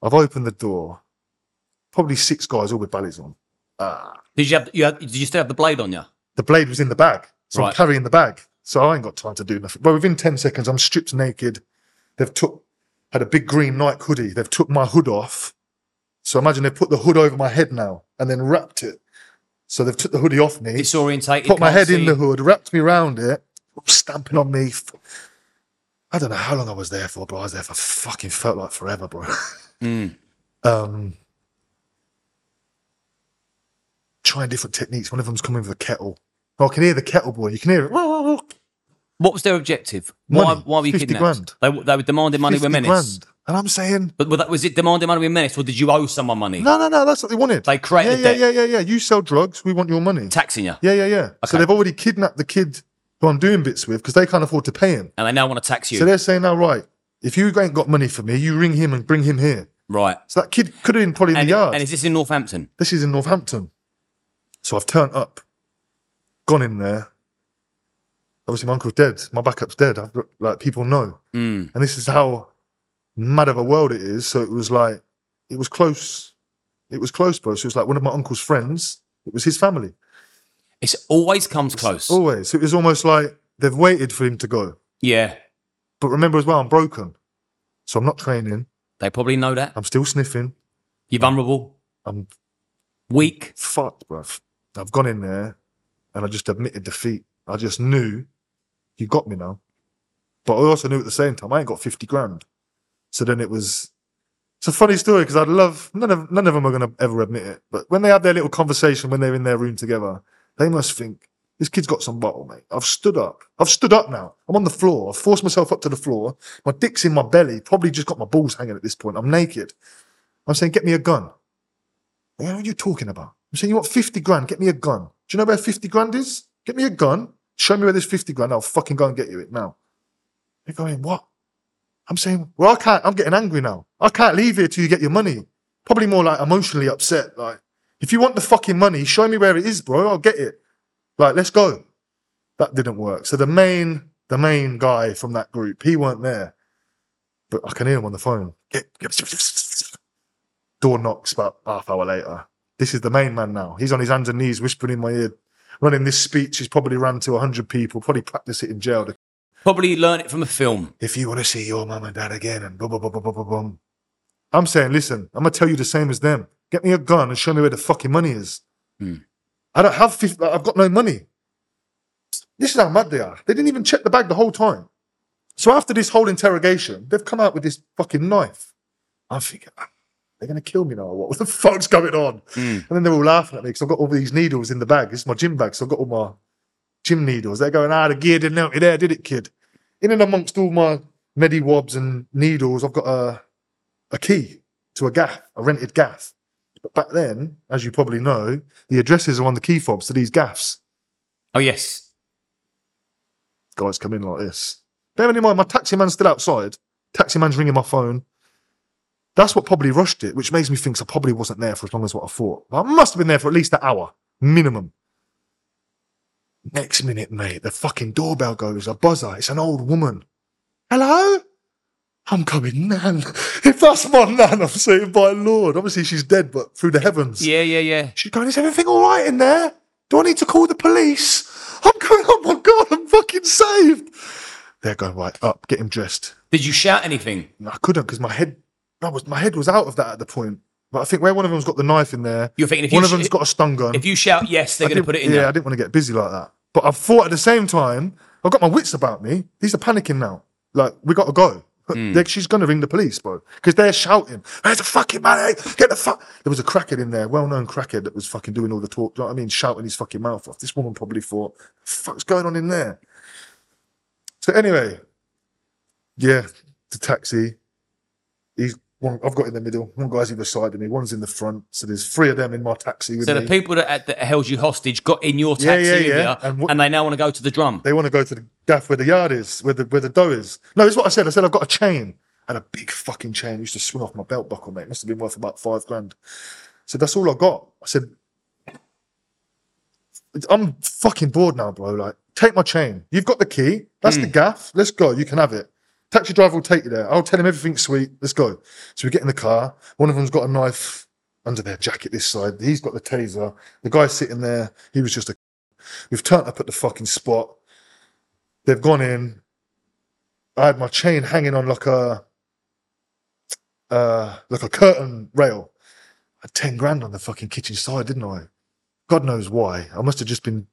I've opened the door. Probably six guys all with bellies on. Ah. Did you have? You had, did you still have the blade on you? The blade was in the bag. So I'm carrying the bag. So I ain't got time to do nothing. But within 10 seconds, I'm stripped naked. They've took, had a big green Nike hoodie. They've took my hood off. So imagine they've put the hood over my head now and then wrapped it. So they've took the hoodie off me, It's Disorientated. put my head in the hood, wrapped me around it, stamping on me. I don't know how long I was there for, but I was there for fucking felt like forever, bro. Mm. um, trying different techniques. One of them's coming with a kettle. Oh, I can hear the kettle boy. You can hear it. What was their objective? Why, Money. why were you 50 kidnapped? They, they were demanding money with 50 menace. grand. And I'm saying, But was, that, was it demanding money with menace, or did you owe someone money? no, no, no, that's what they wanted. They created yeah, debt. yeah, yeah, yeah, yeah. You sell drugs, we want your money. Taxing you, Yeah, yeah, yeah. So they've already kidnapped the kid who I'm doing bits with because they can't afford to pay him. and they now want to tax you. So they're saying, now, right, if you ain't got money for me, you ring him and bring him here. right. So that kid could have been probably in And, the yard. and is this in Northampton? This is in Northampton. So I've turned up, gone in there. Obviously, my uncle's dead. My backup's dead. I've got, like people know, Mm. and this is how mad of a world it is. So it was like it was close. It was close, bro. So it was like one of my uncle's friends. It was his family. It's always comes close. Always. It was almost like they've waited for him to go. Yeah, But remember as well, I'm broken, so I'm not training. they probably know that. I'm still sniffing. You're vulnerable, I'm weak. fucked, bruv. I've gone in there and I just admitted defeat. I just knew you got me now. But I also knew at the same time I ain't got 50 grand. So then it was, it's a funny story because I'd love, none of, none of them are going to ever admit it. But when they have their little conversation when they're in their room together, they must think, this kid's got some bottle, mate. I've stood up. I've stood up now. I'm on the floor. I've forced myself up to the floor. My dick's in my belly. Probably just got my balls hanging at this point. I'm naked. I'm saying, get me a gun. What are you talking about? I'm saying, you want 50 grand? Get me a gun. Do you know where 50 grand is? Get me a gun. Show me where there's 50 grand. I'll fucking go and get you it now. They're going, what? I'm saying, well, I can't, I'm getting angry now. I can't leave here till you get your money. Probably more like emotionally upset. Like, if you want the fucking money, show me where it is, bro. I'll get it. Like, let's go. That didn't work. So the main, the main guy from that group, he weren't there. But I can hear him on the phone. Get, get, door knocks about half hour later. This is the main man now. He's on his hands and knees whispering in my ear, running this speech. He's probably ran to 100 people, probably practice it in jail. Probably learn it from a film. If you want to see your mum and dad again and blah, blah, blah, blah, blah, blah, blah. I'm saying, listen, I'm going to tell you the same as them. Get me a gun and show me where the fucking money is. Hmm. I don't have 50, I've got no money. This is how mad they are. They didn't even check the bag the whole time. So after this whole interrogation, they've come out with this fucking knife. I'm thinking, "Ah, they're going to kill me now. What What the fuck's going on? Mm. And then they're all laughing at me because I've got all these needles in the bag. This is my gym bag, so I've got all my gym needles. They're going, ah, the gear didn't help you there, did it, kid? In and amongst all my Mediswabs and needles, I've got a, a key to a gaff, a rented gaff. But back then, as you probably know, the addresses are on the key fobs to these gaffs. Oh yes. Guys come in like this. Bearing in mind, my taxi man's still outside. Taxi man's ringing my phone. That's what probably rushed it, which makes me think I probably wasn't there for as long as what I thought. But I must have been there for at least an hour, minimum. Next minute, mate, the fucking doorbell goes, a buzzer. It's an old woman. Hello? I'm going, Nan. If that's my Nan, I'm saying, by Lord. Obviously, she's dead, but through the heavens. Yeah, yeah, yeah. She's going, is everything all right in there? Do I need to call the police? I'm going, oh my God, I'm fucking saved. They're going, right, up, get him dressed. Did you shout anything? I couldn't because my head, I was, my head was out of that at the point. But I think where one of them's got the knife in there, You're thinking if one you of them's got a stun gun. If you shout yes, they're I going to didn't- put it in yeah, I didn't want to get busy like that. But I thought at the same time, I've got my wits about me. These are panicking now. Like, we got to go. Hmm. They- She's going to ring the police, bro. Because they're shouting, "There's a fucking money? Get the fuck. There was a crackhead in there, well known crackhead that was fucking doing all the talk. You know what I mean? Shouting his fucking mouth off. This woman probably thought, fuck's going on in there? So, anyway, yeah, the taxi. He's one, I've got in the middle. One guy's either side of me, one's in the front. So there's three of them in my taxi with So me. the people that, that held you hostage got in your Yeah, taxi yeah, yeah. you, And and, what- they now want to go to the drum. They want to go to the gaff where the yard is, where the where the dough is. No, it's what I said. I said I've got a chain and a big fucking chain. used to swing off my belt buckle, mate. It Must have been worth about five grand. So that's all I got. I said, I'm fucking bored now, bro. Like, take my chain. You've got the key. That's the hmm. gaff. Let's go. You can have it. Taxi driver will take you there. I'll tell him everything's sweet. Let's go. So we get in the car. One of them's got a knife under their jacket this side. He's got the taser. The guy sitting there, he was just a. We've turned up at the fucking spot. They've gone in. I had my chain hanging on like a, uh, like a curtain rail. I had ten grand on the fucking kitchen side, didn't I? God knows why. I must have just been.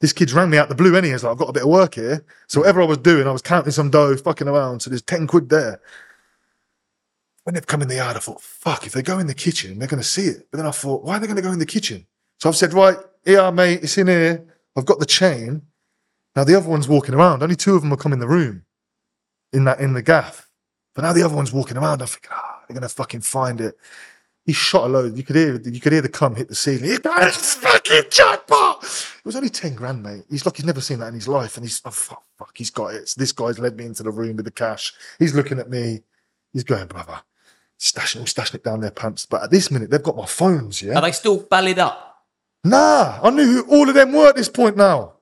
This kid's rang me out the blue anyway. It's like, I've got a bit of work here. So whatever I was doing, I was counting some dough, fucking around. So there's 10 quid there. When they've come in the yard, I thought, fuck, if they go in the kitchen, they're going to see it. But then I thought, why are they going to go in the kitchen? So I've said, right, here, mate, it's in here. I've got the chain. Now the other one's walking around. Only two of them are come in the room in that, in the gaff. But now the other one's walking around. I'm thinking, ah, they're going to fucking find it. He shot a load. You could hear you could hear the cum hit the ceiling. It's fucking jackpot. It was only ten grand, mate. He's like he's never seen that in his life, and he's oh fuck, fuck he's got it. This guy's led me into the room with the cash. He's looking at me. He's going, brother, stashing, stashing it down their pants. But at this minute, they've got my phones. Yeah. Are they still ballad up? Nah, I knew who all of them were at this point now.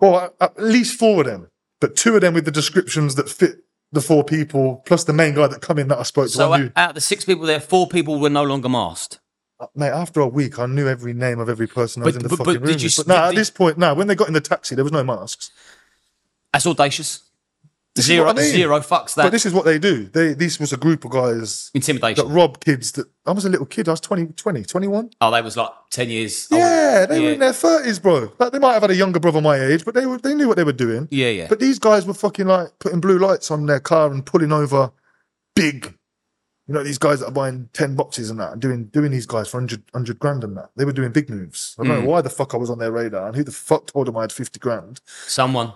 Well, at- uh, at least four of them, but two of them with the descriptions that fit the four people, plus the main guy that come in that I spoke to. So I knew, out of the six people there, four people were no longer masked. Uh, mate, after a week, I knew every name of every person I was in the but- but fucking room. did you with. But nah, at this point, now when they got in the taxi, there was no masks. That's audacious. This Zero, I mean. zero fucks that. But this is what they do. They this was a group of guys that Intimidation. rob kids. That I was a little kid. I was 20, 20 21. Oh, they was like 10 years older. Yeah, they were in their thirties, bro. Like they might have had a younger brother my age, but they were they knew what they were doing. Yeah, yeah. But these guys were fucking like putting blue lights on their car and pulling over big. You know, these guys that are buying 10 boxes and that and doing doing these guys for 100, 100 grand and that. They were doing big moves. I don't Hmm. know why the fuck I was on their radar and who the fuck told them I had 50 grand. Someone.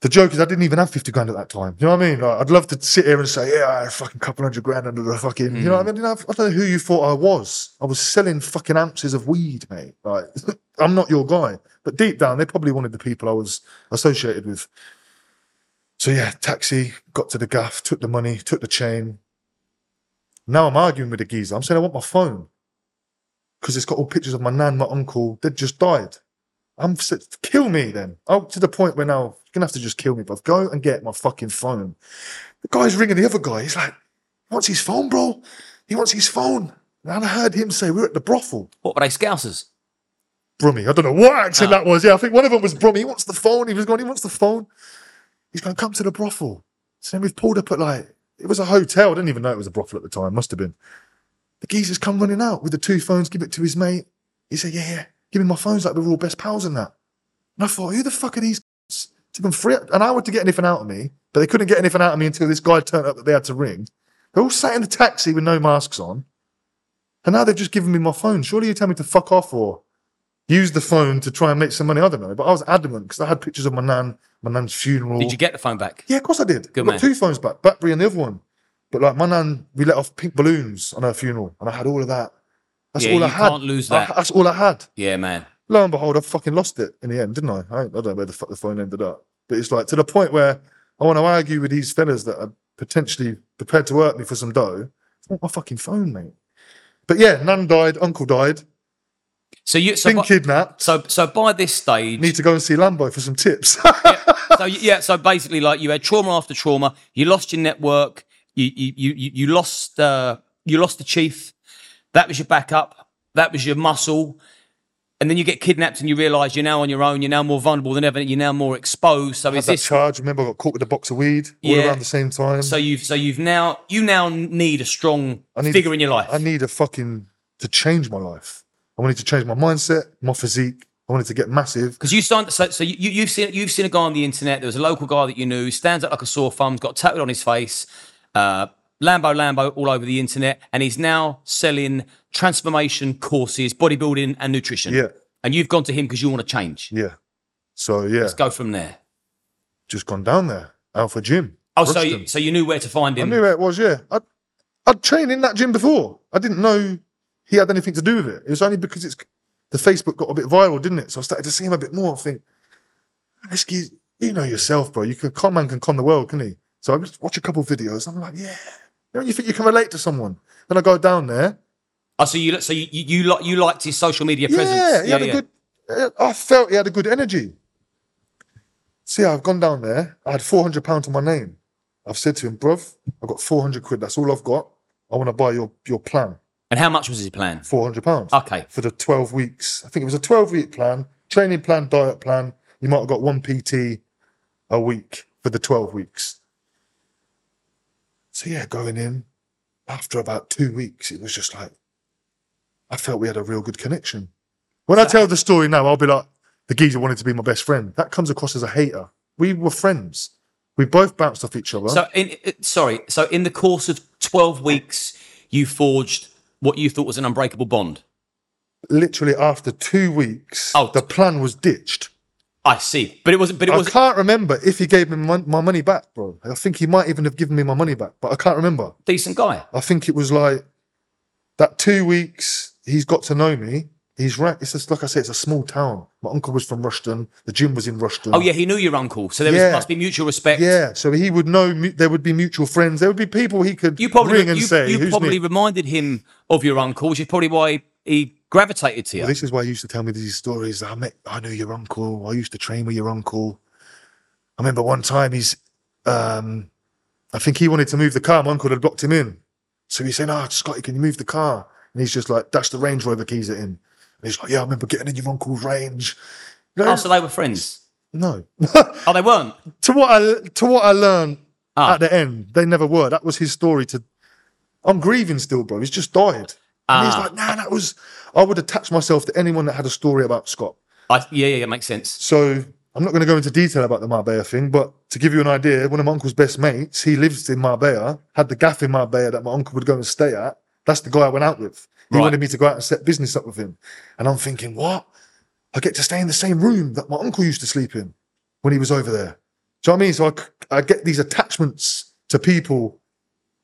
The joke is I didn't even have 50 grand at that time. You know what I mean? Like, I'd love to sit here and say, yeah, I had a fucking couple hundred grand under the fucking, you know what I hmm. mean? You know, I don't know who you thought I was. I was selling fucking ounces of weed, mate. Like, I'm not your guy. But deep down, they probably wanted the people I was associated with. So yeah, taxi, got to the gaff, took the money, took the chain. Now I'm arguing with the geezer. I'm saying I want my phone. Because it's got all pictures of my nan, my uncle. They'd just died. I'm kill me then. Oh, to the point where now you're gonna have to just kill me, but go and get my fucking phone. The guy's ringing the other guy. He's like, he wants his phone, bro. He wants his phone. And I heard him say, we're at the brothel. What were they, Scousers? Brummy. I don't know what accent ah. that was. Yeah, I think one of them was Brummy. He wants the phone. He was going, he wants the phone. He's going to come to the brothel. So then we've pulled up at like, it was a hotel. I didn't even know it was a brothel at the time. Must have been. The geezer's come running out with the two phones, give it to his mate. He said, yeah, yeah, give me my phones like we're all best pals and that. And I thought, who the fuck are these? cunts? Took them three, an hour to get anything out of me, but they couldn't get anything out of me until this guy turned up that they had to ring. They're all sat in the taxi with no masks on. And now they've just given me my phone. Surely you tell me to fuck off or use the phone to try and make some money. I don't know. But I was adamant because I had pictures of my nan, my nan's funeral. Did you get the phone back? Yeah, of course I did. Good I got man. two phones back, Blackberry and the other one. But like my nan, we let off pink balloons on her funeral, and I had all of that. That's Yeah, all I you had. can't lose I- that's all I had. Yeah, man. Lo and behold, I fucking lost it in the end, didn't I? I, I don't know where the fuck the phone ended up. But it's like to the point where I want to argue with these fellas that are potentially prepared to work me for some dough. It's not my fucking phone, mate. But yeah, nan died, uncle died, So you so, been by, kidnapped. so so by this stage, Need to go and see Lambo for some tips. so yeah, so basically, like you had trauma after trauma. You lost your network. You you you you lost uh, you lost the chief. That was your backup. That was your muscle. And then you get kidnapped, and you realise you're now on your own. You're now more vulnerable than ever. You're now more exposed. So Had is that this? charge. Remember, I got caught with a box of weed all Yeah. around the same time. So you've so you've now you now need a strong I need- figure in your life. I need a fucking to change my life. I wanted to change my mindset, my physique. I wanted to get massive. Because you signed, so, so you, you've seen you've seen a guy on the internet. There was a local guy that you knew, stands up like a sore thumb, got tattooed on his face, uh, Lambo Lambo all over the internet, and he's now selling transformation courses, bodybuilding and nutrition. Yeah. And you've gone to him because you want to change. Yeah. So yeah, Let's go from there. just gone down there. Alpha Gym. Oh, so you, so you knew where to find him. I knew where it was. Yeah, I'd, I'd trained in that gym before. I didn't know he had anything to do with it. It was only because it's the Facebook got a bit viral, didn't it? So I started to see him a bit more. I think, excuse, you know yourself, bro. You can con man can con the world, can he? So I just watch a couple of videos. I'm like, yeah. You think you can relate to someone. Then I go down there. Oh, so you so you you, you, you liked his social media presence. Yeah, he had a good. eh, I felt he had a good energy. See, I've gone down there. I had four hundred pounds on my name. I've said to him, bruv, I've got four hundred quid. That's all I've got. I want to buy your your plan. And how much was his plan? Four hundred pounds. Okay. For the twelve weeks, I think it was a twelve week plan, training plan, diet plan. You might have got one PT a week for the twelve weeks. So yeah, going in after about two weeks, it was just like I felt we had a real good connection. When I tell the story now, I'll be like, the geezer wanted to be my best friend. That comes across as a hater. We were friends. We both bounced off each other. So, in, sorry. So, in the course of 12 weeks, you forged what you thought was an unbreakable bond. Literally after two weeks, Oh. the plan was ditched. I see. But it wasn't, but it I was can't remember if he gave me mon- my money back, bro. I think he might even have given me my money back, but I can't remember. decent guy. I think it was like that two weeks he's got to know me. He's right. It's just like I said, it's a small town. My uncle was from Rushden. The gym was in Rushden. Oh, yeah, he knew your uncle. So, there was, Yeah. must be mutual respect. Yeah, so he would know. mu- There would be mutual friends. There would be people he could You probably, ring and you, say, you "Who's probably me?" reminded him of your uncle, which is probably why he gravitated to you. Well, this is why he used to tell me these stories. I met, I knew your uncle. I used to train with your uncle. I remember one time he's, um, I think he wanted to move the car. My uncle had blocked him in, so he said, "Ah, Scotty, can you move the car?" And he's just like, that's the Range Rover keys it in." And he's like, "Yeah, I remember getting in your uncle's range." You know, oh, so they were friends. no, Oh, they weren't. to what I to what I learned Ah. at the end, they never were. That was his story. To I'm grieving still, bro. He's just died, and he's Ah. like, "Nah, that was." I would attach myself to anyone that had a story about Scott. I, yeah, yeah, it makes sense. So I'm not going to go into detail about the Marbella thing, but to give you an idea, one of my uncle's best mates, he lives in Marbella, had the gaff in Marbella that my uncle would go and stay at. That's the guy I went out with. He Right. wanted me to go out and set business up with him. And I'm thinking, what? I get to stay in the same room that my uncle used to sleep in when he was over there. Do you know what I mean? So I get these attachments to people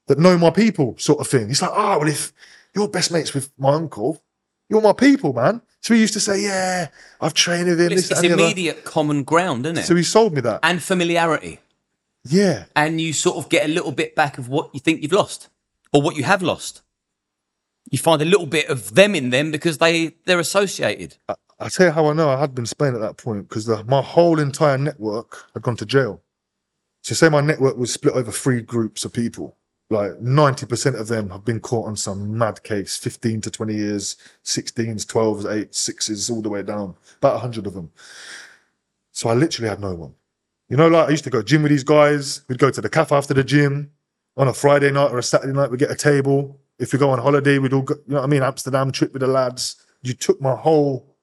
that know my people, sort of thing. It's like, oh, well, if you're best mates with my uncle, you're my people, man. So he used to say, yeah, I've trained with him. It's, this, it's the other. immediate common ground, isn't it? So he sold me that. and familiarity. Yeah. and you sort of get a little bit back of what you think you've lost or what you have lost. You find a little bit of them in them because they they're associated. I'll tell you how I know I had been Spain at that point because my whole entire network had gone to jail. So, say my network was split over three groups of people. Like 90% of them have been caught on some mad case 15 to 20 years, 16s, 12s, 8s, 6s, all the way down. About 100 of them. So, I literally had no one. You know, like I used to go gym with these guys. We'd go to the cafe after the gym on a Friday night or a Saturday night. We'd get a table. If we go on holiday, we'd all go, you know what I mean? Amsterdam trip with the lads. You took my whole,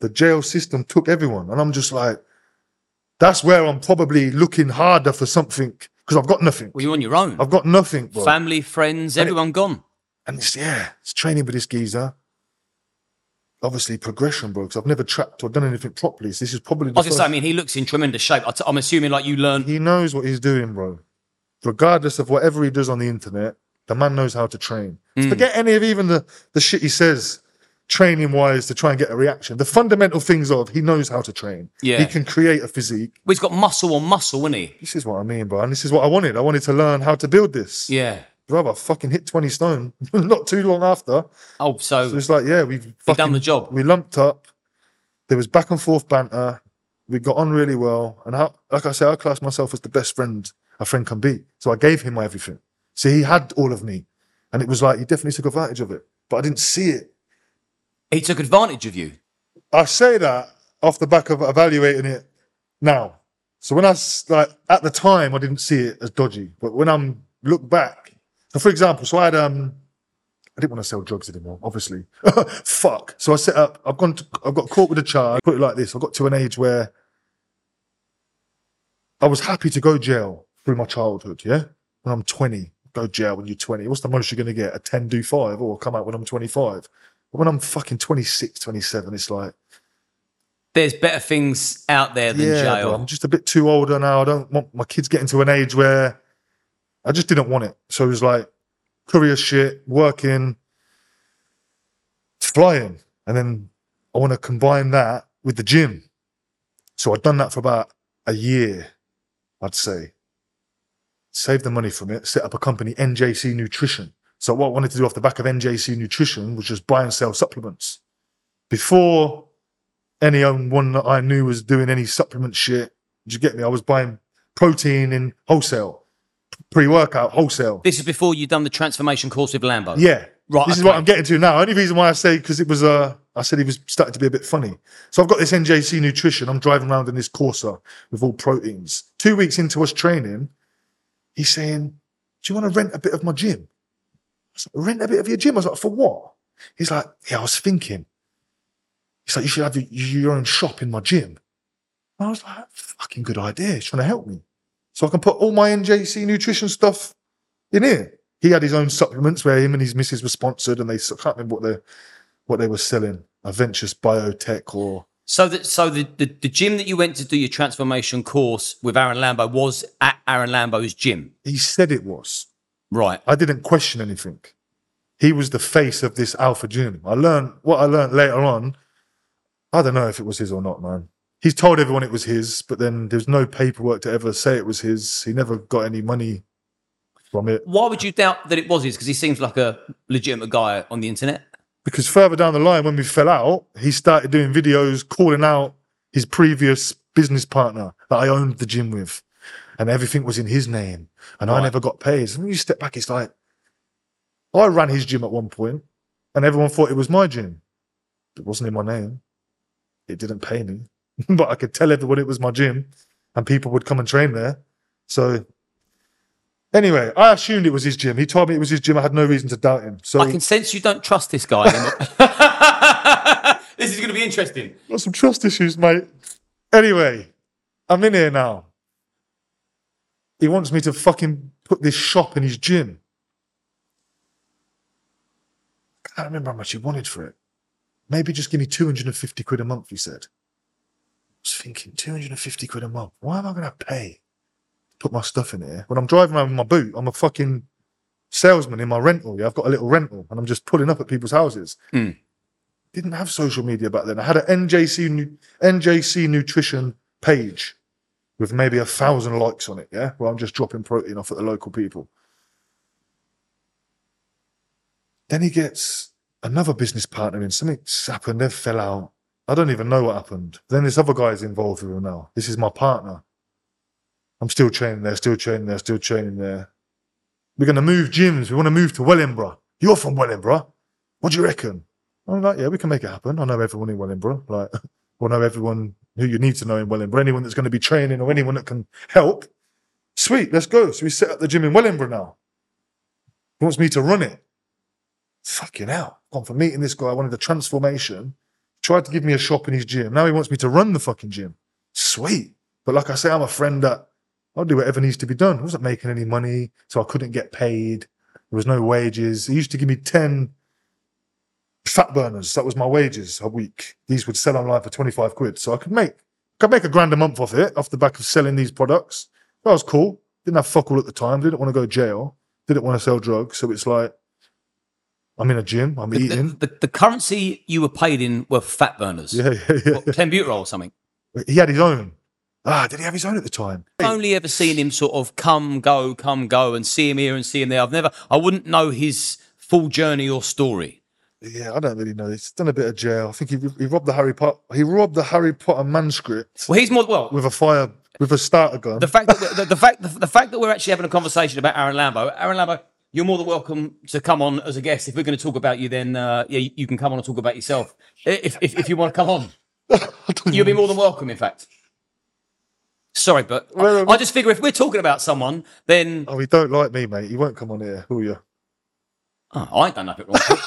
the jail system took everyone. And I'm just like, that's where I'm probably looking harder for something because I've got nothing. Well, you're on your own. I've got nothing, bro. Family, friends, everyone gone. And it's, yeah, it's training with this geezer. Obviously, progression, bro, because I've never tracked or done anything properly. So this is probably the I was first- say, I mean, he looks in tremendous shape. I t- I'm assuming like you learn. he knows what he's doing, bro. Regardless of whatever he does on the internet, the man knows how to train. Hmm. Forget any of even the, the shit he says training wise to try and get a reaction. The fundamental things of he knows how to train. Yeah. He can create a physique. Well, he's got muscle on muscle, isn't he? This is what I mean, bro. And this is what I wanted. I wanted to learn how to build this. Yeah. Brother, I fucking hit 20 stone not too long after. Oh, so So it's like, yeah, we've done the job. we lumped up. There was back and forth banter. We got on really well. And how, like I said, I class myself as the best friend a friend can be. So I gave him my everything. So he had all of me. And it was like, he definitely took advantage of it. But I didn't see it. He took advantage of you. I say that off the back of evaluating it now. So when I, like, at the time, I didn't see it as dodgy. But when I'm look back, so for example, so I had, um, I didn't want to sell drugs anymore, obviously. Fuck. So I set up, I've gone, to, I've got caught with a charge. Put it like this. I got to an age where I was happy to go jail through my childhood. Yeah. When I'm 20, go jail when you're 20. What's the most you're going to get? A 10 do five or come out when I'm 25. When I'm fucking 26, 27, it's like, There's better things out there than yeah, jail. bro, I'm just a bit too older now. I don't want my kids getting to an age where I just didn't want it. So it was like career shit, working, flying. And then I want to combine that with the gym. So I'd done that for about a year, I'd say. Save the money from it, set up a company, NJC Nutrition. So what I wanted to do off the back of NJC Nutrition was just buy and sell supplements. Before anyone that I knew was doing any supplement shit. Did you get me? I was buying protein in wholesale, pre workout wholesale. This is before you'd done the transformation course with Lambo. Yeah. Right, This is what I'm getting to now. Only reason why I say because it was uh I said he was starting to be a bit funny. So I've got this NJC nutrition. I'm driving around in this Corsa with all proteins. Two weeks into us training, he's saying, "Do you want to rent a bit of my gym?" Like, "Rent a bit of your gym?" I was like, "For what?" He's like, "Yeah, I was thinking." He's like, "You should have your, own shop in my gym." I was like, "Fucking good idea." He's trying to help me, so I can put all my NJC nutrition stuff in here. He had his own supplements where him and his missus were sponsored, and they I can't remember what they what they were selling. Aventus Biotech or So that so the, the the gym that you went to do your transformation course with Aaron Lambo was at Aaron Lambo's gym. he said it was. Right. I didn't question anything. He was the face of this Alpha Gym. I learned what I learned later on. I don't know if it was his or not, man. He's told everyone it was his, but then there's no paperwork to ever say it was his. He never got any money from it. Why would you doubt that it was his? Because he seems like a legitimate guy on the internet. Because further down the line, when we fell out, he started doing videos calling out his previous business partner that I owned the gym with. And everything was in his name. And I never got paid. So when you step back, it's like, I ran his gym at one point and everyone thought it was my gym. It wasn't in my name. It didn't pay me. but I could tell everyone it was my gym and people would come and train there. So anyway, I assumed it was his gym. He told me it was his gym. I had no reason to doubt him. So I can sense you don't trust this guy this is going to be interesting. Got some trust issues, mate. Anyway, I'm in here now. He wants me to fucking put this shop in his gym. I can't remember how much he wanted for it. Maybe just give me 250 quid a month, he said. I was thinking, 250 quid a month. Why am I going to pay to put my stuff in here? When I'm driving around with my boot, I'm a fucking salesman in my rental. Yeah, I've got a little rental and I'm just pulling up at people's houses hmm. didn't have social media back then. I had an NJC NJC nutrition page with maybe a thousand likes on it. Yeah, where I'm just dropping protein off at the local people. Then he gets another business partner in. Something's happened. They fell out. I don't even know what happened. Then this other guy's involved with him now. This is my partner. I'm still training there, still training there, still training there. We're going to move gyms. We want to move to Wellingborough. You're from Wellingborough. What do you reckon? I'm like, yeah, we can make it happen. I know everyone in Wellingborough. Like, I know everyone who you need to know in Wellingborough. Anyone that's going to be training or anyone that can help. Sweet, let's go. So we set up the gym in Wellingborough now. He wants me to run it. Fucking hell. Gone for meeting this guy. I wanted a transformation. Tried to give me a shop in his gym. Now he wants me to run the fucking gym. Sweet. But like I say, I'm a friend that I'll do whatever needs to be done. I wasn't making any money, so I couldn't get paid. There was no wages. He used to give me 10 fat burners. That was my wages a week. These would sell online for 25 quid. So I could make could make a grand a month off it, off the back of selling these products. That was cool. Didn't have fuck all at the time. Didn't want to go to jail. Didn't want to sell drugs. So it's like I'm in a gym, I'm The, eating. the, the currency you were paid in were fat burners. Yeah, yeah, yeah. What, Clenbuterol or something. He had his own. Ah, did he have his own at the time? I've only ever seen him sort of come, go, come, go, and see him here and see him there. I've never, I wouldn't know his full journey or story. Yeah, I don't really know. He's done a bit of jail. I think he, he robbed the Harry Potter. He robbed the Harry Potter manuscript Well, he's more well. with a fire with a starter gun. The fact that we're, the, the fact the, the fact that we're actually having a conversation about Aaron Lambo, Aaron Lambo, you're more than welcome to come on as a guest. If we're going to talk about you, then uh, yeah, you, you can come on and talk about yourself. If if, if you want to come on, you'll be more than welcome. In fact, sorry, but I, I just figure if we're talking about someone, then oh, he don't like me, mate. He won't come on here, will you? oh, I ain't done nothing wrong.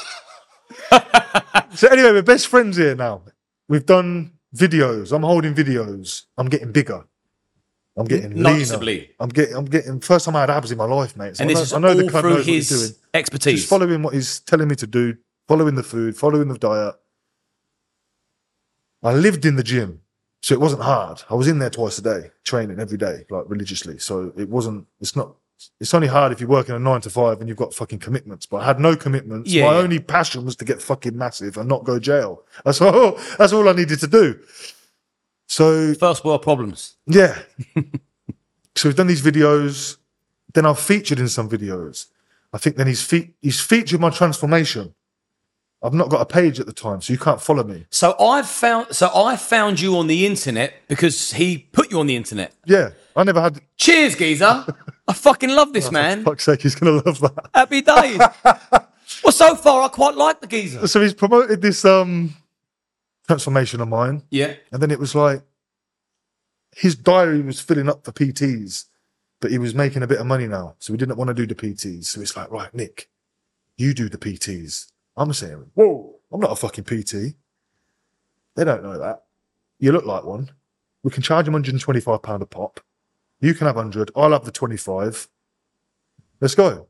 So anyway, we're best friends here now. We've done videos. I'm holding videos. I'm getting bigger. I'm getting leaner. I'm getting. I'm getting. First time I had abs in my life, mate. So and I this know, is I know all the through knows what he's doing. his expertise. Just following what he's telling me to do, following the food, following the diet. I lived in the gym, so it wasn't hard. I was in there twice a day, training every day, like religiously. So it wasn't. It's not. It's only hard if you're working a nine to five and you've got fucking commitments. But I had no commitments. Yeah, My yeah. only passion was to get fucking massive and not go jail. That's all. That's all I needed to do. So First world problems. yeah. so we've done these videos. Then I've featured in some videos. I think then he's fe- he's featured my transformation. I've not got a page at the time, so you can't follow me. So I found so I found you on the internet because he put you on the internet. Yeah, I never had. Cheers, geezer. I fucking love this man. Fuck's sake, he's gonna love that. Happy days. well, so far I quite like the geezer. So he's promoted this um transformation of mine, Yeah. and then it was like his diary was filling up for PTs, but he was making a bit of money now, so we didn't want to do the PTs. So it's like, right, Nick, you do the PTs. I'm saying, whoa, I'm not a fucking PT. They don't know that. You look like one. We can charge him 125 pound a pop. You can have 100. I'll have the 25. Let's go.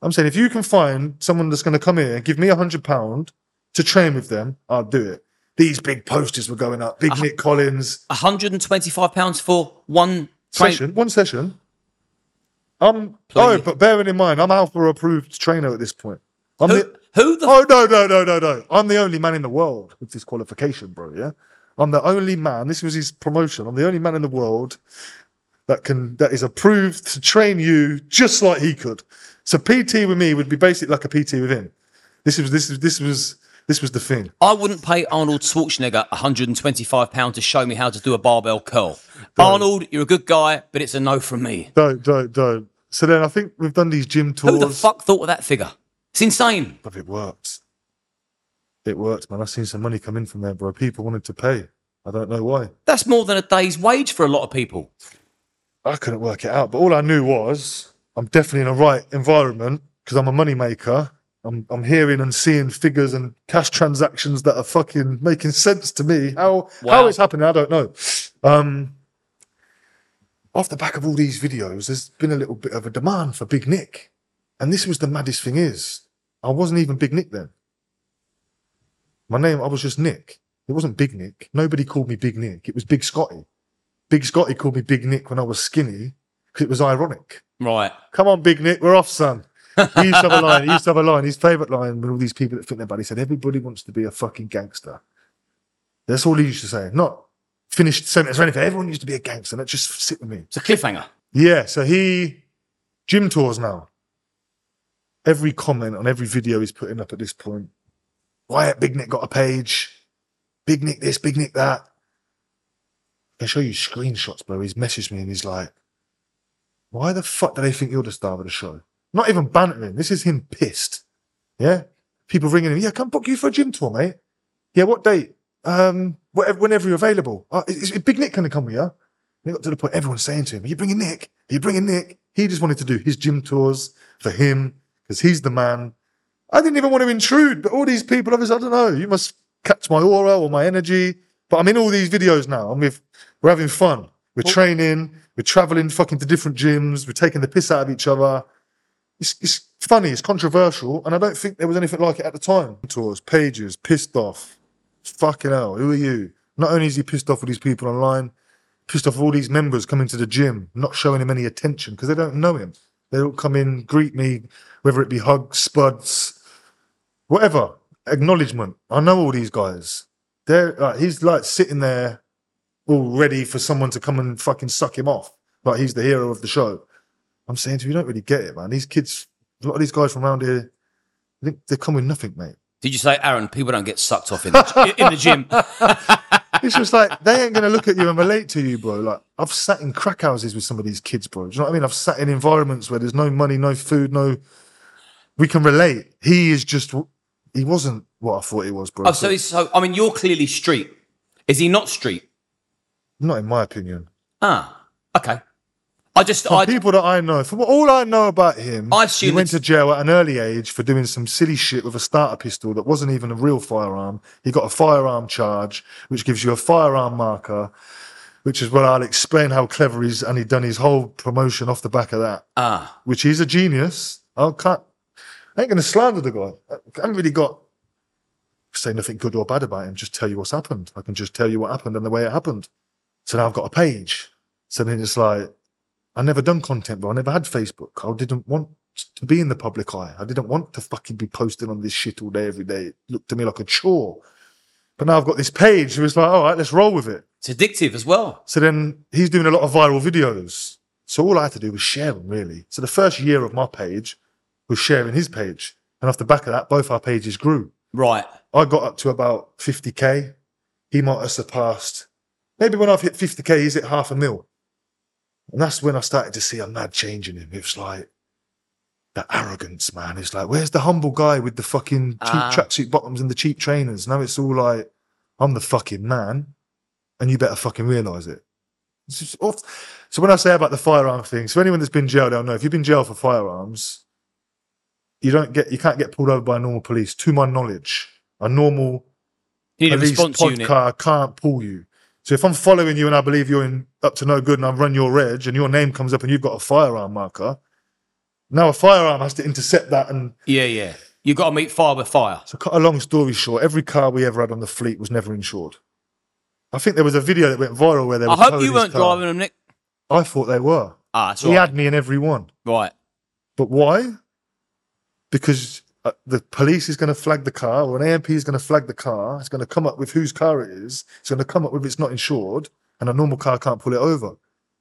I'm saying if you can find someone that's going to come here and give me a hundred pound to train with them, I'll do it. These big posters were going up. Big Nick Collins £125 for one train. session, one session. I'm Plenty. oh, but bearing in mind, I'm Alpha approved trainer at this point. I'm Who, the, who the oh no no no no no! I'm the only man in the world with this qualification, bro. Yeah, I'm the only man. This was his promotion. I'm the only man in the world that can that is approved to train you just like he could. So PT with me would be basically like a PT with him. This was this was this was this was the thing. I wouldn't pay Arnold Schwarzenegger £125 to show me how to do a barbell curl. Arnold, you're a good guy, but it's a no from me. Don't don't don't. So then I think we've done these gym tours. Who the fuck thought of that figure? It's insane. But it worked. It worked, man. I've seen some money come in from there, bro. People wanted to pay. I don't know why. That's more than a day's wage for a lot of people. I couldn't work it out. But all I knew was I'm definitely in the right environment because I'm a money maker. I'm, I'm hearing and seeing figures and cash transactions that are fucking making sense to me. How how it's happening, I don't know. Um, off the back of all these videos, there's been a little bit of a demand for Big Nick, and this was the maddest thing is I wasn't even Big Nick then. My name, I was just Nick. It wasn't Big Nick. Nobody called me Big Nick. It was Big Scotty. Big Scotty called me Big Nick when I was skinny because it was ironic. Right. Come on, Big Nick, we're off, son. He used to have a line. He used to have a line. His favourite line with all these people that think their body said, "Everybody wants to be a fucking gangster." That's all he used to say. Not finished sentence or anything. Everyone used to be a gangster. That just sit with me. It's a cliffhanger. Yeah. So he gym tours now. Every comment on every video he's putting up at this point. Wyatt Big Nick got a page. Big Nick this, Big Nick that. I can show you screenshots, bro. He's messaged me and he's like, why the fuck do they think you're the star of the show? Not even bantering. This is him pissed. Yeah? People ringing him, yeah, come book you for a gym tour, mate. Yeah, what date? Um, whatever, whenever you're available. Uh, is, is Big Nick going to come with you? And it got to the point everyone's saying to him, Are you bringing Nick? Are you bringing Nick? He just wanted to do his gym tours for him because he's the man. I didn't even want to intrude, but all these people, obviously, I don't know. You must catch my aura or my energy. But I'm in all these videos now. I'm with, we're having fun. We're training. We're traveling fucking to different gyms. We're taking the piss out of each other. It's, it's funny. It's controversial. And I don't think there was anything like it at the time. Tours, pages, pissed off. Fucking hell. Who are you? Not only is he pissed off with these people online, pissed off with all these members coming to the gym, not showing him any attention because they don't know him. They don't come in, greet me, whether it be hugs, spuds, whatever, acknowledgement. I know all these guys. They're like, he's like sitting there all ready for someone to come and fucking suck him off. Like he's the hero of the show. I'm saying to you, you don't really get it, man. These kids, a lot of these guys from around here, I think they come with nothing, mate. Did you say, Aaron, people don't get sucked off in the, in the gym? It's just like they ain't gonna look at you and relate to you, bro. Like I've sat in crack houses with some of these kids, bro. Do you know what I mean? I've sat in environments where there's no money, no food, no. We can relate. He is just. He wasn't what I thought he was, bro. Oh, so he's so. I mean, you're clearly street. Is he not street? Not in my opinion. Ah, okay. I just, From I, people that I know, from all I know about him, I he assume went to jail at an early age for doing some silly shit with a starter pistol that wasn't even a real firearm. He got a firearm charge, which gives you a firearm marker, which is where I'll explain how clever he's and he done his whole promotion off the back of that. ah, which he's a genius. I can't, I ain't going to slander the guy. I haven't really got say nothing good or bad about him. Just tell you what's happened. I can just tell you what happened and the way it happened. So now I've got a page. So then it's like I never done content, but I never had Facebook. I didn't want to be in the public eye. I didn't want to fucking be posting on this shit all day, every day. It looked to me like a chore. But now I've got this page, so it's like, all right, let's roll with it. it's addictive as well. So then he's doing a lot of viral videos. So all I had to do was share them, really. So the first year of my page was sharing his page. And off the back of that, both our pages grew. Right. I got up to about 50k. He might have surpassed. Maybe when I've hit 50k, he's hit half a mil. And that's when I started to see a mad change in him. It was like the arrogance, man. It's like, where's the humble guy with the fucking cheap Ah. tracksuit bottoms and the cheap trainers? Now it's all like, I'm the fucking man, and you better fucking realise it. It's just off- So when I say about the firearm thing, so anyone that's been jailed, they'll know if you've been jailed for firearms, you don't get, you can't get pulled over by normal police. To my knowledge, a normal You need a police pod unit. car can't pull you. So if I'm following you and I believe you're in up to no good and I've run your reg and your name comes up and you've got a firearm marker, now a firearm has to intercept that. And Yeah, yeah. You've got to meet fire with fire. so, cut a long story short, every car we ever had on the fleet was never insured. I think there was a video that went viral where they were. I hope you weren't car. driving them, Nick. I thought they were. Ah, that's He right. had me in every one. right. But why? Because uh, the police is going to flag the car, or an AMP is going to flag the car. It's going to come up with whose car it is. It's going to come up with it's not insured, and a normal car can't pull it over.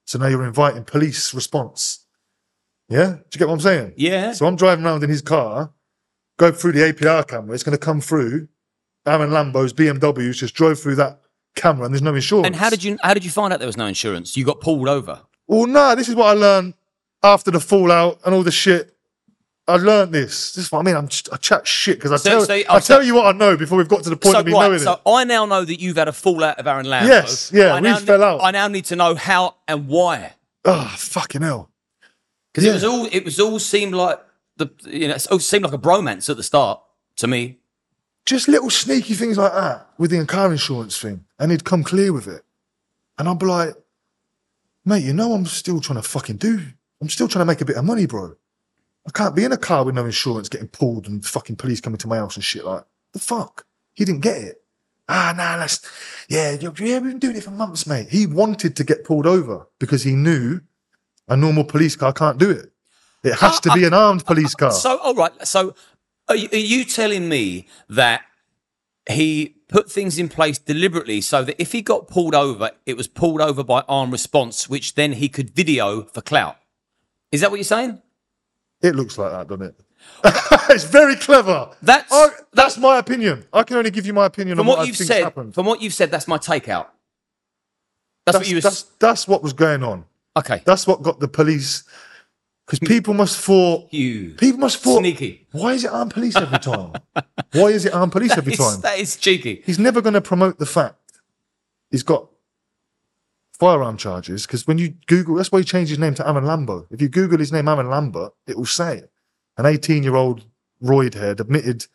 So now you're inviting police response. Yeah, do you get what I'm saying? Yeah. So I'm driving around in his car, go through the ANPR camera. It's going to come through. Aaron Lambo's BMWs just drove through that camera, and there's no insurance. And how did you how did you find out there was no insurance? You got pulled over. Well, no, this is what I learned after the fallout and all the shit. I learned this. This is what I mean. I'm just, I chat shit because I So- tell so- I oh, tell you what I know before we've got to the point so of me right, knowing so it. I now know that you've had a fallout of Aaron Lambo. Yes, yeah, I we now fell ne- out. I now need to know how and why. Oh fucking hell! Because Yeah. it was all it was all seemed like the you know it all seemed like a bromance at the start to me. Just little sneaky things like that with the car insurance thing, and he'd come clear with it, and I'd be like, "Mate, you know I'm still trying to fucking do. I'm still trying to make a bit of money, bro. I can't be in a car with no insurance, getting pulled, and fucking police coming to my house and shit like the fuck. He didn't get it. Ah, nah, let's. Yeah, yeah, we've been doing it for months, mate. He wanted to get pulled over because he knew a normal police car can't do it. It has ah, to be ah, an armed ah, police car. So all right, so are you, are you telling me that he put things in place deliberately so that if he got pulled over, it was pulled over by armed response, which then he could video for clout? Is that what you're saying? It looks like that, doesn't it? it's very clever. That's- Oh, that's my opinion. I can only give you my opinion From on what, what you've said, happened. from what you've said, that's my takeout. That's, what you. that's, that's what was going on. okay. That's what got the police. Because hmm. people must thought. You. People must thought. Sneaky. Why is it armed police every time? Why is it armed police every It's- time? that is cheeky. He's never going to promote the fact he's got firearm charges. Because when you Google, that's why he changed his name to Aaron Lambo. If you Google his name, Aaron Lambert, it will say it. An 18 year old roid head admitted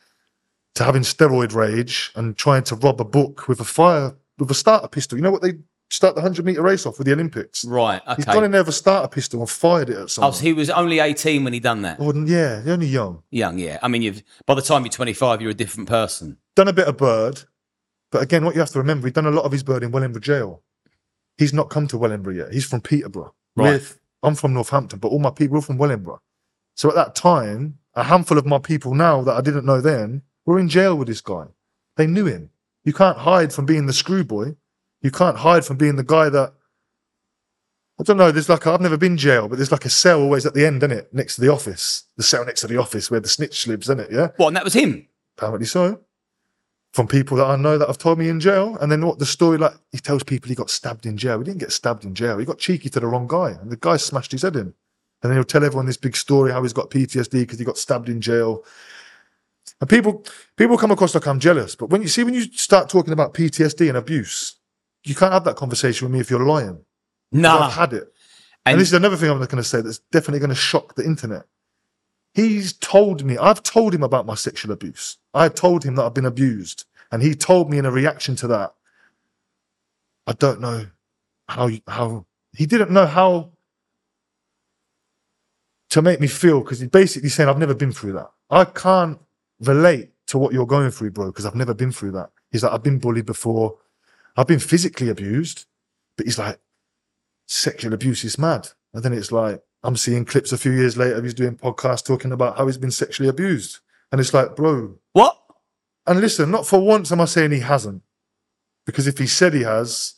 to having steroid rage and trying to rob a book with a fire with a starter pistol. You know what they start the 100 meter race off with the Olympics? Right. He's Okay. gone in there with a starter pistol and fired it at Oh, so he was only 18 when he done that. Oh, yeah, they're only young. Young, yeah. I mean, you've by the time you're 25, you're a different person. Done a bit of bird, but again, what you have to remember, he's done a lot of his bird in Wellingborough Jail. He's not come to Wellingborough yet. He's from Peterborough. Right. With- I'm from Northampton, but all my people are from Wellingborough. So at that time, a handful of my people now that I didn't know then were in jail with this guy. They knew him. You can't hide from being the screw boy. You can't hide from being the guy that I don't know. There's like i I've never been jail, but there's like a cell always at the end, isn't it? Next to the office, the cell next to the office where the snitch lives, isn't it? Yeah. What? And that was him. Apparently so. From people that I know that have told me in jail. And then what the story like he tells people he got stabbed in jail. He didn't get stabbed in jail. He got cheeky to the wrong guy. And the guy smashed his head in. And then he'll tell everyone this big story how he's got PTSD because he got stabbed in jail. And people people come across like I'm jealous. But when you see when you start talking about PTSD and abuse, you can't have that conversation with me if you're lying. Nah. I've had it. And- And, this is another thing I'm not going to say that's definitely going to shock the internet. He's told me, I've told him about my sexual abuse. I told him that I've been abused. And he told me in a reaction to that, I don't know how, how, he didn't know how to make me feel because he's basically saying, I've never been through that. I can't relate to what you're going through, bro, because I've never been through that. He's like, I've been bullied before. I've been physically abused. But he's like, sexual abuse is mad. And then it's like, I'm seeing clips a few years later of he's doing podcasts talking about how he's been sexually abused. And it's like, bro, what? and listen, not for once am I saying he hasn't. Because if he said he has,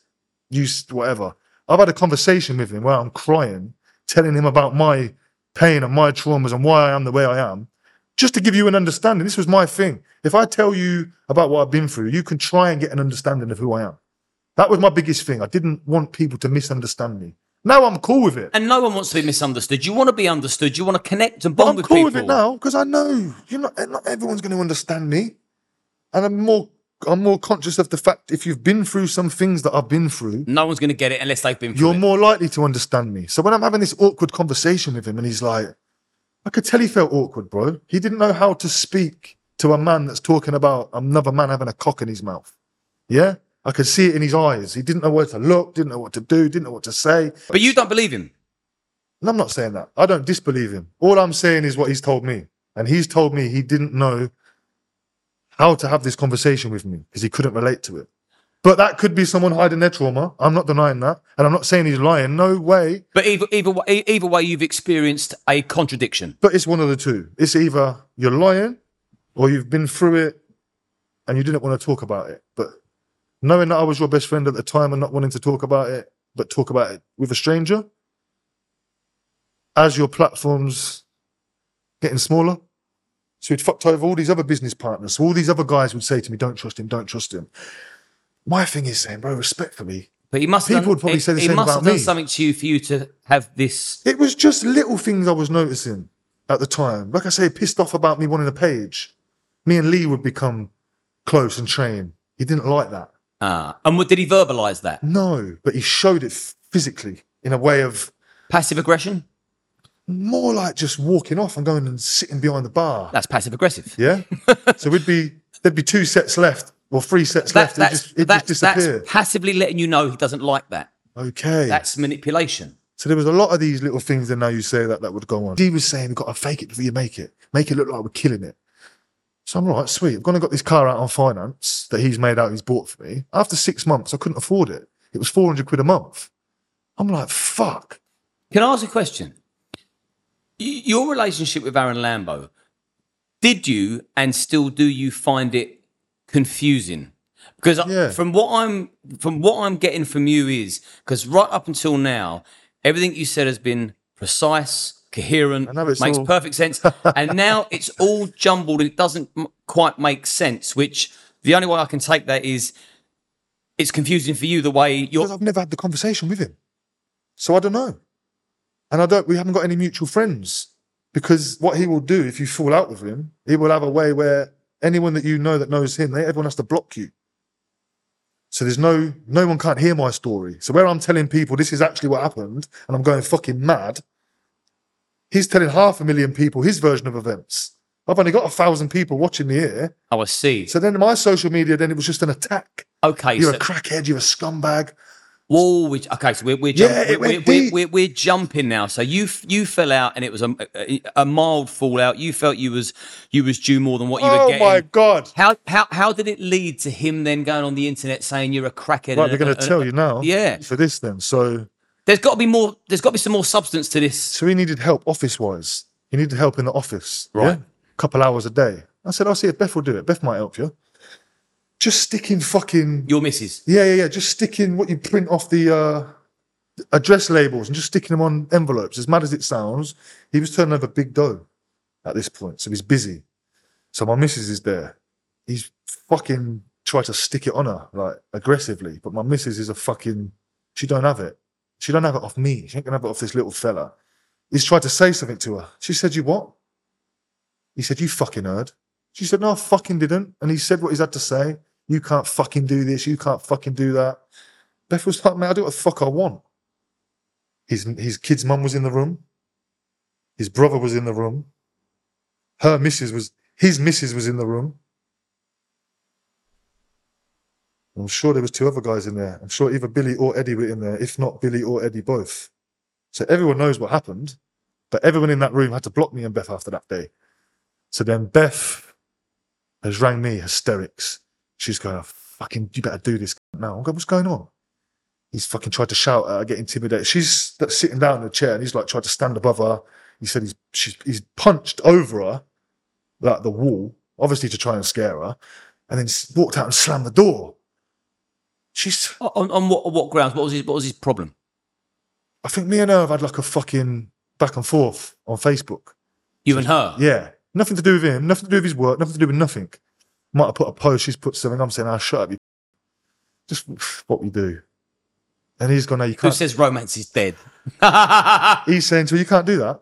you whatever. I've had a conversation with him where I'm crying, telling him about my pain and my traumas and why I am the way I am. Just to give you an understanding, this was my thing. If I tell you about what I've been through, you can try and get an understanding of who I am. That was my biggest thing. I didn't want people to misunderstand me. Now I'm cool with it. And no one wants to be misunderstood. You want to be understood. You want to connect and bond with people. I'm with cool people. with it now because I know you're not, not everyone's going to understand me, and I'm more I'm more conscious of the fact if you've been through some things that I've been through, No one's going to get it unless they've been through you're it. more likely to understand me. So when I'm having this awkward conversation with him, and he's like, I could tell he felt awkward, bro. He didn't know how to speak to a man that's talking about another man having a cock in his mouth. Yeah, I could see it in his eyes. He didn't know where to look, didn't know what to do, didn't know what to say. But you don't believe him. And I'm not saying that. I don't disbelieve him. All I'm saying is what he's told me. And he's told me he didn't know how to have this conversation with me because he couldn't relate to it. But that could be someone hiding their trauma. I'm not denying that. And I'm not saying he's lying. No way. But either either way, either way, you've experienced a contradiction. But it's one of the two. It's either you're lying or you've been through it and you didn't want to talk about it. But knowing that I was your best friend at the time and not wanting to talk about it, but talk about it with a stranger, as your platform's getting smaller. So he'd fucked over all these other business partners. So all these other guys would say to me, don't trust him, don't trust him. My thing is saying, bro, respectfully, But he must have People done, would probably he, say the he same must about have done me. something to you for you to have this. It was just little things I was noticing at the time. Like I say, pissed off about me wanting a page. Me and Lee would become close and train. He didn't like that. Ah, and what, did he verbalise that? No, but he showed it physically in a way of Passive aggression? more like just walking off and going and sitting behind the bar. That's passive aggressive. Yeah. so we'd be there'd be two sets left or three sets That, left. That's, just, it'd that's, just disappear. that's passively letting you know he doesn't like that. okay. That's manipulation. So there was a lot of these little things, and now you say that that would go on. He was saying, "We've got to fake it before you make it. Make it look like we're killing it." So I'm like, sweet. I've gone and got this car out on finance that he's made out, he's bought for me. After six months, I couldn't afford it. It was 400 quid a month. I'm like, fuck. Can I ask a question? Your relationship with Aaron Lambo, did you and still do you find it confusing? Because Yeah. from what I'm from what I'm getting from you is because right up until now, everything you said has been precise, coherent, know makes all- perfect sense, and now it's all jumbled and it doesn't m- quite make sense. Which the only way I can take that is it's confusing for you the way you're. Because I've never had the conversation with him. So I don't know. And I don't we haven't got any mutual friends. Because what he will do if you fall out with him, he will have a way where anyone that you know that knows him, they, everyone has to block you. So there's no no one can't hear my story. So where I'm telling people this is actually what happened and I'm going fucking mad, he's telling half a million people his version of events. I've only got a thousand people watching me here. Oh, I see. So then my social media, then it was just an attack. Okay, You're so, a crackhead, you're a scumbag. Whoa, we, okay, so we're we're, Yeah, jump, it we're, we're, we're, we're jumping now. So you you fell out, and it was a, a, a mild fallout. You felt you was you was due more than what you were oh, getting. Oh my god. How how how did it lead to him then going on the internet saying you're a crackhead? Right, we're going to tell you now. yeah. For this then. So, There's got to be more. There's got to be some more substance to this. so he needed help office wise. He needed help in the office. Right. A couple hours a day. I said, I'll see if Beth will do it. Beth might help you. Just sticking fucking. Your missus. Yeah, yeah, yeah. Just sticking what you print off the uh, address labels and just sticking them on envelopes. As mad as it sounds, he was turning over big dough at this point. So he's busy. So my missus is there. He's fucking tried to stick it on her, like aggressively. But my missus is a fucking. She don't have it. She don't have it off me. She ain't gonna have it off this little fella. He's tried to say something to her. She said, You what? He said, You fucking heard. She said, No, I fucking didn't. And he said what he's had to say. You can't fucking do this. You can't fucking do that. Beth was like, Man, I do what the fuck I want. His, his kid's mum was in the room. His brother was in the room. Her missus was, his missus was in the room. I'm sure there was two other guys in there. I'm sure either Billy or Eddie were in there, if not Billy or Eddie both. So everyone knows what happened, but everyone in that room had to block me and Beth after that day. So then Beth has rang me hysterics. She's going, "Oh, fucking, you better do this now. I'm going, what's going on? He's fucking tried to shout at her, get intimidated. She's sitting down in the chair and he's like tried to stand above her. He said he's she's, he's punched over her, like the wall, obviously to try and scare her, and then walked out and slammed the door. She's On, on what what grounds? What was his what was his problem? I think me and her have had like a fucking back and forth on Facebook. You and her. Yeah. Nothing to do with him, nothing to do with his work, nothing to do with nothing. Might have put a post, she's put something, I'm saying, ah, shut up, you. Just what we do. And he's gone, no, you Who can't. says romance is dead? He's saying to her, you can't do that.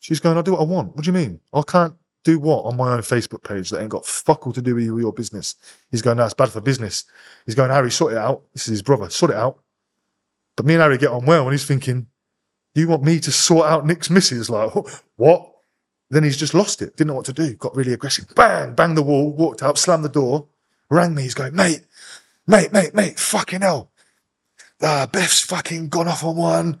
She's going, I'll do what I want. What do you mean? I can't do what on my own Facebook page that ain't got fuck all to do with your business. He's going, no, it's bad for business. He's going, Harry, sort it out. This is his brother, sort it out. But me and Harry get on well, and he's thinking, you want me to sort out Nick's missus? Like, what? Then he's just lost it, didn't know what to do, got really aggressive. Bang, banged the wall, walked out, slammed the door, rang me. He's going, mate, mate, mate, mate, fucking hell. Ah, Beth's fucking gone off on one.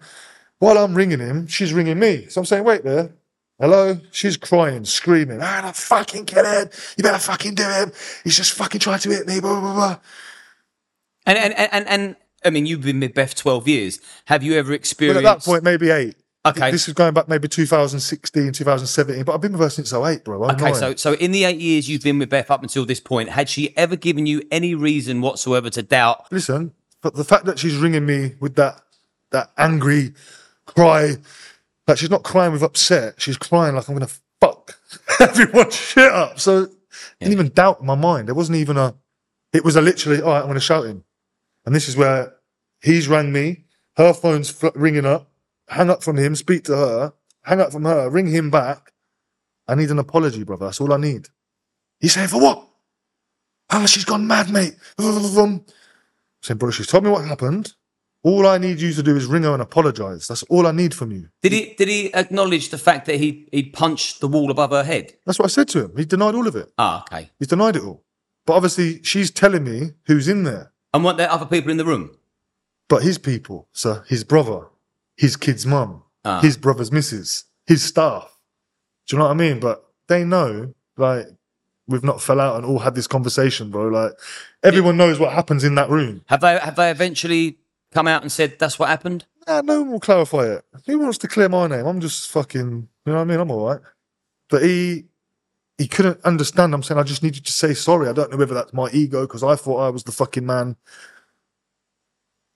While I'm ringing him, she's ringing me. So I'm saying, wait there. Hello? She's crying, screaming, ah, don't fucking kill him. You better fucking do him. He's just fucking trying to hit me, blah, blah, blah. And and and and, and I mean, you've been with Beth twelve years. Have you ever experienced? at that point, maybe eight. Okay. This is going back maybe 2016, 2017, but I've been with her since 08, bro. I'm Okay, annoying. so so in the eight years you've been with Beth up until this point, had she ever given you any reason whatsoever to doubt? listen, but the fact that she's ringing me with that that angry cry, like she's not crying with upset, she's crying like I'm gonna fuck everyone shit up. So it didn't even doubt in my mind. There wasn't even a. It was a literally, all right, I'm gonna shout him, and this is where he's rang me. Her phone's ringing up. Hang up from him. Speak to her. Hang up from her. Ring him back. I need an apology, brother. That's all I need. He's saying for what? Oh, she's gone mad, mate. Saying, brother, she's told me what happened. All I need you to do is ring her and apologise. That's all I need from you. Did he did he acknowledge the fact that he he punched the wall above her head? That's what I said to him. He denied all of it. Ah, okay. He's denied it all. But obviously, she's telling me who's in there. And weren't there other people in the room? But his people, sir, his brother, his kid's mum, Ah. his brother's missus, his staff. Do you know what I mean? But they know, like, we've not fell out and all had this conversation, bro. Like, everyone knows what happens in that room. Have they have they eventually come out and said that's what happened? Nah, no one will clarify it. Who wants to clear my name? I'm just fucking, you know what I mean? I'm all right. But he, he couldn't understand. I'm saying, I just need you to say sorry. I don't know whether that's my ego because I thought I was the fucking man.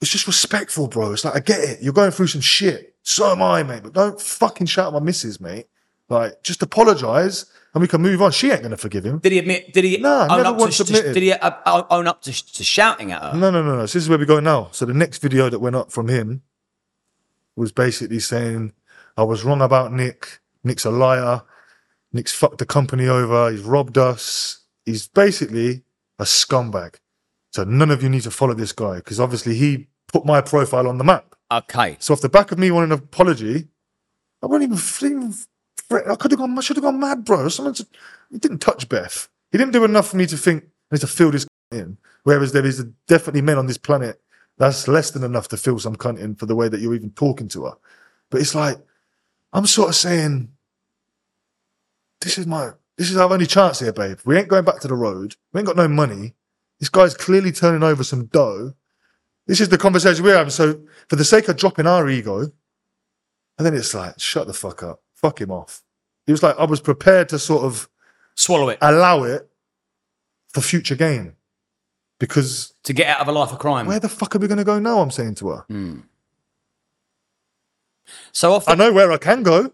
It's just respectful, bro. It's like, I get it. You're going through some shit. So am I, mate. But don't fucking shout at my missus, mate. Like, just apologize and we can move on. She ain't going to forgive him. Did he admit? Did he Nah, own never up once to, admitted. Did he uh, own up to, to shouting at her? No, no, no, no. So this is where we go now. So the next video that went up from him was basically saying, I was wrong about Nick. Nick's a liar. Nick's fucked the company over. He's robbed us. He's basically a scumbag. So none of you need to follow this guy because obviously he put my profile on the map. Okay. So off the back of me wanting an apology, I won't even, even. I could have gone, I should have gone mad, bro. Someone just, he didn't touch Beth. He didn't do enough for me to think I need to fill this in. Whereas there is definitely men on this planet that's less than enough to fill some cunt in for the way that you're even talking to her. But it's like, I'm sort of saying, this is my, this is our only chance here, babe. We ain't going back to the road. We ain't got no money. This guy's clearly turning over some dough. This is the conversation we're having. So for the sake of dropping our ego, and then it's like, shut the fuck up. Fuck him off. It was like I was prepared to sort of Swallow it allow it for future gain. Because to get out of a life of crime. where the fuck are we going to go now? I'm saying to her. Hmm. So off I know where I can go.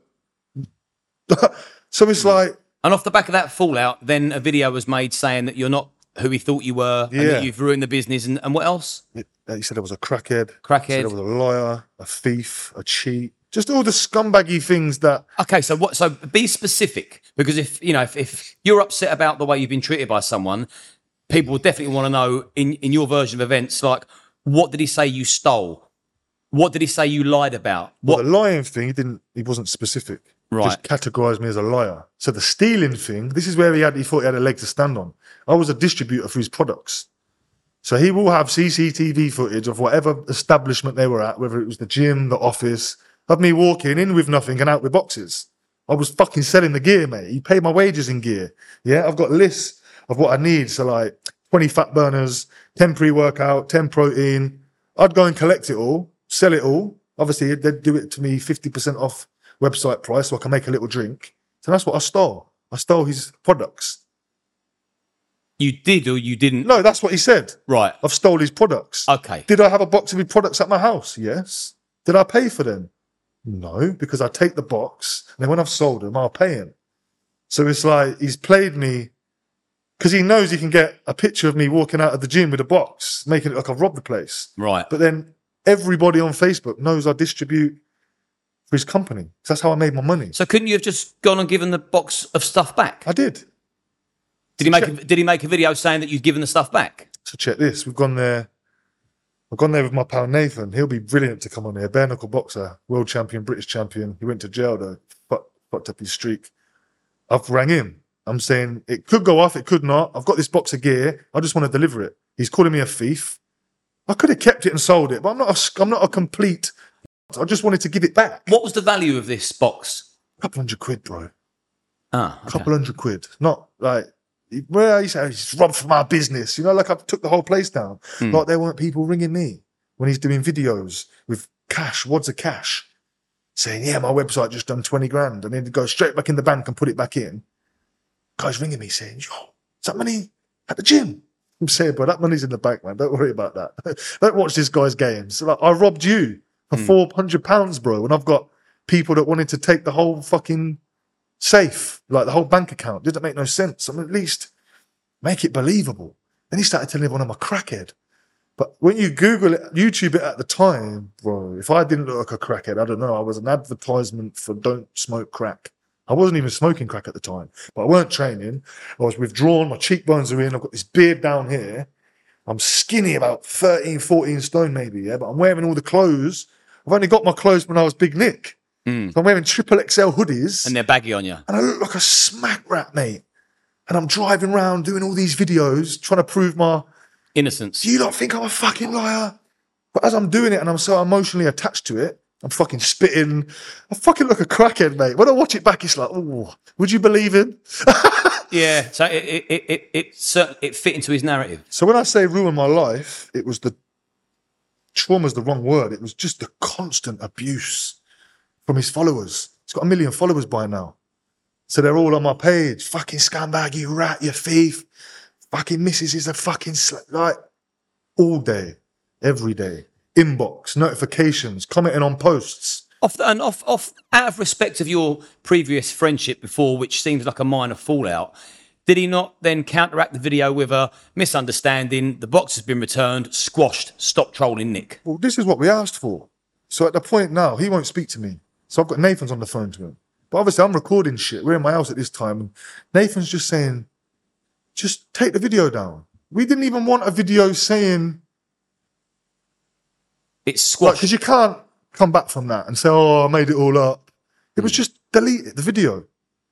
so it's hmm. like, and off the back of that fallout, then a video was made saying that you're not who he thought you were, and that you've ruined the business. And, and what else? he said I was a crackhead. Crackhead. He said I was a liar, a thief, a cheat. Just all the scumbaggy things that Okay, so what? So be specific because if you know if, if you're upset about the way you've been treated by someone, people would definitely want to know in in your version of events like what did he say you stole? What did he say you lied about? Well, What? the lying thing, he didn't. He wasn't specific. Right. Just categorised me as a liar. So the stealing thing, this is where he had. He thought he had a leg to stand on. I was a distributor for his products, so he will have CCTV footage of whatever establishment they were at, whether it was the gym, the office, of me walking in with nothing and out with boxes. I was fucking selling the gear, mate. He paid my wages in gear. Yeah, I've got lists of what I need. So like twenty fat burners, ten pre-workout, ten protein. I'd go and collect it all, sell it all. Obviously, they'd do it to me 50% off website price so I can make a little drink. So that's what I stole. I stole his products. You did or you didn't? No, that's what he said. Right. I've stole his products. Okay. Did I have a box of his products at my house? Yes. Did I pay for them? No, because I take the box and then when I've sold them, I'll pay him. So it's like he's played me because he knows he can get a picture of me walking out of the gym with a box, making it like I've robbed the place. Right. But then everybody on Facebook knows I distribute for his company. 'Cause That's how I made my money. So couldn't you have just gone and given the box of stuff back? I did. Did he make a, Did he make a video saying that you'd given the stuff back? So check this. We've gone there. I've gone there with my pal Nathan. He'll be brilliant to come on here. Bare knuckle boxer, world champion, British champion. He went to jail though. Fuck, fucked up his streak. I've rang him. I'm saying it could go off, it could not. I've got this box of gear. I just want to deliver it. He's calling me a thief. I could have kept it and sold it, but I'm not. A, I'm not a complete. I just wanted to give it back. What was the value of this box? A couple hundred quid, bro. Ah, okay. couple hundred quid. Not like well, he said he's robbed from our business. You know, like I took the whole place down. Hmm. Like there weren't people ringing me when he's doing videos with cash, wads of cash, saying, "Yeah, my website just done twenty grand," and then to go straight back in the bank and put it back in. Guys ringing me saying, "Yo, is that money at the gym?" I'm saying, "Bro, that money's in the bank, man. Don't worry about that. Don't watch this guy's games. Like I robbed you for hmm. four hundred pounds, bro, and I've got people that wanted to take the whole fucking." Safe, like the whole bank account. Didn't make no sense. I mean, at least make it believable. Then he started telling everyone I'm a crackhead. But when you Google it, YouTube it at the time, bro, if I didn't look like a crackhead, I don't know. I was an advertisement for don't smoke crack. I wasn't even smoking crack at the time, but I weren't training. I was withdrawn. My cheekbones are in. I've got this beard down here. I'm skinny, about 13, 14 stone maybe, yeah, but I'm wearing all the clothes. I've only got my clothes when I was Big Nick. Mm. So I'm wearing triple XL hoodies And they're baggy on you. and I look like a smack rat, mate. And I'm driving around doing all these videos, trying to prove my. Innocence. Do you not think I'm a fucking liar? But as I'm doing it and I'm so emotionally attached to it, I'm fucking spitting. I fucking look a crackhead, mate. When I watch it back, it's like, oh, would you believe him? Yeah. So it it it it it, it fit into his narrative. So when I say ruin my life, it was the trauma's the wrong word. It was just the constant abuse from his followers. He's got a million followers by now. So they're all on my page. Fucking scumbag, you rat, you thief. Fucking missus is a fucking sl-. like all day, every day. Inbox, notifications, commenting on posts. Off the, and off off out of respect of your previous friendship before, which seems like a minor fallout. Did he not then counteract the video with a misunderstanding? The box has been returned, squashed. Stop trolling Nick. Well, this is what we asked for. So at the point now, he won't speak to me. So I've got Nathan's on the phone to him. But obviously, I'm recording shit. We're in my house at this time. And Nathan's just saying, just take the video down. We didn't even want a video saying, It's squashed. because you can't come back from that and say, oh, I made it all up. It was hmm. just delete it, the video.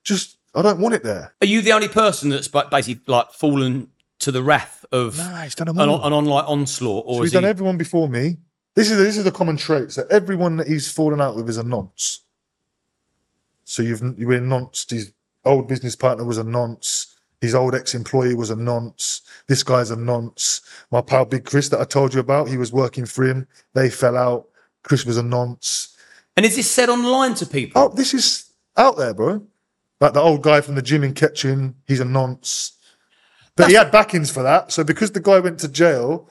Just, I don't want it there. Are you the only person that's basically like fallen to the wrath of Nah, he's done an, an online onslaught, or So is he's done he? everyone before me. This is this is the common trait. So everyone that he's fallen out with is a nonce. So you've you were nonced. His old business partner was a nonce. His old ex-employee was a nonce. This guy's a nonce. My pal Big Chris that I told you about, he was working for him. They fell out. Chris was a nonce. and is this said online to people? Oh, this is out there, bro. Like the old guy from the gym in Ketchin, he's a nonce. But he had backings for that. So because the guy went to jail,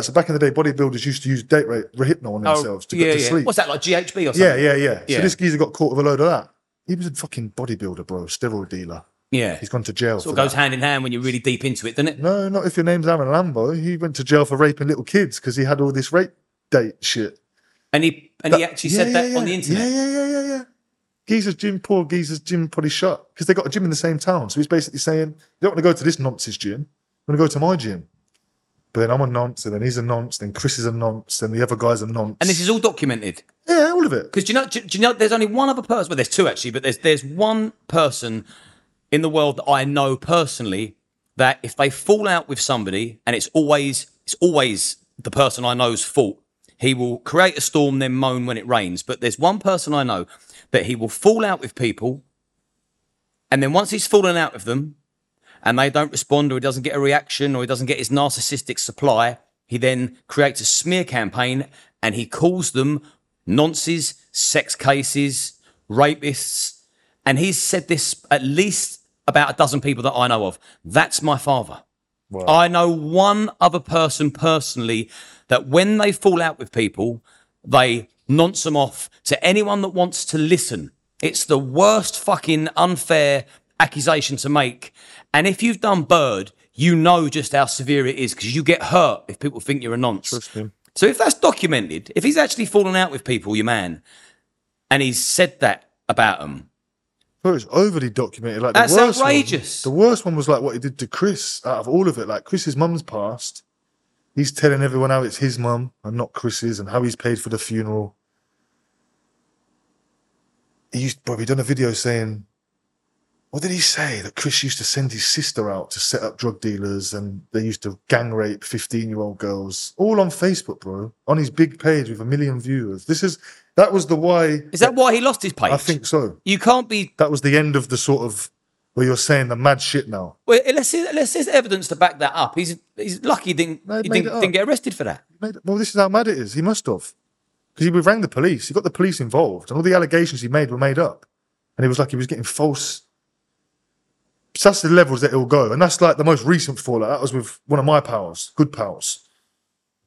so back in the day, bodybuilders used to use date rate Rohypnol on oh, themselves to Oh, yeah, get to yeah. sleep. What's that like GHB or something? yeah, yeah, yeah, Yeah. So this geezer got caught with a load of that. He was a fucking bodybuilder, bro, steroid dealer. yeah. He's gone to jail Sort for of goes that. hand in hand when you're really deep into it, doesn't it? No, not if your name's Aaron Lambo. He went to jail for raping little kids because he had all this rape date shit. And he and he actually said Yeah, that yeah, on the internet. Yeah, yeah, yeah, yeah, yeah. Geezer's gym, poor Geezer's gym probably shut because they got a gym in the same town. So he's basically saying, you don't want to go to this nonce's gym. I'm going to go to my gym. But then I'm a nonce, and then he's a nonce, then Chris is a nonce, then the other guy's a nonce. And this is all documented. yeah, all of it. Because do you know? Do, do you know? There's only one other person. Well, there's two actually, but there's there's one person in the world that I know personally that if they fall out with somebody, and it's always it's always the person I know's fault. He will create a storm, then moan when it rains. But there's one person I know that he will fall out with people, and then once he's fallen out with them, and they don't respond, or he doesn't get a reaction, or he doesn't get his narcissistic supply, he then creates a smear campaign and he calls them nonces, sex cases, rapists. And he's said this at least about a dozen people that I know of. That's my father. I know one other person personally that when they fall out with people, they nonce them off to anyone that wants to listen. It's the worst fucking unfair accusation to make. And if you've done Bird, you know just how severe it is because you get hurt if people think you're a nonce. So if that's documented, if he's actually fallen out with people, your man, and he's said that about them, Bro, it's overly documented. Like That's the worst outrageous. One, the worst one was like what he did to Chris. Out of all of it, like Chris's mum's passed. He's telling everyone how it's his mum and not Chris's, and how he's paid for the funeral. He used, bro, he done a video saying, what did he say? That Chris used to send his sister out to set up drug dealers, and they used to gang rape fifteen-year-old girls, all on Facebook, bro, on his big page with a million viewers. This is that was the why. is that why he lost his page? I think so. you can't be. That was the end of the sort of where you're saying the mad shit now. Well, let's see. Let's see evidence to back that up. He's he's lucky he didn't he he didn't, didn't get arrested for that. Made- Well, this is how mad it is. He must have. Because he rang the police. He got the police involved. And all the allegations he made were made up. And it was like he was getting false. So that's the levels that it'll go. And that's like the most recent fallout. That was with one of my pals, good pals.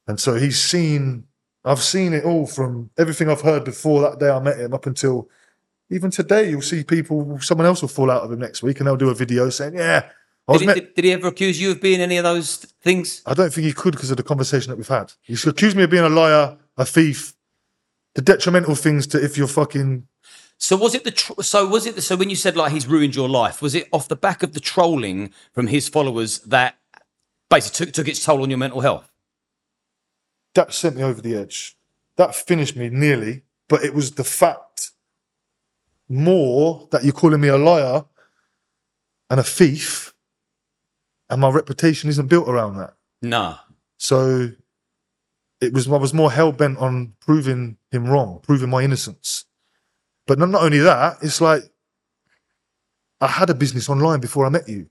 And so he's seen, I've seen it all from everything I've heard before that day I met him up until even today. You'll see people, someone else will fall out of him next week and they'll do a video saying, yeah, Did he, met. did, did he ever accuse you of being any of those things? I don't think he could because of the conversation that we've had. He's accused me of being a liar, a thief, the detrimental things to if you're fucking. So was it the tr- so was it the, so when you said like he's ruined your life? Was it off the back of the trolling from his followers that basically took took its toll on your mental health? That sent me over the edge. That finished me nearly, but it was the fact more that you're calling me a liar and a thief, and my reputation isn't built around that. Nah. So it was I was more hell bent on proving him wrong, proving my innocence. But not, only that, it's like I had a business online before I met you.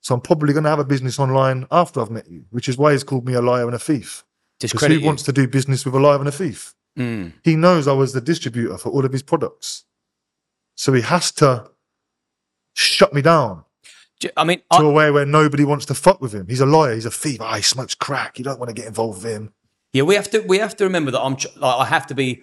So I'm probably gonna have a business online after I've met you, which is why he's called me a liar and a thief. Because Discredit who wants to do business with a liar and a thief? Mm. He knows I was the distributor for all of his products. So he has to shut me down I mean, to I, a way where nobody wants to fuck with him. He's a liar, he's a thief. Ah, he smokes crack. You don't want to get involved with him. yeah, we have to we have to remember that I'm like I have to be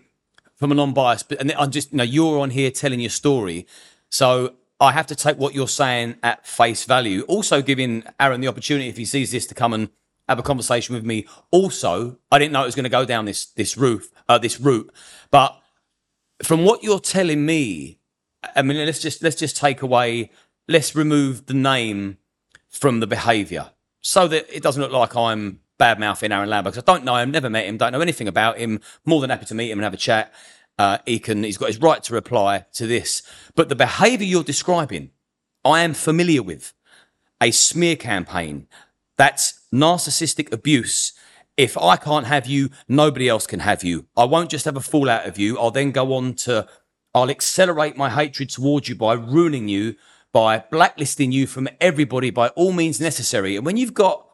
from a non-biased, but and I'm just you know you're on here telling your story, so I have to take what you're saying at face value. Also, giving Aaron the opportunity if he sees this to come and have a conversation with me. Also, I didn't know it was going to go down this this route, uh, this route, but from what you're telling me, I mean, let's just let's just take away, let's remove the name from the behaviour, so that it doesn't look like I'm bad mouthing Aaron Lambert because I don't know him, never met him, don't know anything about him. More than happy to meet him and have a chat. Uh, he can, he's got his right to reply to this, but the behaviour you're describing, I am familiar with. A smear campaign, that's narcissistic abuse. If I can't have you, nobody else can have you. I won't just have a fallout of you. I'll then go on to, I'll accelerate my hatred towards you by ruining you, by blacklisting you from everybody by all means necessary. And when you've got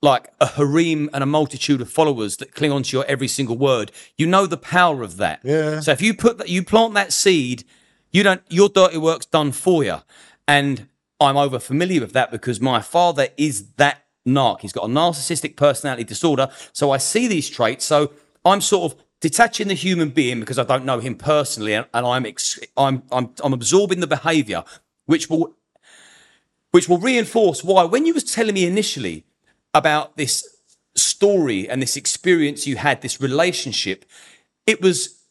like a harem and a multitude of followers that cling onto your every single word, you know the power of that. Yeah. So if you put that, you plant that seed, you don't, your dirty work's done for you. And I'm over familiar with that because my father is that narc. He's got a narcissistic personality disorder. So I see these traits. So I'm sort of detaching the human being because I don't know him personally, and, and I'm, ex- I'm I'm I'm absorbing the behaviour, which will which will reinforce why when you was telling me initially about this story and this experience you had, this relationship, it was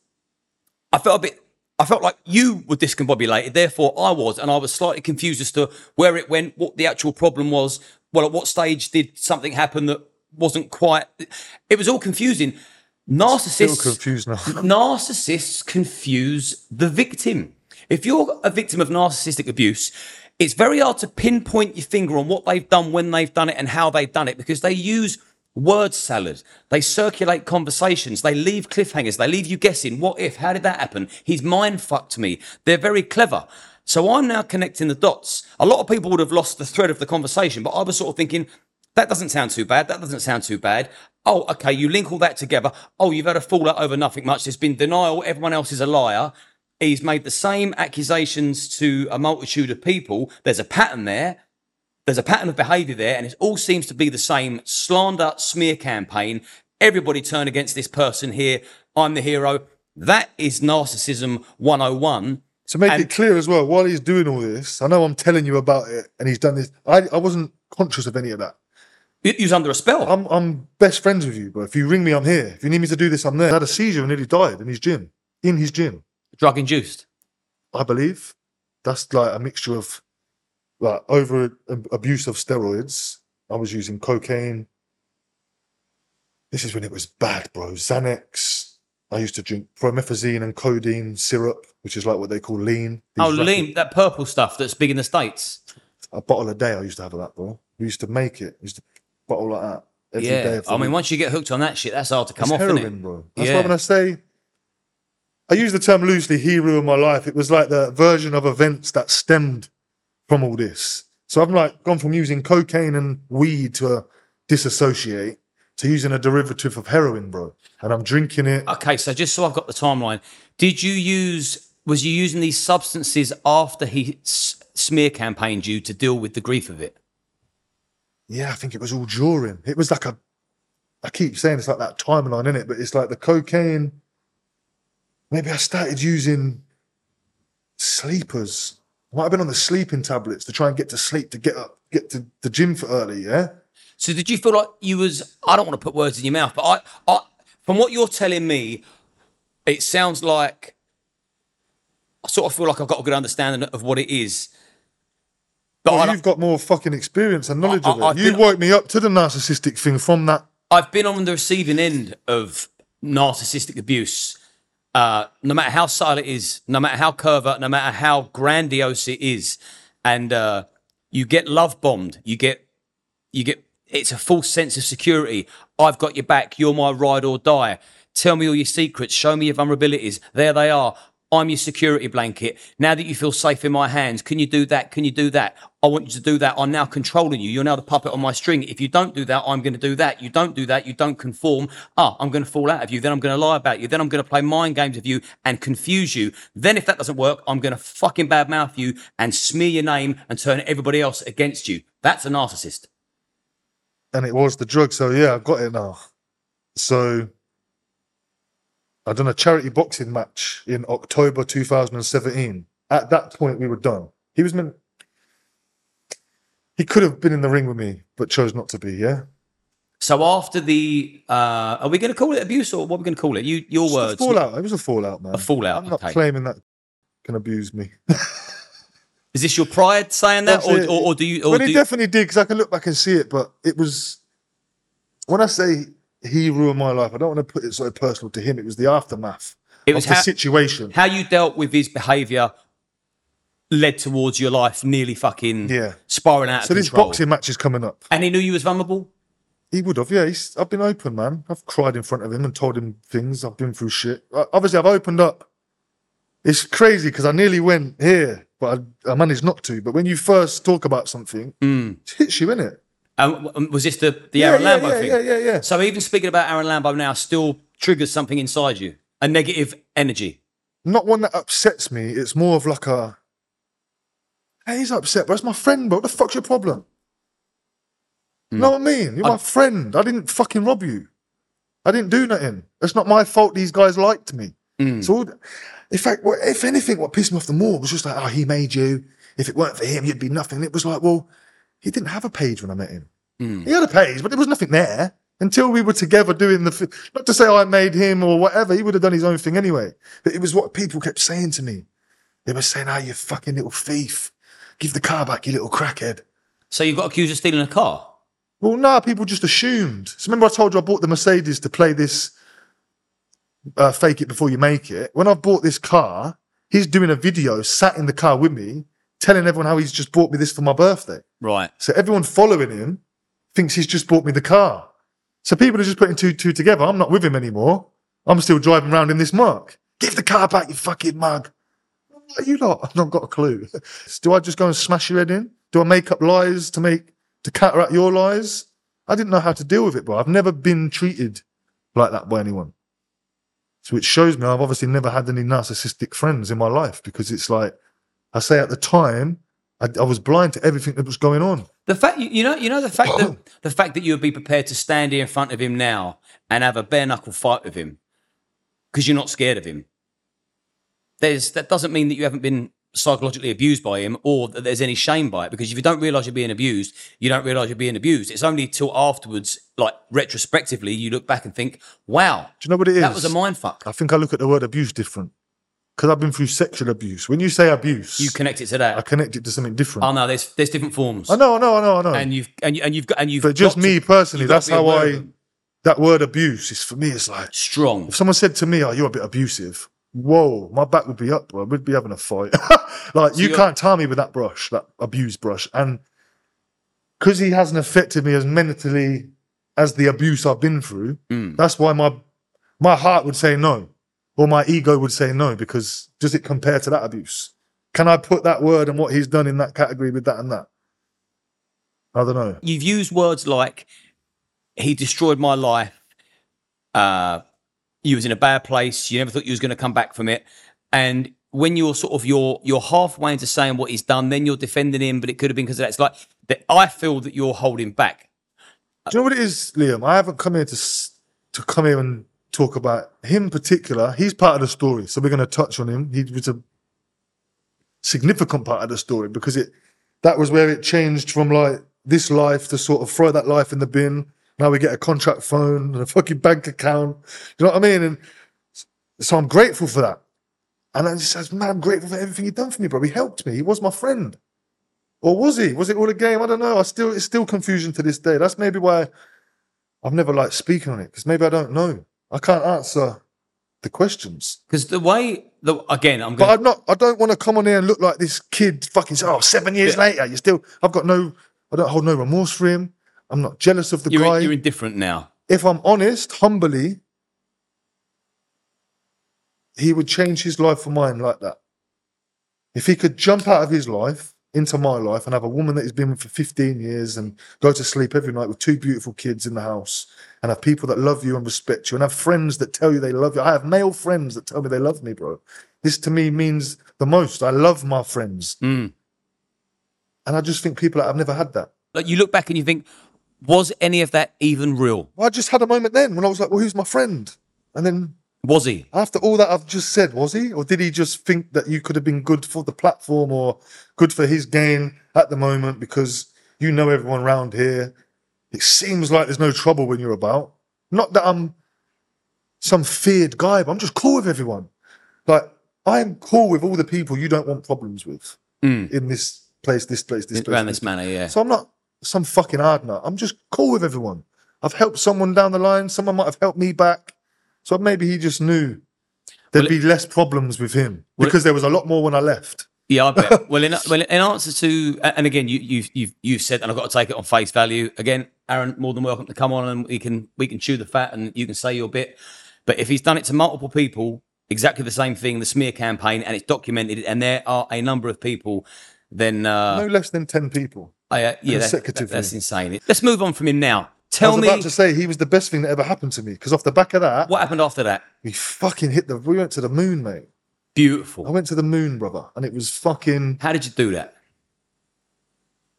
I felt a bit I felt like you were discombobulated, therefore I was, and I was slightly confused as to where it went, what the actual problem was. Well, at what stage did something happen that wasn't quite it was all confusing. Still Narcissists confused now. narcissists confuse the victim. If you're a victim of narcissistic abuse, it's very hard to pinpoint your finger on what they've done, when they've done it, and how they've done it because they use word salad. They circulate conversations. They leave cliffhangers. They leave you guessing, what if? How did that happen? He's mind fucked me. They're very clever. So I'm now connecting the dots. A lot of people would have lost the thread of the conversation, but I was sort of thinking, that doesn't sound too bad. That doesn't sound too bad. Oh, okay. You link all that together. Oh, you've had a fallout over nothing much. There's been denial. Everyone else is a liar. He's made the same accusations to a multitude of people. There's a pattern there. There's a pattern of behavior there, and it all seems to be the same slander smear campaign. Everybody turn against this person here. I'm the hero. That is narcissism 101. To make And- it clear as well, while he's doing all this, I know I'm telling you about it, and he's done this. I, I wasn't conscious of any of that. You was under a spell. I'm I'm best friends with you, but if you ring me, I'm here. If you need me to do this, I'm there. I had a seizure and nearly died in his gym. In his gym, Drug induced. I believe. That's like a mixture of like over um, abuse of steroids. I was using cocaine. This is when it was bad, bro. Xanax. I used to drink promethazine and codeine syrup, which is like what they call lean. These Oh, rapid- lean, that purple stuff that's big in the States. A bottle a day. I used to have of that, bro. We used to make it. We used to bottle like that every day. yeah. the I mean, week. once you get hooked on that shit, that's hard to come it's off, heroin, bro. That's Yeah. why when I say I use the term loosely, hero in my life, it was like the version of events that stemmed from all this. So I've like gone from using cocaine and weed to uh, disassociate to using a derivative of heroin, bro. And I'm drinking it. Okay, so just so I've got the timeline, did you use, was you using these substances after he s- smear campaigned you to deal with the grief of it? Yeah, I think it was all during. It was like a. I keep saying it's like that timeline in it, but it's like the cocaine. Maybe I started using sleepers. I Might have been on the sleeping tablets to try and get to sleep to get up, get to the gym for early. Yeah, So did you feel like you was? I don't want to put words in your mouth, but I, I, from what you're telling me, it sounds like I sort of feel like I've got a good understanding of what it is. But well, you've got more fucking experience and knowledge I- of it. I've you been- woke me up to the narcissistic thing from that. I've been on the receiving end of narcissistic abuse. Uh, no matter how subtle it is, no matter how covert, no matter how grandiose it is, and uh, you get love bombed. You get, you get. It's a false sense of security. I've got your back. You're my ride or die. Tell me all your secrets. Show me your vulnerabilities. There they are. I'm your security blanket. Now that you feel safe in my hands, can you do that? Can you do that? I want you to do that. I'm now controlling you. You're now the puppet on my string. If you don't do that, I'm going to do that. You don't do that. You don't conform. Ah, I'm going to fall out of you. Then I'm going to lie about you. Then I'm going to play mind games with you and confuse you. Then if that doesn't work, I'm going to fucking badmouth you and smear your name and turn everybody else against you. That's a narcissist. and it was the drug. So yeah, I've got it now. So I done a charity boxing match in October 2017. At that point, we were done. He was meant. He could have been in the ring with me, but chose not to be. Yeah, So after the, uh, are we going to call it abuse or what are we going to call it? You, your Just a words. fallout. It was a fallout, man. A fallout, I'm not okay. claiming that can abuse me. Is this your pride saying that, or, or, or do you? Or but do he you definitely did because I can look back and see it. But it was when I say he ruined my life, I don't want to put it so personal to him. It was the aftermath It was of the situation. how you dealt with his behaviour led towards your life nearly fucking Yeah. spiraling out So this control. boxing match is coming up. and he knew you was vulnerable. He would have, yeah. He's, I've been open, man. I've cried in front of him and told him things. I've been through shit. Obviously, I've opened up. It's crazy because I nearly went here, but I, I managed not to. But when you first talk about something, Mm. it hits you in it. Um, was this the the Yeah, Aaron yeah, Lambo yeah, thing? yeah, yeah, yeah. So even speaking about Aaron Lambo now still triggers something inside you, a negative energy. Not one that upsets me. It's more of like a, hey, he's upset, but that's my friend, bro. What the fuck's your problem? You know what I mean? You're my friend. I didn't fucking rob you. I didn't do nothing. It's not my fault these guys liked me. So, in fact, if anything, what pissed me off the more was just like, oh, he made you. If it weren't for him, you'd be nothing. It was like, well, he didn't have a page when I met him. He had a page, but there was nothing there until we were together doing the. fi- Not to say I made him or whatever. He would have done his own thing anyway. But it was what people kept saying to me. They were saying, "Oh, you fucking little thief! Give the car back, you little crackhead." So you got accused of stealing a car. Well, no, people just assumed. So remember, I told you I bought the Mercedes to play this uh, fake it before you make it. When I bought this car, he's doing a video, sat in the car with me, telling everyone how he's just bought me this for my birthday. Right. So everyone following him thinks he's just bought me the car. So people are just putting two two together. I'm not with him anymore. I'm still driving around in this mark. Give the car back, you fucking mug. What are you lot? I've not got a clue. Do I just go and smash your head in? Do I make up lies to make to counteract your lies? I didn't know how to deal with it, bro. I've never been treated like that by anyone. So it shows me I've obviously never had any narcissistic friends in my life because it's like I say at the time I, I was blind to everything that was going on. The fact you, know you know the fact that the fact that you would be prepared to stand here in front of him now and have a bare knuckle fight with him because you're not scared of him. there's that doesn't mean that you haven't been psychologically abused by him or that there's any shame by it because if you don't realize you're being abused you don't realize you're being abused it's only till afterwards like retrospectively you look back and think wow Do you know what it is? that was a mind fuck I think I look at the word abuse different because I've been through sexual abuse. When you say abuse, you connect it to that. I connect it to something different. oh no there's there's different forms I know, I know, I know, I know. and you've and, you, and you've got and you've but just got to- me personally, that's how I. That word abuse is for me. It's like strong if someone said to me, "Oh, you're a bit abusive." Whoa, my back would be up, bro. We'd be having a fight. like you you're- can't tar me with that brush, that abuse brush, and because he hasn't affected me as mentally as the abuse I've been through. Mm. That's why my my heart would say no, or my ego would say no, because does it compare to that abuse? Can I put that word and what he's done in that category with that and that? I don't know. you've used words like he destroyed my life uh you was in a bad place you never thought you was going to come back from it and when you're sort of you're you're halfway into saying what he's done then you're defending him but it could have been because of that it's like that i feel that you're holding back Do you know what it is, Liam? I haven't come here to to come here and talk about him particular. He's part of the story, so we're going to touch on him. He was a significant part of the story because it that was where it changed from like this life to sort of throw that life in the bin. Now we get a contract phone and a fucking bank account. You know what I mean? And so I'm grateful for that. And I just says, man, I'm grateful for everything he done for me, bro. He helped me. He was my friend. Or was he? Was it all a game? I don't know. I still it's still confusion to this day. That's maybe why I've never liked speaking on it because maybe I don't know. I can't answer the questions. because the way the again i'm But going I'm not. I don't want to come on here and look like this kid. Fucking say, oh, seven years Yeah. later, you're still. I've got no. I don't hold no remorse for him. I'm not jealous of the you're, guy. you're indifferent now if I'm honest, humbly, he would change his life for mine like that. If he could jump out of his life into my life and have a woman that he's been with for 15 years and go to sleep every night with two beautiful kids in the house and have people that love you and respect you and have friends that tell you they love you. I have male friends that tell me they love me, bro. This to me means the most. I love my friends. Mm. And I just think people I've never had that. like you look back and you think was any of that even real Well, I just had a moment then when I was like, well, who's my friend? And then was he After all that I've just said, was he? Or did he just think that you could have been good for the platform or good for his gain at the moment because you know everyone around here? It seems like there's no trouble when you're about. Not that I'm some feared guy, but I'm just cool with everyone. Like, I'm cool with all the people you don't want problems with Mm. in this place, this place, this place. around this manner yeah So I'm not some fucking hard nut. I'm just cool with everyone. I've helped someone down the line. Someone might have helped me back. So maybe he just knew there'd Well, be less problems with him because there was a lot more when I left. Yeah, I bet. well, in, well, in answer to, and again, you, you've you've you've said, and I've got to take it on face value. Again, Aaron, more than welcome to come on, and we can we can chew the fat, and you can say your bit. But if he's done it to multiple people, exactly the same thing, the smear campaign, and it's documented, and there are a number of people, then uh, No less than 10 people. I, uh, yeah, that- that- that's insane. Let's move on from him now. Tell I Tell was me about to say he was the best thing that ever happened to me because off the back of that, what happened after that. we fucking hit the. We went to the moon, mate. I went to the moon, brother, and it was fucking. How did you do that?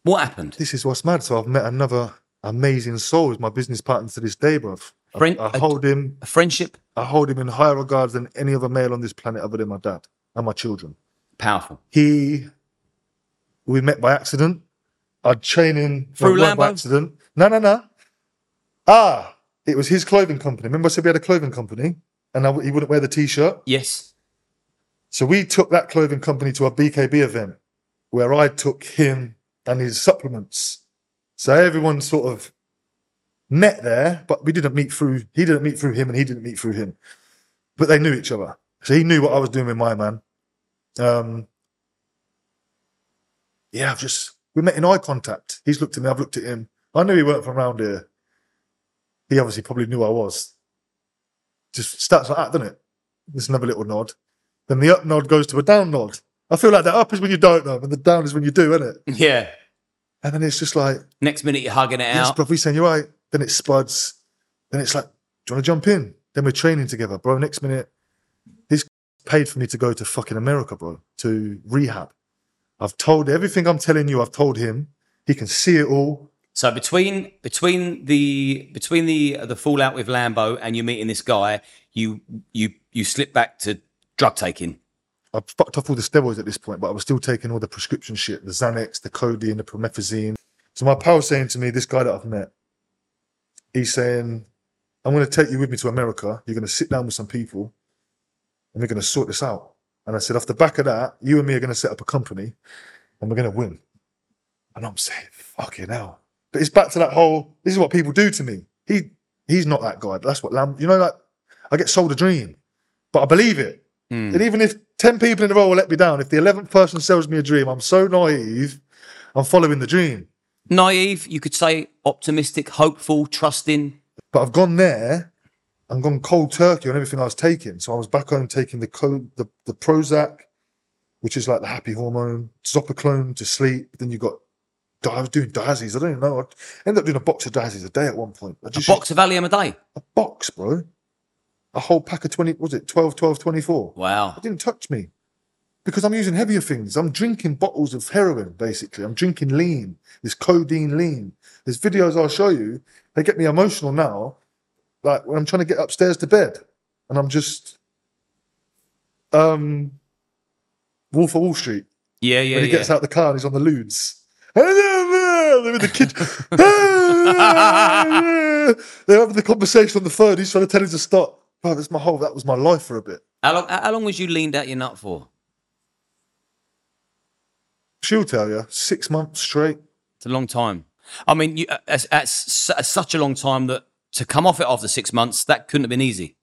What happened? This is what's mad. So I've met another amazing soul. He's my business partner to this day, bruv. I, Friend- I hold him. A friendship? I hold him in higher regards than any other male on this planet other than my dad and my children. Powerful. He, we met by accident. I'd train him Through not by Lambo? accident. No, no, no. Ah, it was his clothing company. Remember, I said we had a clothing company, and I, he wouldn't wear the t-shirt. Yes. So we took that clothing company to a BKB event where I took him and his supplements. So everyone sort of met there, but we didn't meet through, he didn't meet through him and he didn't meet through him. But they knew each other. So he knew what I was doing with my man. Um, yeah, I've just, we met in eye contact. He's looked at me, I've looked at him. I knew he weren't from around here. He obviously probably knew I was. Just starts like that, doesn't it? There's another little nod. Then the up nod goes to a down nod. I feel like the up is when you don't know, and the down is when you do, isn't it? Yeah. And then it's just like, Next minute you're hugging it yes, out. bro, we saying you're right. Then it spuds. Then it's like, do you want to jump in? Then we're training together, bro. Next minute, he's paid for me to go to fucking America, bro, to rehab. I've told everything I'm telling you. I've told him. He can see it all. So between between the between the the fallout with Lambo and you meeting this guy, you you you slip back to drug taking. I fucked off all the steroids at this point, but I was still taking all the prescription shit, the Xanax, the codeine, the promethazine. So my pal's saying to me, this guy that I've met, he's saying, I'm going to take you with me to America. You're going to sit down with some people and we're going to sort this out. And I said, off the back of that, you and me are going to set up a company and we're going to win. And I'm saying, fucking hell. But it's back to that whole, this is what people do to me. He He's not that guy. That's what Lamb, you know, like I get sold a dream, but I believe it. Hmm. And even if 10 people in a row will let me down, if the 11th person sells me a dream, I'm so naive, I'm following the dream. Naive, you could say optimistic, hopeful, trusting. But I've gone there and gone cold turkey on everything I was taking. So I was back home taking the co- the, the Prozac, which is like the happy hormone, Zopiclone to sleep. Then you got, I was doing Dazzies. I don't even know. I ended up doing a box of Dazzies a day at one point. I A box of Valium a day. a box, bro. A whole pack of 20, was it 12, 12, 24? Wow. It didn't touch me because I'm using heavier things. I'm drinking bottles of heroin, basically. I'm drinking lean, this codeine lean. There's videos I'll show you. They get me emotional now, like when I'm trying to get upstairs to bed and I'm just, um, Wolf of Wall Street. Yeah, yeah, When he yeah. gets out the car and he's on the. They're with the kid. They're having the conversation on the phone. He's trying to tell him to stop. Bro, that's my whole. That was my life for a bit. How long, how long was you leaned out your nut for? She'll tell you, six months straight. It's a long time. I mean, you, uh, that's, that's su- such a long time that to come off it after six months, that couldn't have been easy.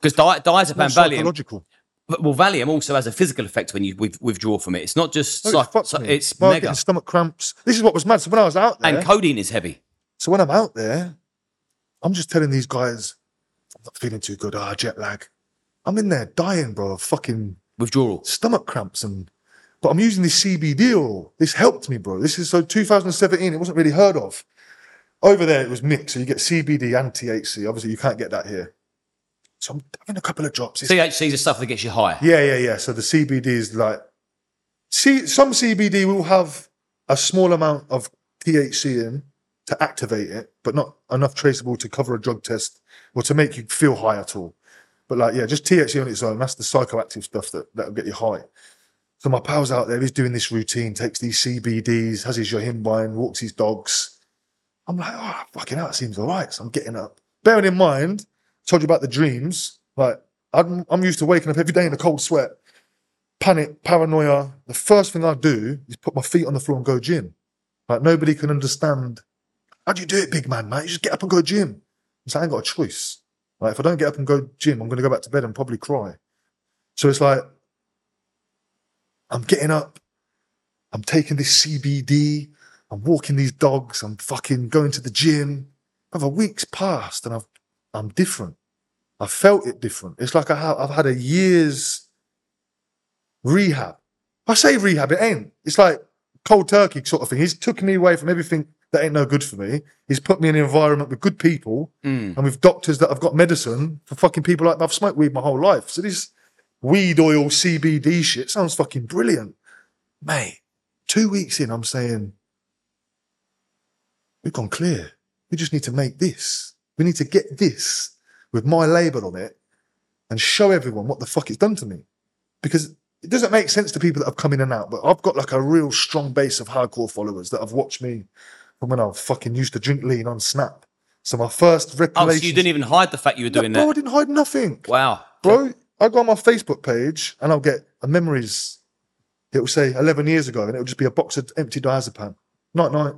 Because di- diazepam, Valium, psychological. well, Valium also has a physical effect when you with, withdraw from it. It's not just Oh, it psych- psy- it's Well, mega. getting stomach cramps. This is what was mad. So when I was out there, And codeine is heavy. So when I'm out there, I'm just telling these guys, I'm not feeling too good. Ah, jet lag. I'm in there dying, bro. of Fucking Withdrawal. stomach cramps and but I'm using this CBD oil. This helped me, bro. This is so 2017, it wasn't really heard of. Over there it was mixed, so you get CBD and THC. Obviously, you can't get that here. So I'm having a couple of drops. It's- THC is the stuff that gets you high. yeah, yeah, yeah. So the CBD is like see some CBD will have a small amount of THC in to activate it, but not enough traceable to cover a drug test or to make you feel high at all. But like, yeah, just THC on its own, that's the psychoactive stuff that that'll get you high. So my pal's out there, he's doing this routine, takes these CBDs, has his Yohimbine, walks his dogs. I'm like, oh, fucking hell, it seems all right. So I'm getting up. Bearing in mind, I told you about the dreams. Like, I'm, I'm used to waking up every day in a cold sweat, panic, paranoia. The first thing I do is put my feet on the floor and go gym. Like, nobody can understand. How do you do it, big man, mate? You just get up and go to gym. So I ain't got a choice. Like, if I don't get up and go to gym, I'm going to go back to bed and probably cry. So it's like, I'm getting up, I'm taking this CBD, I'm walking these dogs, I'm fucking going to the gym. A week's passed and I've, I'm different. I felt it different. It's like I have, I've had a year's rehab. I say rehab, it ain't. It's like cold turkey sort of thing. He's took me away from everything that ain't no good for me. He's put me in an environment with good people Mm. and with doctors that have got medicine for fucking people like me. I've smoked weed my whole life. So this weed oil CBD shit sounds fucking brilliant. Mate, two weeks in, I'm saying, we've gone clear. We just need to make this. We need to get this with my label on it and show everyone what the fuck it's done to me. Because it doesn't make sense to people that have come in and out, but I've got like a real strong base of hardcore followers that have watched me from when I fucking used to drink lean on Snap. So my first Oh, so you didn't even hide the fact you were doing that. bro, I didn't hide nothing. Wow. Bro, I go on my Facebook page and I'll get a memories. It will say 11 years ago and it'll just be a box of empty diazepam. Night, night.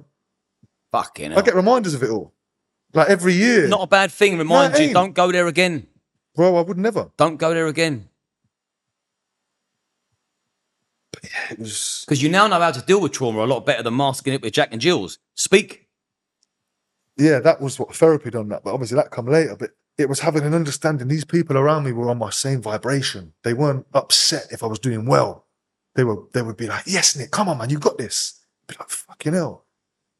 Fucking I hell. get reminders of it all. Like every year. Not a bad thing. Remind No, you, don't go there again. Bro, I would never. Don't go there again. It was. Because you now know how to deal with trauma a lot better than masking it with Jack and Jills. Speak. Yeah, that was what therapy done that. But obviously that come later. But it was having an understanding. These people around me were on my same vibration. They weren't upset if I was doing well. They were. They would be like, "Yes, Nick, come on, man, you got this." I'd be like, "Fucking hell."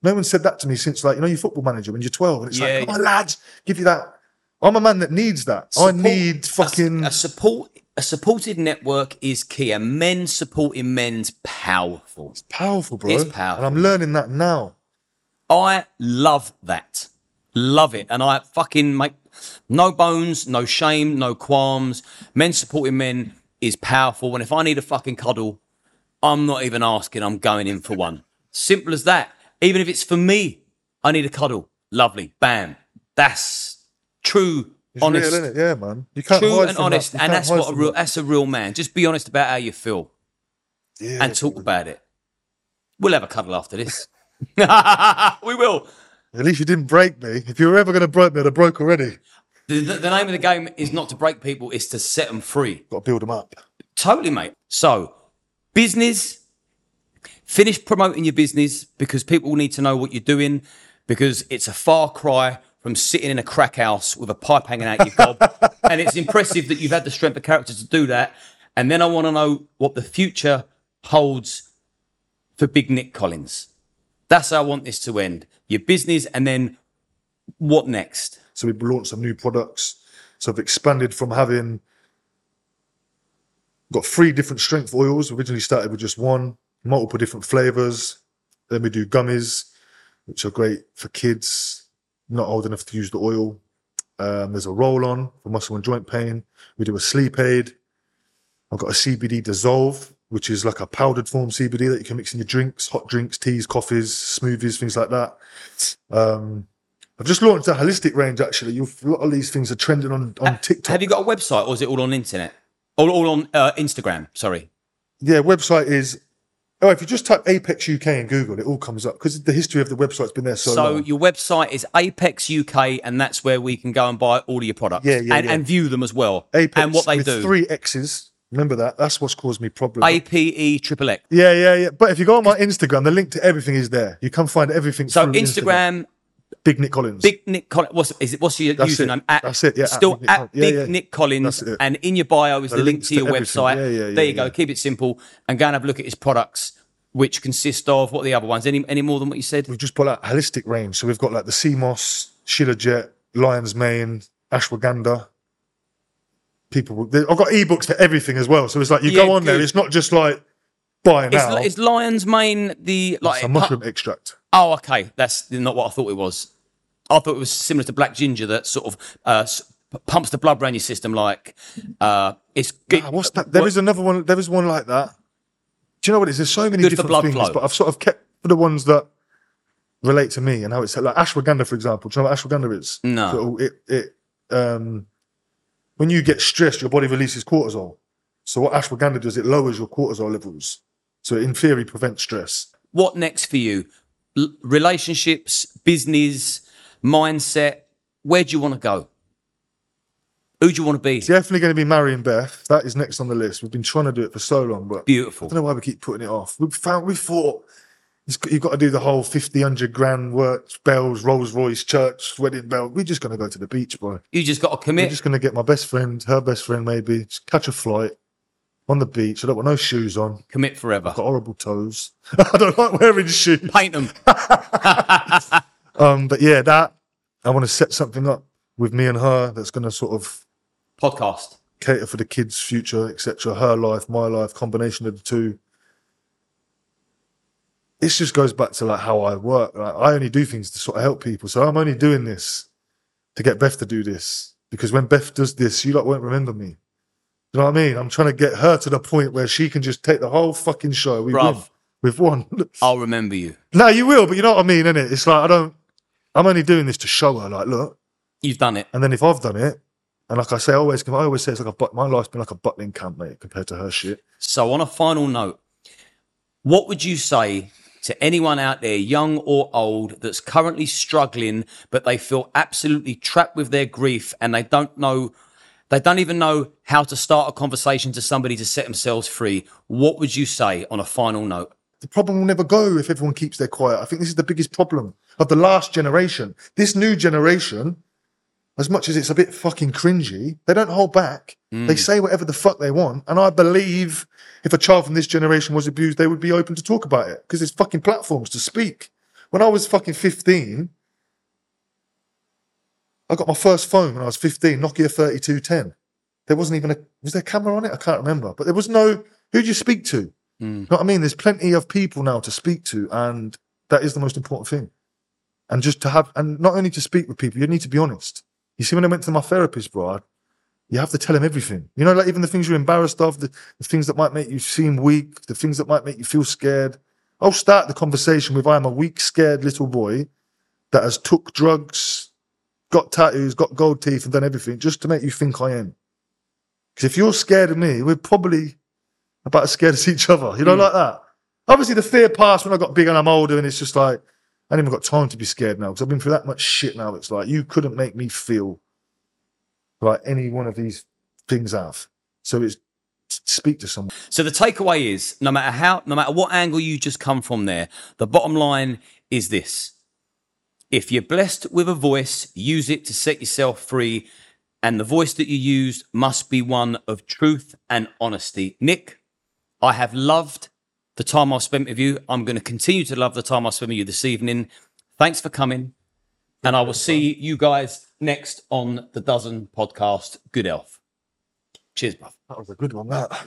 No one said that to me since like you know your football manager when you're 12 and it's Yeah, like, "Come on, lads, give you that." I'm a man that needs that. I Support- need a- fucking. a, support. A supported network is key, and men supporting men's powerful. It's powerful, bro. It's powerful. And I'm learning that now. I love that. Love it. And I fucking make No bones, no shame, no qualms. Men supporting men is powerful. And if I need a fucking cuddle, I'm not even asking, I'm going in for one. Simple as that. Even if it's for me, I need a cuddle. Lovely. Bam. That's true, It's honest. real? Yeah, man. You can't True hide and honest. That. And that's what a real that. that's a real man. Just be honest about how you feel Yeah, and talk about it. We'll have a cuddle after this. we will. At least you didn't break me. If you were ever going to break me, I'd have broke already. The, the, the name of the game is not to break people, it's to set them free. Got to build them up. Totally, mate. So, business, finish promoting your business because people need to know what you're doing because it's a far cry from sitting in a crack house with a pipe hanging out your gob. and it's impressive that you've had the strength of character to do that. And then I want to know what the future holds for Big Nick Collins. That's how I want this to end. Your business, and then what next? So we've launched some new products. So I've expanded from having got three different strength oils. Originally started with just one, multiple different flavors. Then we do gummies, which are great for kids not old enough to use the oil. Um, there's a roll on for muscle and joint pain. We do a sleep aid. I've got a CBD dissolve, which is like a powdered form CBD that you can mix in your drinks, hot drinks, teas, coffees, smoothies, things like that. Um, I've just launched a holistic range. Actually, You've, a lot of these things are trending on on TikTok. Have you got a website or is it all on internet? All, all on uh, Instagram, sorry. yeah, website is. Oh, if you just type Apex UK in Google, it all comes up because the history of the website's been there so, So long. your website is Apex UK, and that's where we can go and buy all of your products. Yeah, yeah, and, yeah. and view them as well. Apex and what they with do. three X's. Remember that? That's what's caused me problems. APE E triple X. yeah, yeah, yeah. But if you go on my Instagram, the link to everything is there. You can find everything. So through Instagram, Big Nick Collins. Big Nick Collins. What's is it? What's your That's it. username? At, That's it, yeah, Still Big Nick at Collins. Yeah, Big yeah. Nick Collins, it. and in your bio is the, link to your website. Yeah, yeah, there you go. Keep it simple, and go and have a look at his products, which consist of what are the other ones? Any any more than what you said? We've just put out holistic range. So we've got like the Sea Moss, Shilajit, Lion's Mane, Ashwagandha. People, I've got ebooks for everything as well. So it's like you Yeah, go on there. It's not just like buy Is, now. is Lion's Mane the like? it's a mushroom extract. Oh, okay. That's not what I thought it was. I thought it was similar to black ginger that sort of uh, s- pumps the blood around your system. Like uh, it's good. Ah, what's that? There what- is another one. There is one like that. Do you know what it is? There's so many Good different blood things, flow. but I've sort of kept the ones that relate to me and how it's like ashwagandha, for example. Do you know what ashwagandha is? No. So it it um when you get stressed, your body releases cortisol. So what ashwagandha does, it lowers your cortisol levels. So in theory, prevents stress. What next for you? L- relationships, business, mindset. Where do you want to go? Who do you want to be? Definitely going to be marrying Beth. That is next on the list. We've been trying to do it for so long, but Beautiful. I don't know why we keep putting it off. We found we thought you've got to do the whole 50, 100 grand work, bells, Rolls Royce, church, wedding bell. We're just going to go to the beach, boy. You just got to commit. I'm just going to get my best friend, her best friend, maybe, just catch a flight on the beach. I don't want no shoes on. Commit forever. I've Got horrible toes. I don't like wearing shoes. Paint them. Um, but yeah, that I want to set something up with me and her that's going to sort of Podcast. cater for the kids' future, etc. Her life, my life, combination of the two. This just goes back to like how I work. Like, I only do things to sort of help people, so I'm only doing this to get Beth to do this because when Beth does this, you lot won't remember me. Do you know what I mean? I'm trying to get her to the point where she can just take the whole fucking show. We win. Bruv. We've won. I'll remember you. no, you will, but you know what I mean, innit? It's like I don't. I'm only doing this to show her, like, look, You've done it. and then if I've done it, and like I say, I always, I always say it's like a, but my life's been like a Butlin camp, mate, compared to her shit. So, on a final note, what would you say to anyone out there, young or old, that's currently struggling, but they feel absolutely trapped with their grief and they don't know, they don't even know how to start a conversation to somebody to set themselves free? What would you say on a final note? The problem will never go if everyone keeps their quiet. I think this is the biggest problem of the last generation. This new generation, as much as it's a bit fucking cringy, they don't hold back. They hmm. say whatever the fuck they want. And I believe if a child from this generation was abused, they would be open to talk about it because there's fucking platforms to speak. When I was fucking 15, I got my first phone when I was 15, Nokia 3210. There wasn't even a, was there a camera on it? I can't remember. But there was no, who'd you speak to? Hmm. You know what I mean? There's plenty of people now to speak to, and that is the most important thing. And just to have, and not only to speak with people, you need to be honest. You see, when I went to my therapist, bro, I- you have to tell him everything. You know, like even the things you're embarrassed of, the, the things that might make you seem weak, the things that might make you feel scared. I'll start the conversation with I am a weak, scared little boy that has took drugs, got tattoos, got gold teeth, and done everything just to make you think I am. Because if you're scared of me, we're probably about as scared as each other. You know, hmm. like that. Obviously, the fear passed when I got bigger and I'm older, and it's just like I ain't even got time to be scared now because I've been through that much shit now. It's like you couldn't make me feel like any one of these things have. So it's speak to someone. So the takeaway is no matter how, no matter what angle you just come from there, the bottom line is this. If you're blessed with a voice, use it to set yourself free. And the voice that you use must be one of truth and honesty. Nick, I have loved the time I've spent with you. I'm going to continue to love the time I spent with you this evening. Thanks for coming. And I will see you guys next on the Dozen podcast. Good Elf. Cheers, bruv. That was a good one, that.